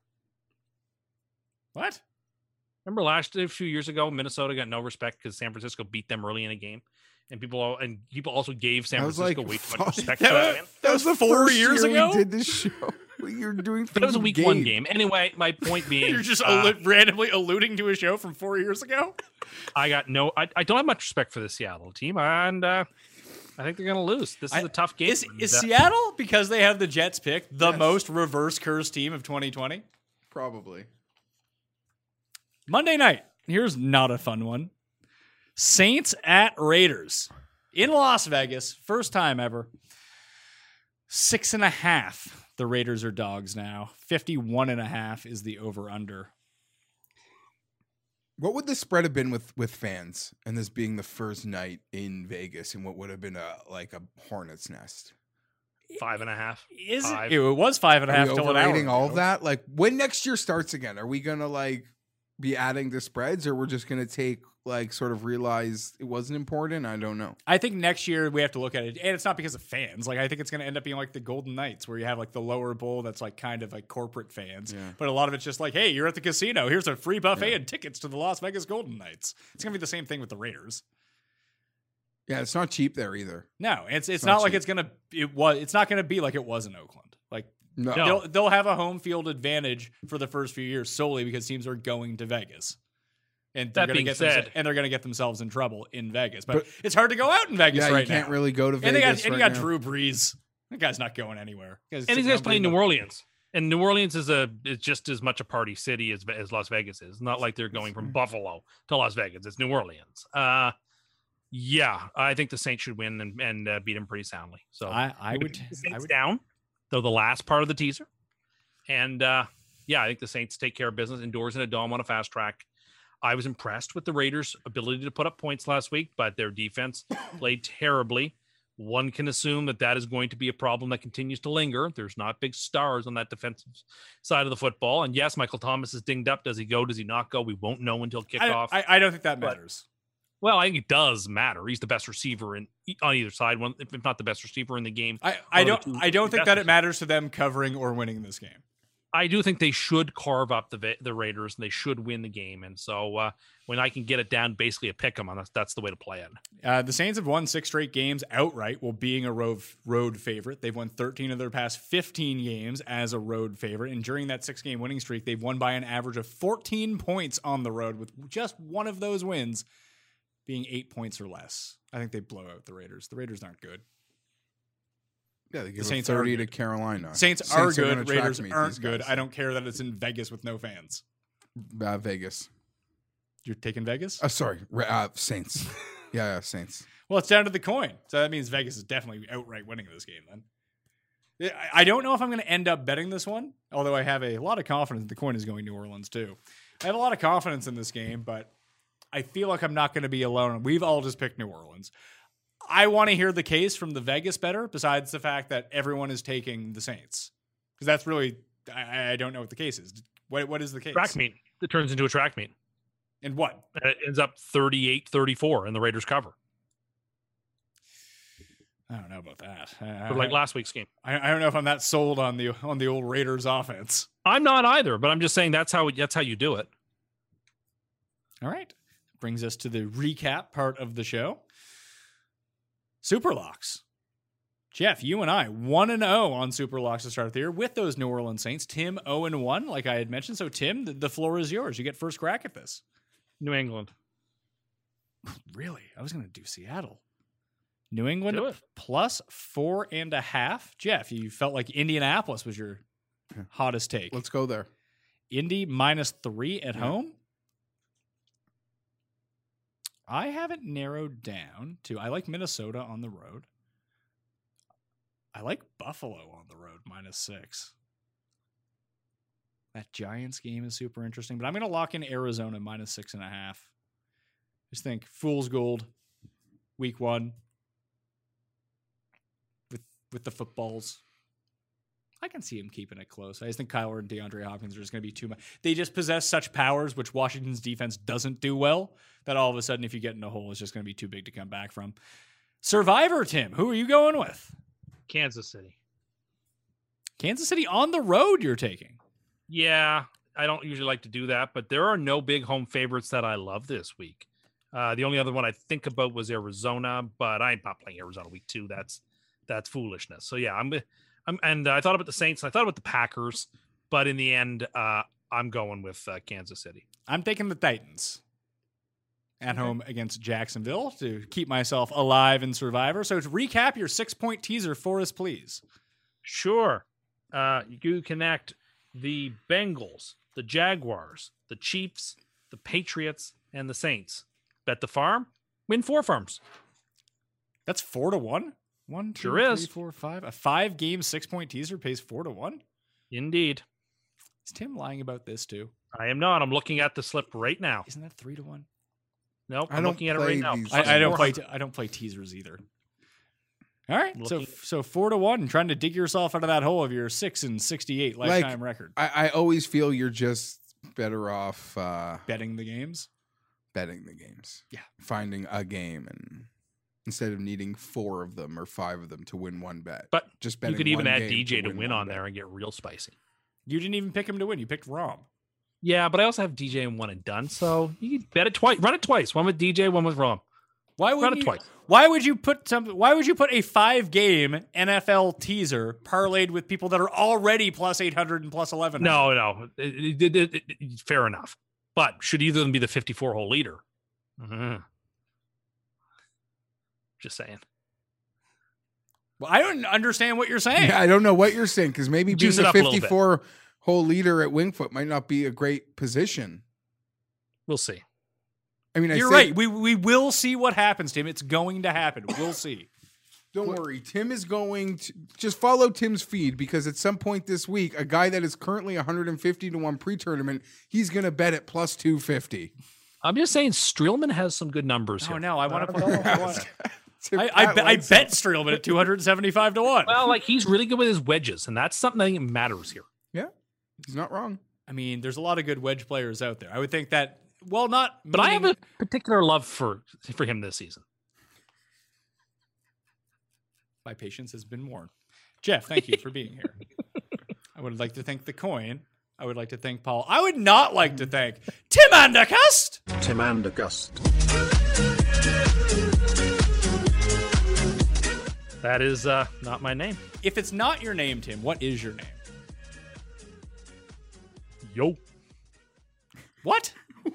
What?
Remember last a few years ago, Minnesota got no respect because San Francisco beat them early in a game, and people and people also gave San Francisco
like,
way too much respect
That
for
was-
that.
That was the
four
first
years
year
ago?
we did this show. <laughs> You're doing
that was a
things
week one
game.
game. Anyway, my point <laughs> being,
You're just
uh,
allu- randomly alluding to a show from four years ago.
I got no. I, I don't have much respect for the Seattle team, and uh, I think they're going to lose. This is
I-
a tough game.
Is, is Seattle because they have the Jets pick the
Yes.
most reverse curse team of 2020?
Probably.
Monday night. Here's not a fun one. Saints at Raiders in Las Vegas. First time ever. Six and a half. The Raiders are dogs now. 51 and a half is the over under.
What would the spread have been with with fans and this being the first night in Vegas and what would have been a like a hornet's nest?
five and a half.
Is it?
Five.
It was five and a
Are we
till an hour.
overrating all
ago.
of that? Like when next year starts again, are we gonna like be adding the spreads or we're just gonna take like sort of realize it wasn't important? I don't know.
I think next year we have to look at it, and it's not because of fans. Like I think it's going to end up being like the Golden Knights, where you have like the lower bowl that's like kind of like corporate fans,
Yeah.
but a lot of it's just like, hey, you're at the casino. Here's a free buffet and tickets to the Las Vegas Golden Knights. It's going to be the same thing with the Raiders.
Yeah, it's not cheap there either.
No, it's it's,
not
not, like it's gonna it was it's not gonna be like it was in Oakland. Like
No.
No.
they'll they'll have a home field advantage for the first few years solely because teams are going to Vegas. And they're
That
gonna
being
get
said-
themse- and they're going to get themselves in trouble in Vegas. But,
But-
it's hard to go out in Vegas
Yeah,
right
you can't
now.
really go to Vegas.
and they got and you got
now.
Drew Brees. That guy's not going anywhere.
And
he's
these guys
home
play New Orleans, and New Orleans is a is just as much a party city as as Las Vegas is. Not like they're going from Buffalo to Las Vegas. It's New Orleans. Uh, yeah, I think the Saints should win and, and uh, beat them pretty soundly. So
I, I would
keep the
I
Saints
would
down, though the last part of the teaser, and uh, yeah, I think the Saints take care of business indoors in a dome on a fast track. I was impressed with the Raiders' ability to put up points last week, but their defense <coughs> played terribly. One can assume that that is going to be a problem that continues to linger. There's not big stars on that defensive side of the football. And yes, Michael Thomas is dinged up. Does he go? Does he not go? We won't know until kickoff.
I, I don't think that matters.
Well, I think it does matter. He's the best receiver in on either side, one if not the best receiver in the game.
I, I don't
two
I don't think that it matters to them covering or winning this game.
I do think they should carve up the the Raiders and they should win the game. And so uh, when I can get it down, basically a pick 'em, on that's that's the way to play it.
Uh, the Saints have won six straight games outright while being a road road favorite. They've won 13 of their past 15 games as a road favorite, and during that six game winning streak, they've won by an average of 14 points on the road, with just one of those wins being eight points or less. I think they blow out the Raiders. The Raiders aren't good.
Yeah, they give
Saints
a
are
30 to. Carolina.
Saints, are
gonna
good. Raiders
meet
aren't good. I don't care that it's in Vegas with no fans.
Uh, Vegas.
You're taking Vegas?
Uh, sorry, uh, Saints. <laughs> yeah, yeah, Saints.
Well, it's down to the coin. So that means Vegas is definitely outright winning this game then. I I don't know if I'm going to end up betting this one, although I have a lot of confidence the coin is going New Orleans too. I have a lot of confidence in this game, but I feel like I'm not going to be alone. We've all just picked New Orleans. I want to hear the case from the Vegas better, besides the fact that everyone is taking the Saints. Because that's really, I, I don't know what the case is. What, what is the case?
Track meet. It turns into a track meet.
And what?
And it ends up 38 34 in the Raiders cover.
I don't know about that. I,
like last week's game.
I, I don't know if I'm that sold on the on the old Raiders offense.
I'm not either, but I'm just saying that's how that's how you do it.
All right. Brings us to the recap part of the show. Super locks. Jeff, you and I 1 and 0 on Super locks to start the year with those New Orleans Saints. Tim 0 and 1 like I had mentioned. So Tim, the, the floor is yours. You get first crack at this.
New England. <laughs>
Really? I was going to do Seattle. New England plus four and a half. Jeff, you felt like Indianapolis was your hottest take.
Let's go there.
Indy minus three at home. I haven't narrowed down to. I like Minnesota on the road. I like Buffalo on the road minus six. That Giants game is super interesting, but I'm going to lock in Arizona minus six and a half. Just think fool's gold, week one, with with the footballs. I can see him keeping it close. I just think Kyler and DeAndre Hopkins are just going to be too much. They just possess such powers, which Washington's defense doesn't do well, that all of a sudden, if you get in a hole, it's just going to be too big to come back from. Survivor, Tim, who are you going with?
Kansas City.
Kansas City on the road, you're taking.
Yeah, I don't usually like to do that, but there are no big home favorites that I love this week. Uh, the only other one I think about was Arizona, but I'm not playing Arizona week two. That's that's foolishness. So yeah, I'm, I'm and I thought about the Saints. And I thought about the Packers, but in the end, uh, I'm going with uh, Kansas City.
I'm taking the Titans at home against Jacksonville to keep myself alive in Survivor. So to recap your six point teaser for us, please.
Sure, uh, you connect the Bengals, the Jaguars, the Chiefs, the Patriots, and the Saints. Bet the farm, win four farms.
That's four to one. One, two,
Sure
three,
is.
four, five. A five game six point teaser pays four to one.
Indeed.
Is Tim lying about this too?
I am not. I'm looking at the slip right now.
Isn't that three to one?
Nope.
I
I'm
don't
looking at it right now.
I, I don't play.
hundred.
I don't play teasers either. All right, so
Looking-
so four to one, trying to dig yourself out of that hole of your six and sixty eight
Like-
lifetime record.
I, I always feel you're just better off uh,
Betting the games.
betting the games.
Yeah.
Finding a game and instead of needing four of them or five of them to win one bet.
But
just
you
betting
could even add DJ to win,
one
on
bet.
there and get real spicy.
You didn't even pick him to win. You picked Rahm.
Yeah, but I also have DJ and one and done, so you can bet it twice. Run it twice. One with DJ, one with Rahm.
Why would
Run it
you,
twice.
Why would you put some? Why would you put a five game NFL teaser parlayed with people that are already plus eight hundred and plus eleven?
No, no. It- it- it- it- it- fair enough. But should either of them be the 54 hole leader? Mhm. Just saying.
Well, I don't understand what you're saying.
Yeah, I don't know what you're saying because maybe being
Juice it
the
up a
54 hole leader at Winged Foot might not be a great position.
We'll see.
I mean, I
You're
say-
right. We we will see what happens, Tim. It's going to happen. We'll see. <laughs>
Don't worry. Tim is going to just follow Tim's feed because at some point this week, a guy that is currently 150 to 1 pre tournament, he's going to bet at plus 250.
I'm just saying Streelman has some good numbers
Oh
here.
no, I want to put. <laughs> I, want-
Tim <laughs>
I, I,
Pat
be- I
likes
bet. Streelman at two hundred seventy five to one.
Well, like he's really good with his wedges, and that's something that matters here.
Yeah, he's not wrong.
I mean, there's a lot of good wedge players out there. I would think that. Well, not.
But I have a particular love for for him this season.
My patience has been worn. Jeff, thank you for being here. I would like to thank the coin. I would like to thank Paul. I would not like to thank Tim Andercust.
Tim Andergust.
That is uh, not my name.
If it's not your name, Tim, what is your name?
Yo.
What? <laughs>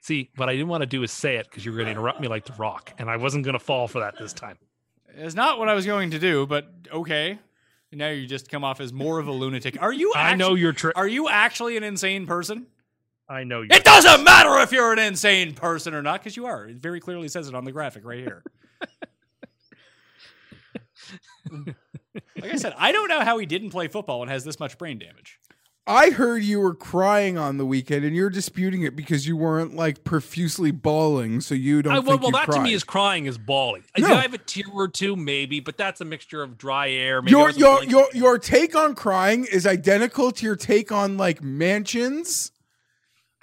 See, what I didn't want to do is say it because you were going to interrupt me like The Rock, and I wasn't going to fall for that this time.
It's not what I was going to do, but okay. Now you just come off as more of a lunatic. Are you?
I know
actu-
you're tri-
Are you actually an insane person?
I know you.
It doesn't matter if you're an insane person or not, because you are. It very clearly says it on the graphic right here. <laughs> like I said, I don't know how he didn't play football and has this much brain damage.
I heard you were crying on the weekend, and you're disputing it because you weren't like profusely bawling, so you don't.
I,
think
well, well
you
that to me is crying is bawling. I-
No.
I have a tear or two, maybe, but that's a mixture of dry air. Maybe
your your your your take on crying is identical to your take on like mansions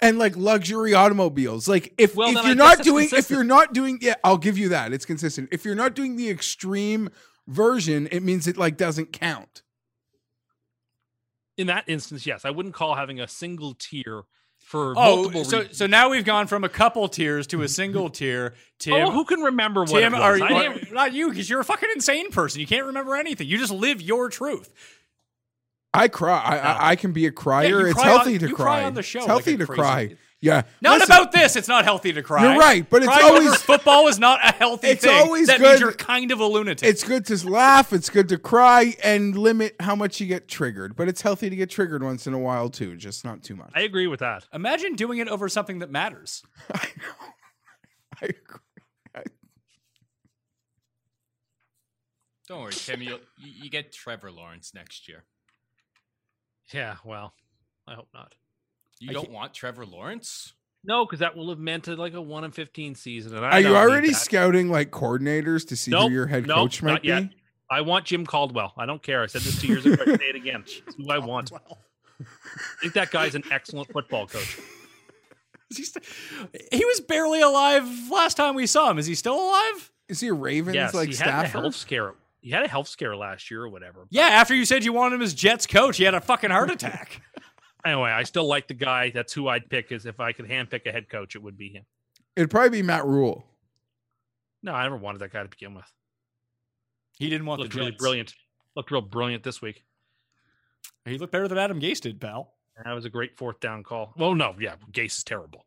and like luxury automobiles. Like if,
Well,
if you're
I
not
that's
doing if you're not doing yeah, I'll give you that. It's consistent. If you're not doing the extreme version, it means it like doesn't count.
in that instance, yes, I wouldn't call having a single tier for
Oh,
multiple
so
reasons.
so now we've gone from a couple tiers to a single <laughs> tier. Oh, Tim,
oh, who can remember what
Tim,
it
are
was?
you,
I didn't-
not you because you're a fucking insane person. You can't remember anything. You just live your truth.
I cry. I, I, I can be a crier.
you
it's
cry
healthy
on-
to
you
cry.
cry on the show
It's healthy
a
to
crazy-
cry. Yeah.
Not
Listen,
about this. It's not healthy to cry.
You're right, but it's
Crying over
always-
football is not a healthy thing.
It's
thing.
always
that
good-
means you're kind of a lunatic.
It's good to laugh. It's good to cry and limit how much you get triggered. But it's healthy to get triggered once in a while too, just not too much.
I agree with that.
Imagine doing it over something that matters. <laughs>
I know. I agree. I-
Don't worry, Tim. You'll, you you get Trevor Lawrence next year.
Yeah, well, I hope not.
You
I
don't
can't-
want Trevor Lawrence?
No, because that will have meant to like a one in fifteen season. And I
Are you already scouting like coordinators to see
Nope,
who your head
nope,
coach might
not
be?
yet. I want Jim Caldwell. I don't care. I said this two years ago. I say it again. It's who I want. I think that guy's an excellent football coach. <laughs>
Is he, st- he was barely alive last time we saw him. Is he still alive?
Is he a Ravens
yes,
like
he had a
staffer?
health scare. He had a health scare last year or whatever.
Yeah, after you said you wanted him as Jets coach, he had a fucking heart attack. <laughs> <laughs>
Anyway, I still like the guy. That's who I'd pick. Is if I could handpick a head coach, it would be him.
It'd probably be Matt Rhule.
No, I never wanted that guy to begin with.
He didn't want
Looked
the
really
Jets.
brilliant. Looked real brilliant this week.
He looked better than Adam Gase did, pal.
That was a great fourth down call. Well, no, yeah, Gase is terrible.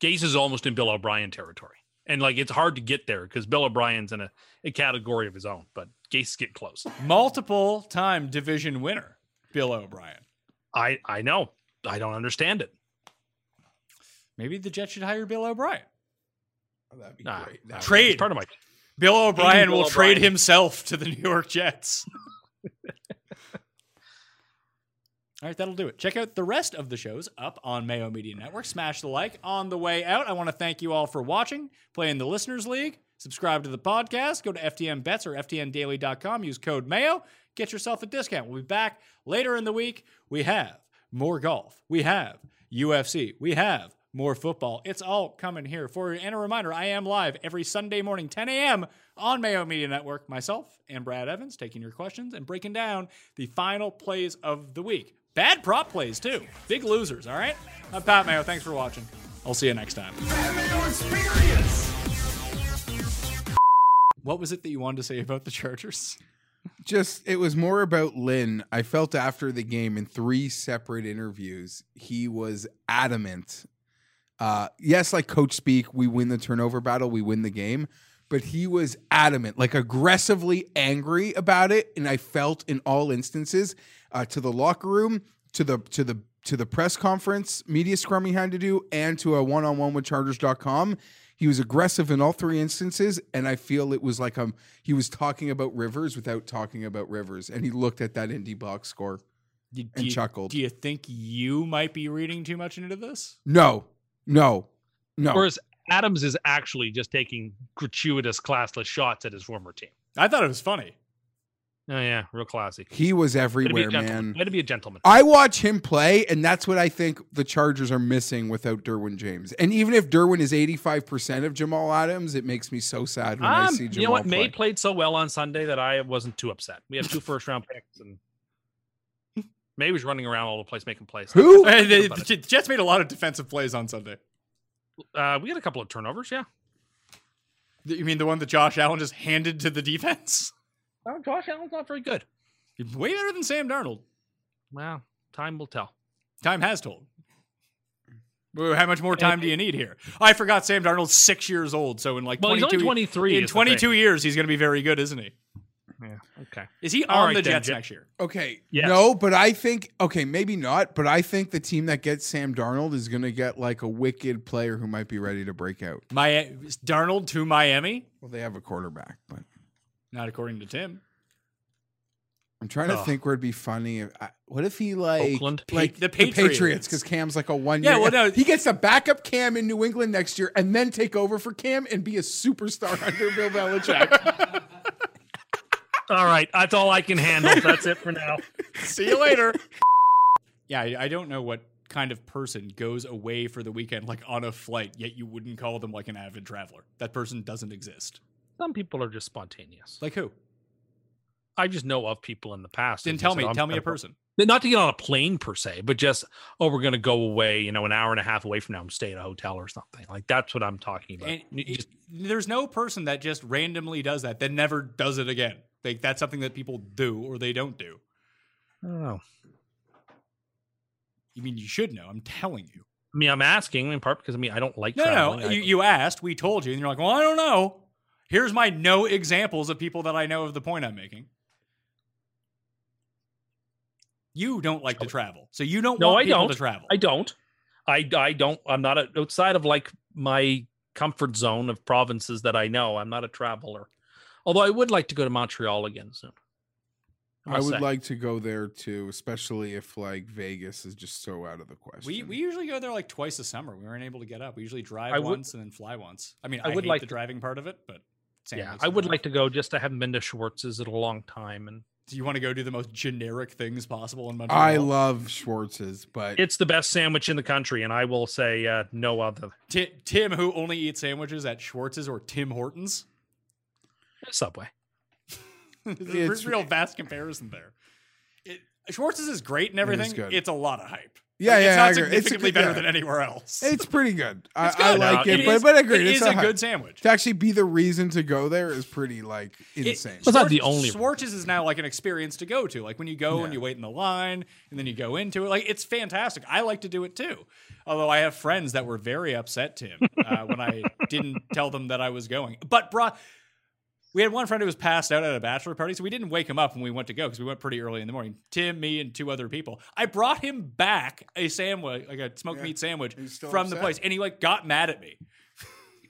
Gase is almost in Bill O'Brien territory. And like it's hard to get there because Bill O'Brien's in a, a category of his own, but Gase get getting close.
Multiple time division winner, Bill O'Brien.
I I know. I don't understand it.
Maybe the Jets should hire Bill O'Brien.
Oh, that'd be
Nah,
great.
nah,
That-
Trade.
it's part of my
Bill O'Brien
Bill
will trade himself to the New York Jets. <laughs> All right, that'll do it. Check out the rest of the shows up on Mayo Media Network. Smash the like on the way out. I want to thank you all for watching, playing the Listeners League. Subscribe to the podcast. Go to FTN Bets or FTNDaily.com. Use code MAYO. Get yourself a discount. We'll be back later in the week. We have more golf. We have UFC. We have more football. It's all coming here for you. And a reminder, I am live every Sunday morning, 10 a.m. on Mayo Media Network. Myself and Brad Evans taking your questions and breaking down the final plays of the week. Bad prop plays, too. Big losers, all right? I'm Pat Mayo. Thanks for watching. I'll see you next time. What was it that you wanted to say about the Chargers?
just it was more about Lynn. I felt after the game in three separate interviews, he was adamant. Uh, yes, like coach speak, we win the turnover battle, we win the game, but he was adamant, like aggressively angry about it, and I felt in all instances uh, to the locker room, to the to the to the press conference, media scrum he had to do, and to a one on one with Chargers.com. He was aggressive in all three instances, and I feel it was like um he was talking about Rivers without talking about Rivers, and he looked at that Indy box score.
Do,
And
you,
chuckled.
Do you think you might be reading too much into this?
No, no, no.
Whereas Adams is actually just taking gratuitous, classless shots at his former team.
I thought it was funny.
Oh yeah, real classy.
he was
Way to be a
everywhere,
gentleman.
man.
Way to be a gentleman.
I watch him play, and that's what I think the Chargers are missing without Derwin James. And even if Derwin is eighty five percent of Jamal Adams, it makes me so sad when I
Um,
see Jamal
you know what?
play.
Maye played so well on Sunday that I wasn't too upset. We had two first round picks, and Maye was running around all the place making plays.
Who?
The, the Jets made a lot of defensive plays on Sunday.
Uh, we had a couple of turnovers. Yeah.
You mean the one that Josh Allen just handed to the defense?
Oh, Josh Allen's not very good.
Way better than Sam Darnold.
Well, time will tell.
Time has told. How much more time do you need here? I forgot Sam Darnold's six years old, so in like
Well, he's
22,
only 23
In 22 years, he's going to be very good, isn't he?
Yeah. Okay.
Is he
All
on
right
the Jets
Jet-
next year?
Okay.
Yes.
No, but I think okay, maybe not, but I think the team that gets Sam Darnold is going to get like a wicked player who might be ready to break out.
My Darnold to Miami?
Well, they have a quarterback, but
Not according to Tim.
I'm trying to
Ugh.
think where it'd be funny. If, I- what if he like
Oakland?
like
The
Patriots
Patriots.
because Cam's like a one year.
Yeah,
year.
well, no-
he gets to back up Cam in New England next year and then take over for Cam and be a superstar <laughs> under Bill Belichick.
All right, that's all I can handle. That's it for now.
See you later. <laughs> yeah, I, I don't know what kind of person goes away for the weekend like on a flight, yet you wouldn't call them like an avid traveler. That person doesn't exist.
Some people are just spontaneous.
Like who?
I just know of people in the past.
Then tell me,
said,
tell me a person.
Not to get on a plane per se, but just oh, we're gonna go away. You know, an hour and a half away from now, and stay at a hotel or something. Like that's what I'm talking about. You
it- there's no person that just randomly does that that never does it again. Like that's something that people do or they don't do.
I don't know.
You mean you should know? I'm telling you.
I mean, I'm asking in part because I mean I don't like
No,
traveling.
no. You, you asked, we told you, and you're like, well, I don't know. Here's my no examples of people that I know of the point I'm making. You don't like to travel, so you don't
no,
want
I
people
don't.
to travel.
I don't. I I don't. I'm not a, outside of like my comfort zone of provinces that I know. I'm not a traveler. Although I would like to go to Montreal again soon.
I
must
would
say.
like to go there too, especially if like Vegas is just so out of the question.
we we usually go there like twice a summer. We weren't able to get up. We usually drive
I would-
once and then fly once. I mean,
I
I,
would
hate
like
the
to-
driving part of it, but Sam
Yeah, I
it
would like to go. Just I haven't been to Schwartz's in a long time, and
Do you want to go do the most generic things possible in Montreal?
I love Schwartz's, but
it's the best sandwich in the country, and I will say uh, no other.
Ti- Tim, who only eats sandwiches at Schwartz's or Tim Hortons.
Subway. <laughs>
There's a
It's-
real vast comparison there. It, Schwartz's is great and everything.
good.
it's a lot of hype.
Yeah,
Like,
yeah,
it's
I
not
agree. It's a
significantly better
yeah.
than anywhere else.
it's pretty good. <laughs> I,
It's
I
good.
like
No,
it,
it
but
is-
but agreed,
it
it's
is a
hype.
good sandwich.
To actually be the reason to go there is pretty like insane.
It's not the only
Schwartz's is now like an experience to go to. Like when you go and you wait in the line and then you go into it. Like it's fantastic. I like to do it too. Although I have friends that were very upset, Tim, uh, when I didn't tell them that I was going. But brought. We had one friend who was passed out at a bachelor party, so we didn't wake him up when we went to go because we went pretty early in the morning. Tim, me, and two other people. I brought him back a sandwich, like a smoked meat sandwich
He's still
from the place, and he like got mad at me.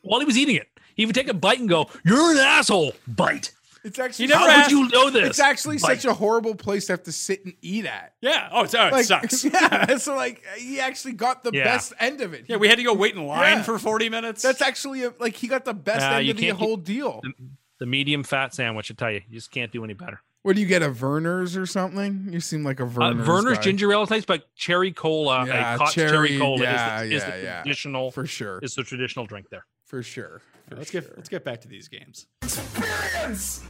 While he was eating it, he would take a bite and go, "You're an asshole." Bite.
It's actually
never
How
asked-
would you know this?
it's actually
Bite.
such a horrible place to have to sit and eat at.
Yeah. Oh, it's, oh, it
Like, <laughs>
sucks.
yeah, so like he actually got the
Yeah.
best end of it.
Yeah, we had to go wait in line
Yeah.
for 40 minutes.
That's actually a, like he got the best
Nah,
end of the whole deal.
the medium fat sandwich. I tell you, you just can't do any better.
What do you get? A Vernors or something? You seem like a
Uh,
Vernors.
Vernors
guy.
ginger ale is nice, but cherry cola,
Yeah,
a hot cherry,
cherry,
cola
yeah,
is, the, is
yeah,
the
yeah.
traditional
for sure.
is the traditional drink there.
For sure. For
let's
sure.
get let's get back to these games.
Experience!